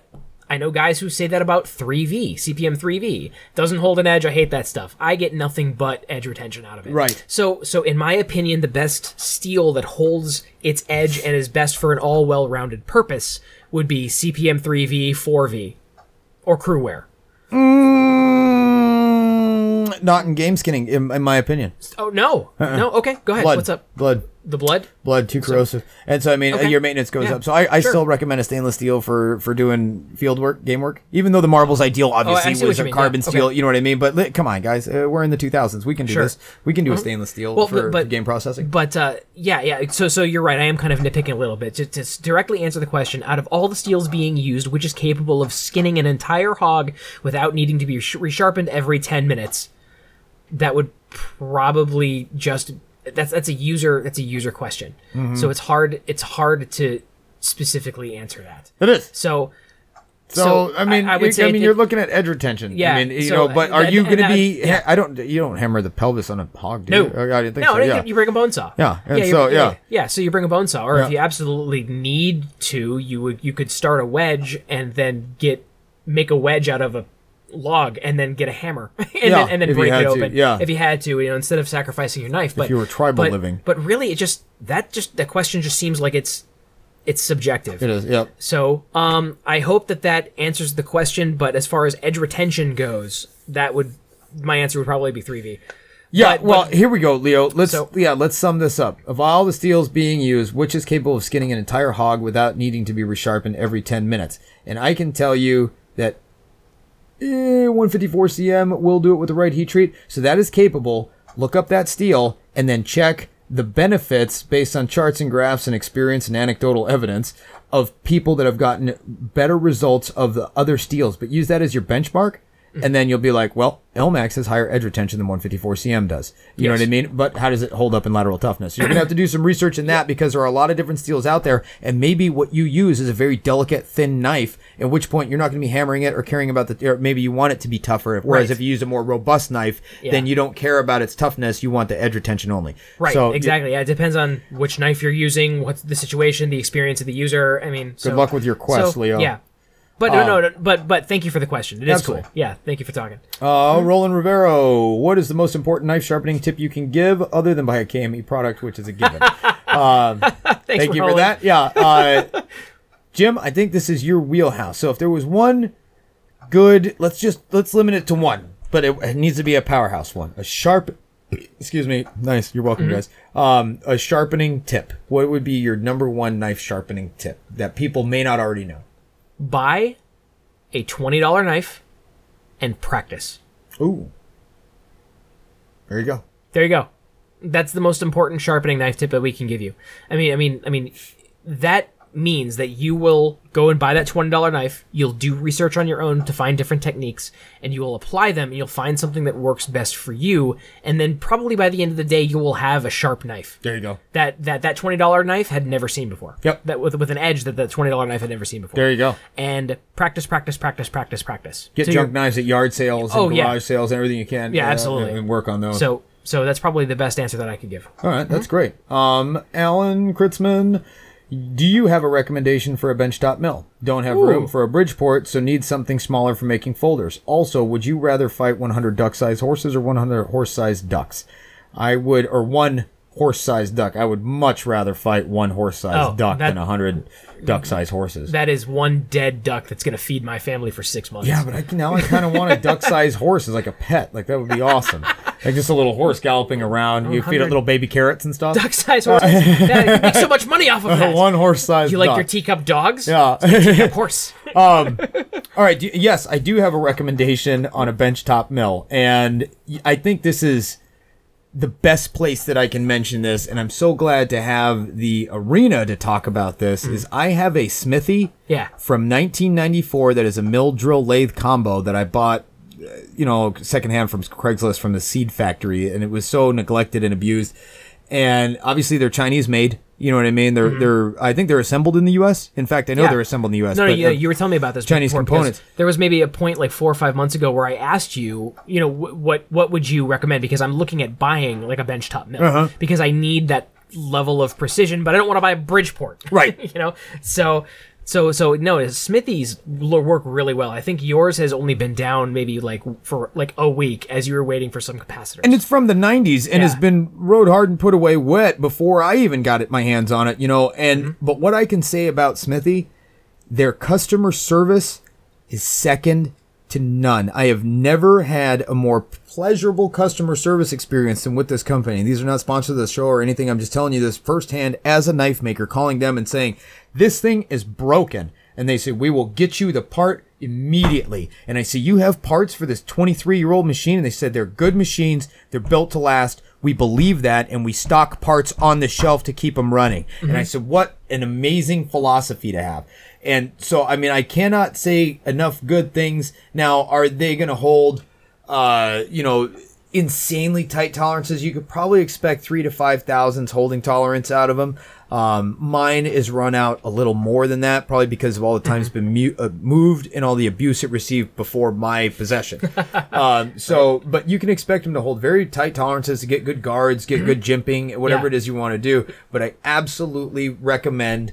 I know guys who say that about 3V, CPM 3V. Doesn't hold an edge. I hate that stuff. I get nothing but edge retention out of it. Right. So, so in my opinion, the best steel that holds its edge and is best for an all well-rounded purpose would be CPM 3V, 4V, or crewware. Mm, not in game skinning, in, in my opinion. Oh no, no. Okay, go ahead. Blood. What's up? Blood. The blood. Blood too corrosive, and so I mean Okay. your maintenance goes Yeah. up. So I, I Sure. still recommend a stainless steel for for doing field work, game work. Even though the marble's ideal, obviously Oh, see was a carbon yeah. steel. Okay. You know what I mean? But li- come on, guys, uh, we're in the 2000s. We can do Sure. this. We can do a stainless steel Well, for, but- for game processing. But uh, yeah, yeah. So, so you're right. I am kind of nitpicking a little bit. To, to directly answer the question, out of all the steels being used, which is capable of skinning an entire hog without needing to be sh- resharpened every ten minutes, that would probably just that's that's a user that's a user question. Mm-hmm. So it's hard it's hard to specifically answer that. it is. So. So, I mean, I, I, would say I mean, it- you're looking at edge retention. Yeah, I mean, you so, know, but are you going to be? I- yeah. I don't. You don't hammer the pelvis on a hog, do No, you? I didn't think no, so. no, Yeah. you bring a bone saw. Yeah, and you- so, yeah. yeah. So you bring a bone saw, or Yeah. if you absolutely need to, you would you could start a wedge and then get make a wedge out of a log and then get a hammer and Yeah, then and then break it to, open. yeah. if you had to, you know, instead of sacrificing your knife. But you were tribal but- living. but really, it just that just that question just seems like it's it's subjective. It is. Yep. So, um, I hope that that answers the question. But as far as edge retention goes, that would my answer would probably be three V. Yeah, But- well, but- here we go, Leo. Let's So- yeah, let's sum this up. Of all the steels being used, which is capable of skinning an entire hog without needing to be resharpened every 10 minutes? And I can tell you eh, 154 cm will do it with the right heat treat. So that is capable. Look up that steel and then check the benefits based on charts and graphs and experience and anecdotal evidence of people that have gotten better results of the other steels. But use that as your benchmark. And then you'll be like, well, Elmax has higher edge retention than 154 CM does. You know what I mean? But how does it hold up in lateral toughness? You're going to have to do some research in that because there are a lot of different steels out there. And maybe what you use is a very delicate, thin knife, at which point you're not going to be hammering it or caring about the, or maybe you want it to be tougher. Whereas Right. if you use a more robust knife, then you don't care about its toughness. You want the edge retention only. Right, So exactly. Yeah, it depends on which knife you're using, what's the situation, the experience of the user. I mean, so, good luck with your quest, so, Leo. Yeah, but no, no, no, but but thank you for the question. It is Absolutely. cool. Yeah, thank you for talking. Uh, Roland Rivero, what is the most important knife sharpening tip you can give other than buy a KME product, which is a given? (laughs) (laughs) Thanks Thank you for that. Yeah. Uh, (laughs) Jim, I think this is your wheelhouse. So if there was one good, let's just let's limit it to one, but it, it needs to be a powerhouse one. A sharp excuse me. Nice. You're welcome, Mm-hmm. guys. Um, a sharpening tip. What would be your number one knife sharpening tip that people may not already know? Buy a twenty dollar knife and practice. Ooh. There you go. There you go. That's the most important sharpening knife tip that we can give you. I mean, I mean, I mean, that means that you will go and buy that $20 knife. You'll do research on your own to find different techniques and you will apply them and you'll find something that works best for you. And then probably by the end of the day, you will have a sharp knife. There you go. That, that, that $20 knife had never seen before. Yep. That with, with an edge that that $20 knife had never seen before. There you go. And practice, practice, practice, practice, practice. Get So junk knives at yard sales and Oh, garage yeah. sales and everything you can. Yeah, uh, absolutely. And work on those. So, so that's probably the best answer that I could give. All right, that's great. Um, Alan Kritzman, do you have a recommendation for a benchtop mill? Don't have room for a Bridgeport, so need something smaller for making folders. Also, would you rather fight 100 duck-sized horses or 100 horse-sized ducks? I would, or one horse-sized duck. I would much rather fight one horse-sized Oh, duck that- than 100 duck-sized horses. That is one dead duck that's going to feed my family for six months. yeah, but I now I kind of want a (laughs) duck-sized horse as like a pet. Like that would be awesome. Like just a little horse galloping around. You feed it little baby carrots and stuff. Duck-sized horses. (laughs) you make so much money off of (laughs) that. one horse-sized. you like duck. your teacup dogs? Yeah. Teacup horse. Um, all right. Do, yes, I do have a recommendation on a benchtop mill, and I think this is the best place that I can mention this. And I'm so glad to have the arena to talk about this. Mm. Is I have a Smithy Yeah. from 1994 that is a mill drill lathe combo that I bought uh, you know, secondhand from Craigslist from the seed factory, and it was so neglected and abused. And obviously, they're Chinese made. You know what I mean? They're they're. I think they're assembled in the U.S. In fact, I know Mm-hmm. Yeah. they're assembled in the U.S. No, no, uh, you were telling me about this Chinese components. There was maybe a point like four or five months ago where I asked you, you know, wh- what what would you recommend? Because I'm looking at buying like a benchtop mill Uh-huh. because I need that level of precision, but I don't want to buy a Bridgeport, Right. (laughs) you know, so. So, so no, Smithies work really well. I think yours has only been down maybe like for like a week as you were waiting for some capacitors. and it's from the 90s and has been rode hard and put away wet before I even got it my hands on it, you know. And Mm-hmm. but what I can say about Smithy, their customer service is second to none. I have never had a more pleasurable customer service experience than with this company. These are not sponsors of the show or anything. I'm just telling you this firsthand as a knife maker, calling them and saying, "This thing is broken." And they say, "We will get you the part immediately." And I say, "You have parts for this 23-year-old machine?" And they said, "They're good machines. They're built to last." We believe that, and we stock parts on the shelf to keep them running. And I said, "What an amazing philosophy to have!" And so, I mean, I cannot say enough good things. Now, are they going to hold, uh, you know, insanely tight tolerances? You could probably expect three to five thousandths holding tolerance out of them. Um, mine is run out a little more than that, probably because of all the times it's been mu- uh, moved and all the abuse it received before my possession. (laughs) um, so, but you can expect them to hold very tight tolerances to get good guards, get good (clears throat) jimping, whatever Yeah. it is you want to do. But I absolutely recommend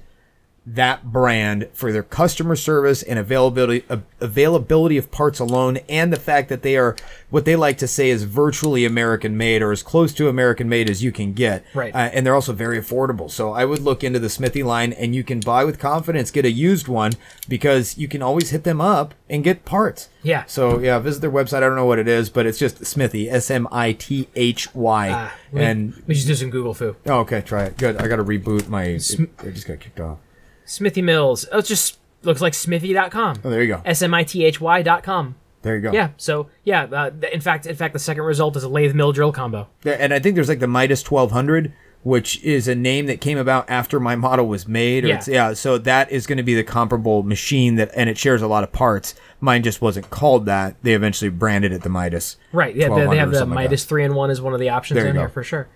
that brand for their customer service and availability uh, availability of parts alone and the fact that they are what they like to say is virtually American made or as close to American made as you can get. Right. Uh, and they're also very affordable. So I would look into the Smithy line and you can buy with confidence, get a used one because you can always hit them up and get parts. Yeah. So yeah, visit their website. I don't know what it is, but it's just Smithy, S M I T H Y. We, And we just do some Google foo. oh, okay, try it. Good. I got to reboot my. It, it just got kicked off. Smithy Mills. Oh, it just looks like smithy.com. Oh, there you go. S M I T H Y.com. There you go. Yeah. So yeah. Uh, in fact, in fact, the second result is a lathe mill drill combo. Yeah, and I think there's like the Midas 1200, which is a name that came about after my model was made. Or Yeah. It's, yeah. So that is going to be the comparable machine that, and it shares a lot of parts. Mine just wasn't called that. They eventually branded it the Midas. Right. Yeah. They, they 1200 have the something like Midas three and one is one of the options There in go. here for sure.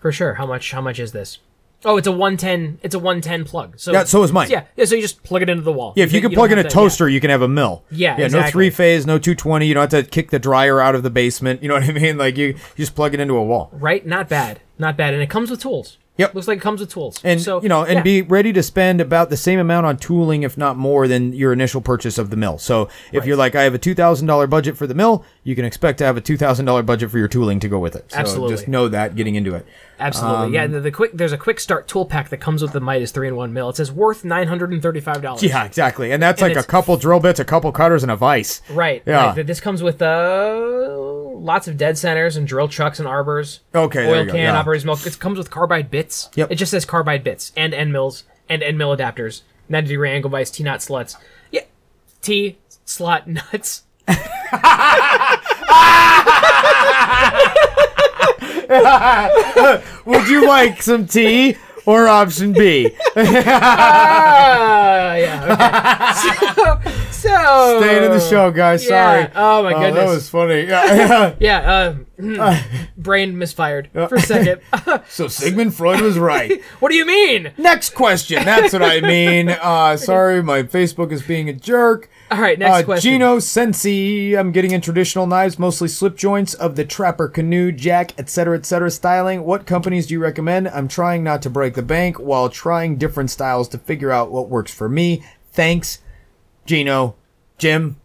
For sure. How much? How much is this? Oh, it's a 110. It's a 110 plug. So Yeah, so is mine. Yeah. Yeah. So you just plug it into the wall. Yeah, if you, don't can plug in a to- toaster, you can have a mill. Yeah, yeah, no three phase, no 220. You don't have to kick the dryer out of the basement. You know what I (laughs) mean? Like you, you just plug it into a wall. Right. Not bad. Not bad. And it comes with tools. Yep. Looks like it comes with tools. And so you know, and yeah. be ready to spend about the same amount on tooling, if not more, than your initial purchase of the mill. So if you're like, I have a two thousand dollar budget for the mill, you can expect to have a two thousand dollar budget for your tooling to go with it. So Absolutely. just know that getting into it. Absolutely. yeah. Um, The, the quick. There's a quick start tool pack that comes with the Midas three in one mill. It says worth nine hundred and thirty five dollars. Yeah, exactly. And that's And like a couple drill bits, a couple cutters, and a vise. Right. Yeah. Right. This comes with uh, lots of dead centers and drill chucks and arbors. Okay, Oil can, yeah. operator's milk. It comes with carbide bits. Yep. It just says carbide bits and end mills and end mill adapters, 90 degree angle vise, T knot sluts. Yeah. T slot nuts. (laughs) (laughs) (laughs) (laughs) Would you like some tea or option B? Ah, yeah. Okay. (laughs) So, so Staying in the show, guys. Yeah. Sorry. Oh, my goodness. That was funny. (laughs) Yeah. Yeah. Uh, brain misfired for a second. so Sigmund Freud was right. what do you mean? Next question. That's what I mean. Uh, sorry, my Facebook is being a jerk. All right. Next uh, question. Gino Sensi. I'm getting in traditional knives, mostly slip joints of the trapper, canoe, jack, etc., etc. styling. What companies do you recommend? I'm trying not to break the bank while trying different styles to figure out what works for me. Thanks, Gino. Jim,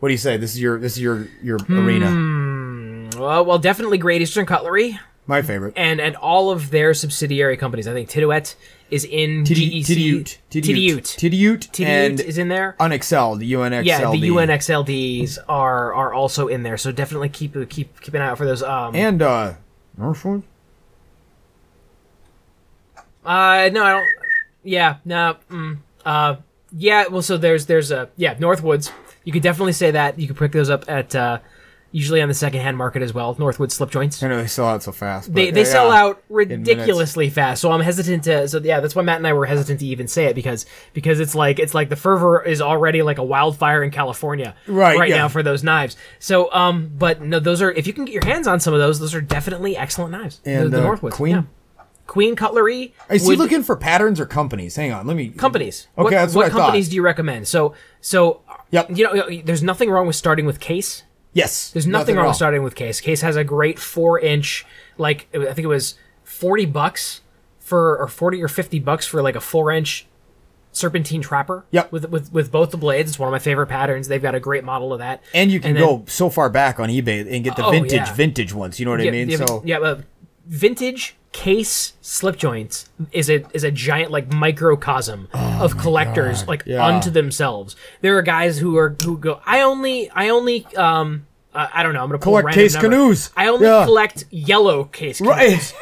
what do you say? This is your this is your your Hmm. arena. Well, well, definitely Great Eastern Cutlery. My favorite. and and all of their subsidiary companies. I think Tidioute is in GEC. Tidioute. Tidioute. Tidioute. Tidioute is in there. Unexcel, the UNXLD. Yeah, the UNXLDs are are also in there. So definitely keep keep keep an eye out for those. Um, And, uh, Northwood? uh, no, I don't. Yeah, no. Mm, uh, yeah. Well, so there's there's a yeah Northwoods. You could definitely say that. You could pick those up at uh, usually on the secondhand market as well. Northwood slip joints. I know they sell out so fast. They, they uh, sell out ridiculously fast, so I'm hesitant to. So yeah, that's why Matt and I were hesitant to even say it because because it's like it's like the fervor is already like a wildfire in California Right, right yeah. now for those knives. So um, but no, those are if you can get your hands on some of those, those are definitely excellent knives. And, the, the uh, Northwoods, Queen? yeah. Queen cutlery. Is he looking for patterns or companies? Hang on, let me. companies. Okay, what, that's what what I thought. companies do you recommend? So so Yep. you know there's nothing wrong with starting with case. Yes. There's nothing, wrong with starting with Case. Case has a great four inch, like I think it was forty bucks for or forty or fifty bucks for like a four inch serpentine trapper. Yep. With with with both the blades. It's one of my favorite patterns. They've got a great model of that. And you can then- go so far back on eBay and get the Oh, vintage, yeah. vintage ones. You know what I mean? yeah, so yeah, but vintage case slip joints is a is a giant like microcosm of collectors like Oh Yeah. unto themselves. There are guys who are who go. I only I only um uh, I don't know. I'm gonna Collect case number. canoes. I only Yeah. collect yellow case canoes.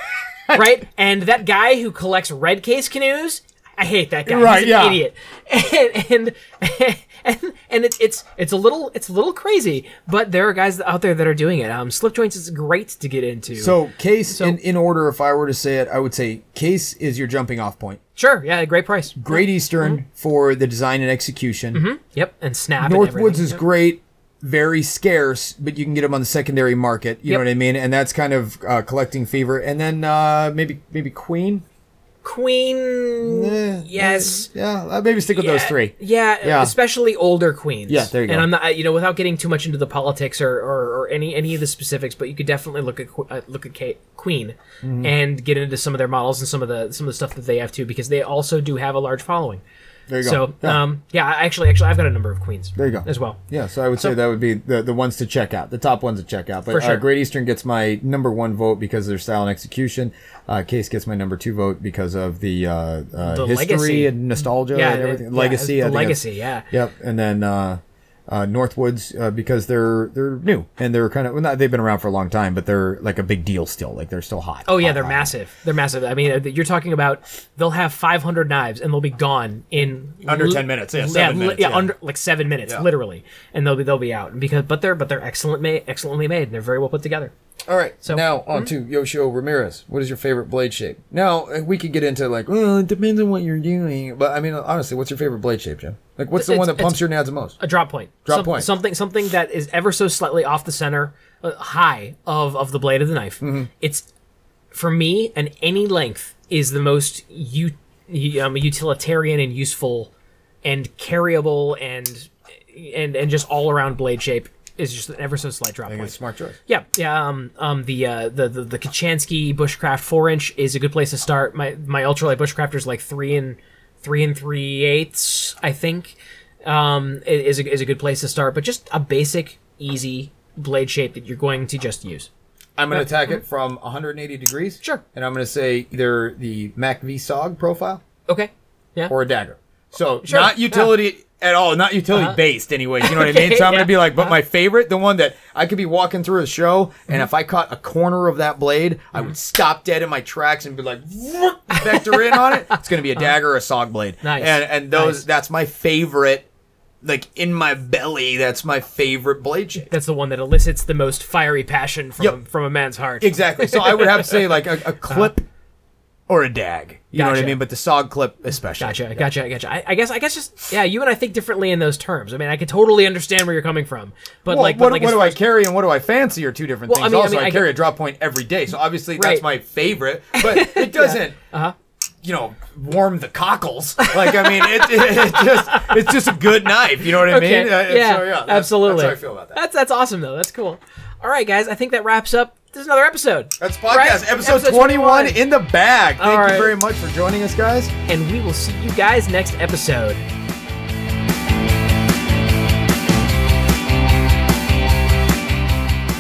right. (laughs) right? And that guy who collects red case canoes, I hate that guy. Right, He's an yeah. idiot. (laughs) And and and, and it's it's it's a little it's a little crazy, but there are guys out there that are doing it. Um, slip joints is great to get into. So case in, in order, if I were to say it, I would say case is your jumping off point. sure, yeah, great price. Great Eastern Mm-hmm. for the design and execution. Yep, and snap. and Northwoods everything. is Yep. great, very scarce, but you can get them on the secondary market. You Yep. know what I mean? And that's kind of uh, collecting fever. And then uh, maybe maybe Queen. Queen. Eh, yes. Yeah, uh, maybe stick with those three. Yeah, Yeah. especially older queens. Yeah, there you And go. I'm not, you know, without getting too much into the politics or, or, or any any of the specifics, but you could definitely look at uh, look at Kate, Queen Mm-hmm. and get into some of their models and some of the some of the stuff that they have too, because they also do have a large following. There you go. So, yeah. um, yeah, actually, actually, I've got a number of queens. There you go. as well. Yeah, so I would say that would be the, the ones to check out, the top ones to check out. But For sure. uh, Great Eastern gets my number one vote because of their style and execution. Uh, Case gets my number two vote because of the, uh, uh, The history legacy. and nostalgia Yeah, and everything. yeah, legacy. the legacy, yeah. Yep, and then uh, Northwoods uh, because they're they're new and they're kind of well, not, they've been around for a long time, but they're like a big deal still. Like they're still hot. Oh yeah, Hot, they're hot. massive. They're massive. I mean, uh, you're talking about they'll have 500 knives and they'll be gone in Under li- 10 minutes, yeah, seven li- minutes, yeah, yeah. under like seven minutes, Yeah. literally, and they'll be they'll be out because but they're but they're excellent made, excellently made, and they're very well put together. All right. So- now on to Yoshio Ramirez. What is your favorite blade shape? Now uh, we could get into like, well, it depends on what you're doing. But I mean, honestly, what's your favorite blade shape, Jim? Like, what's the It's- one that it's- pumps your nads the most? A drop point, Drop Some- point. something something that is ever so slightly off the center, uh, high of of the blade of the knife. Mm-hmm. It's for me, and any length is the most u- um, utilitarian and useful and carryable and and and just all around blade shape is just an ever so slight drop I think point. it's a smart choice. Yeah, yeah. Um, um, the uh, the the, the Kachansky Bushcraft four inch is a good place to start. My my ultralight Bushcrafter's like three and three and three eighths, I think. Um, is a, is a good place to start, but just a basic, easy blade shape that you're going to just use. I'm going to attack it from 180 degrees. Sure. And I'm going to say either the MACV-SOG profile Okay. Yeah. or a dagger. So Sure, not utility at all, not utility Uh-huh. based, anyways. You know what I (laughs) mean? So I'm yeah. going to be like, but my favorite, the one that I could be walking through a show, and if I caught a corner of that blade, I would stop dead in my tracks and be like, vector in on it. It's going to be a dagger or a sog blade. Uh-huh. Nice. And and those Nice. that's my favorite. Like in my belly, that's my favorite blade shape. That's the one that elicits the most fiery passion from Yep. from a man's heart. Exactly. So I would have to say like a, a (laughs) clip or a dag. You know what I mean? But the sog clip especially. Gotcha, gotcha, gotcha. I, I guess, I guess, just yeah. You and I think differently in those terms. I mean, I can totally understand where you're coming from, but Well, like, what, but like what do I carry and what do I fancy are two different Well, I things. mean- also, I, mean, I carry a drop point every day, so obviously Right. that's my favorite. But it (laughs) doesn't, Uh-huh. you know, warm the cockles. Like I mean, it, (laughs) it, it just it's just a good knife. You know what I Okay. mean? Uh, yeah, so, yeah that's- absolutely. That's how I feel about that. That's that's awesome though. That's cool. All right, guys. I think that wraps up. This is another episode. That's podcast Right? episode, 21, in the bag. Thank All you right. very much for joining us, guys. and we will see you guys next episode.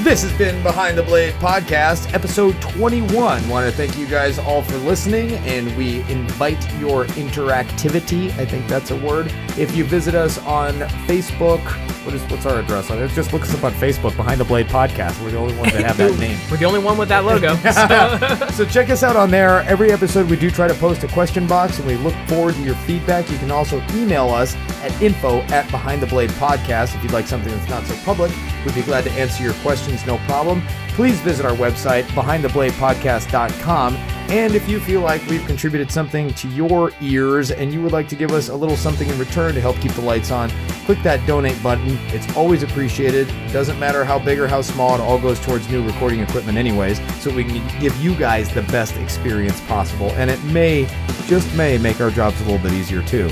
This has been Behind the Blade Podcast, episode 21. Want to thank you guys all for listening, and we invite your interactivity. I think that's a word. If you visit us on Facebook, what is what's our address on it? Just look us up on Facebook, Behind the Blade Podcast. We're the only ones that have that (laughs) name. We're the only one with that logo. (laughs) so check us out on there. Every episode we do try to post a question box and we look forward to your feedback. You can also email us at info at behind the blade podcast if you'd like something that's not so public. We'd be glad to answer your questions, no problem. Please visit our website, behindthebladepodcast.com. And if you feel like we've contributed something to your ears and you would like to give us a little something in return to help keep the lights on, click that donate button. It's always appreciated. Doesn't matter how big or how small, it all goes towards new recording equipment, anyways, so we can give you guys the best experience possible. And it may, just may, make our jobs a little bit easier too.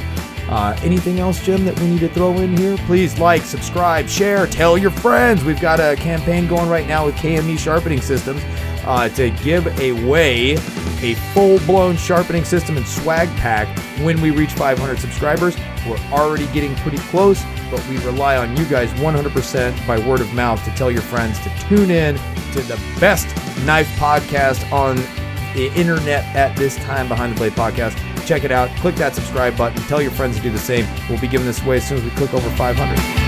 Uh, anything else, Jim, that we need to throw in here? Please like, subscribe, share, tell your friends. We've got a campaign going right now with KME Sharpening Systems uh, to give away a full blown sharpening system and swag pack when we reach 500 subscribers. We're already getting pretty close, but we rely on you guys 100% by word of mouth to tell your friends to tune in to the best knife podcast on the internet at this time behind the blade podcast. Check it out. Click that subscribe button. Tell your friends to do the same. We'll be giving this away as soon as we click over 500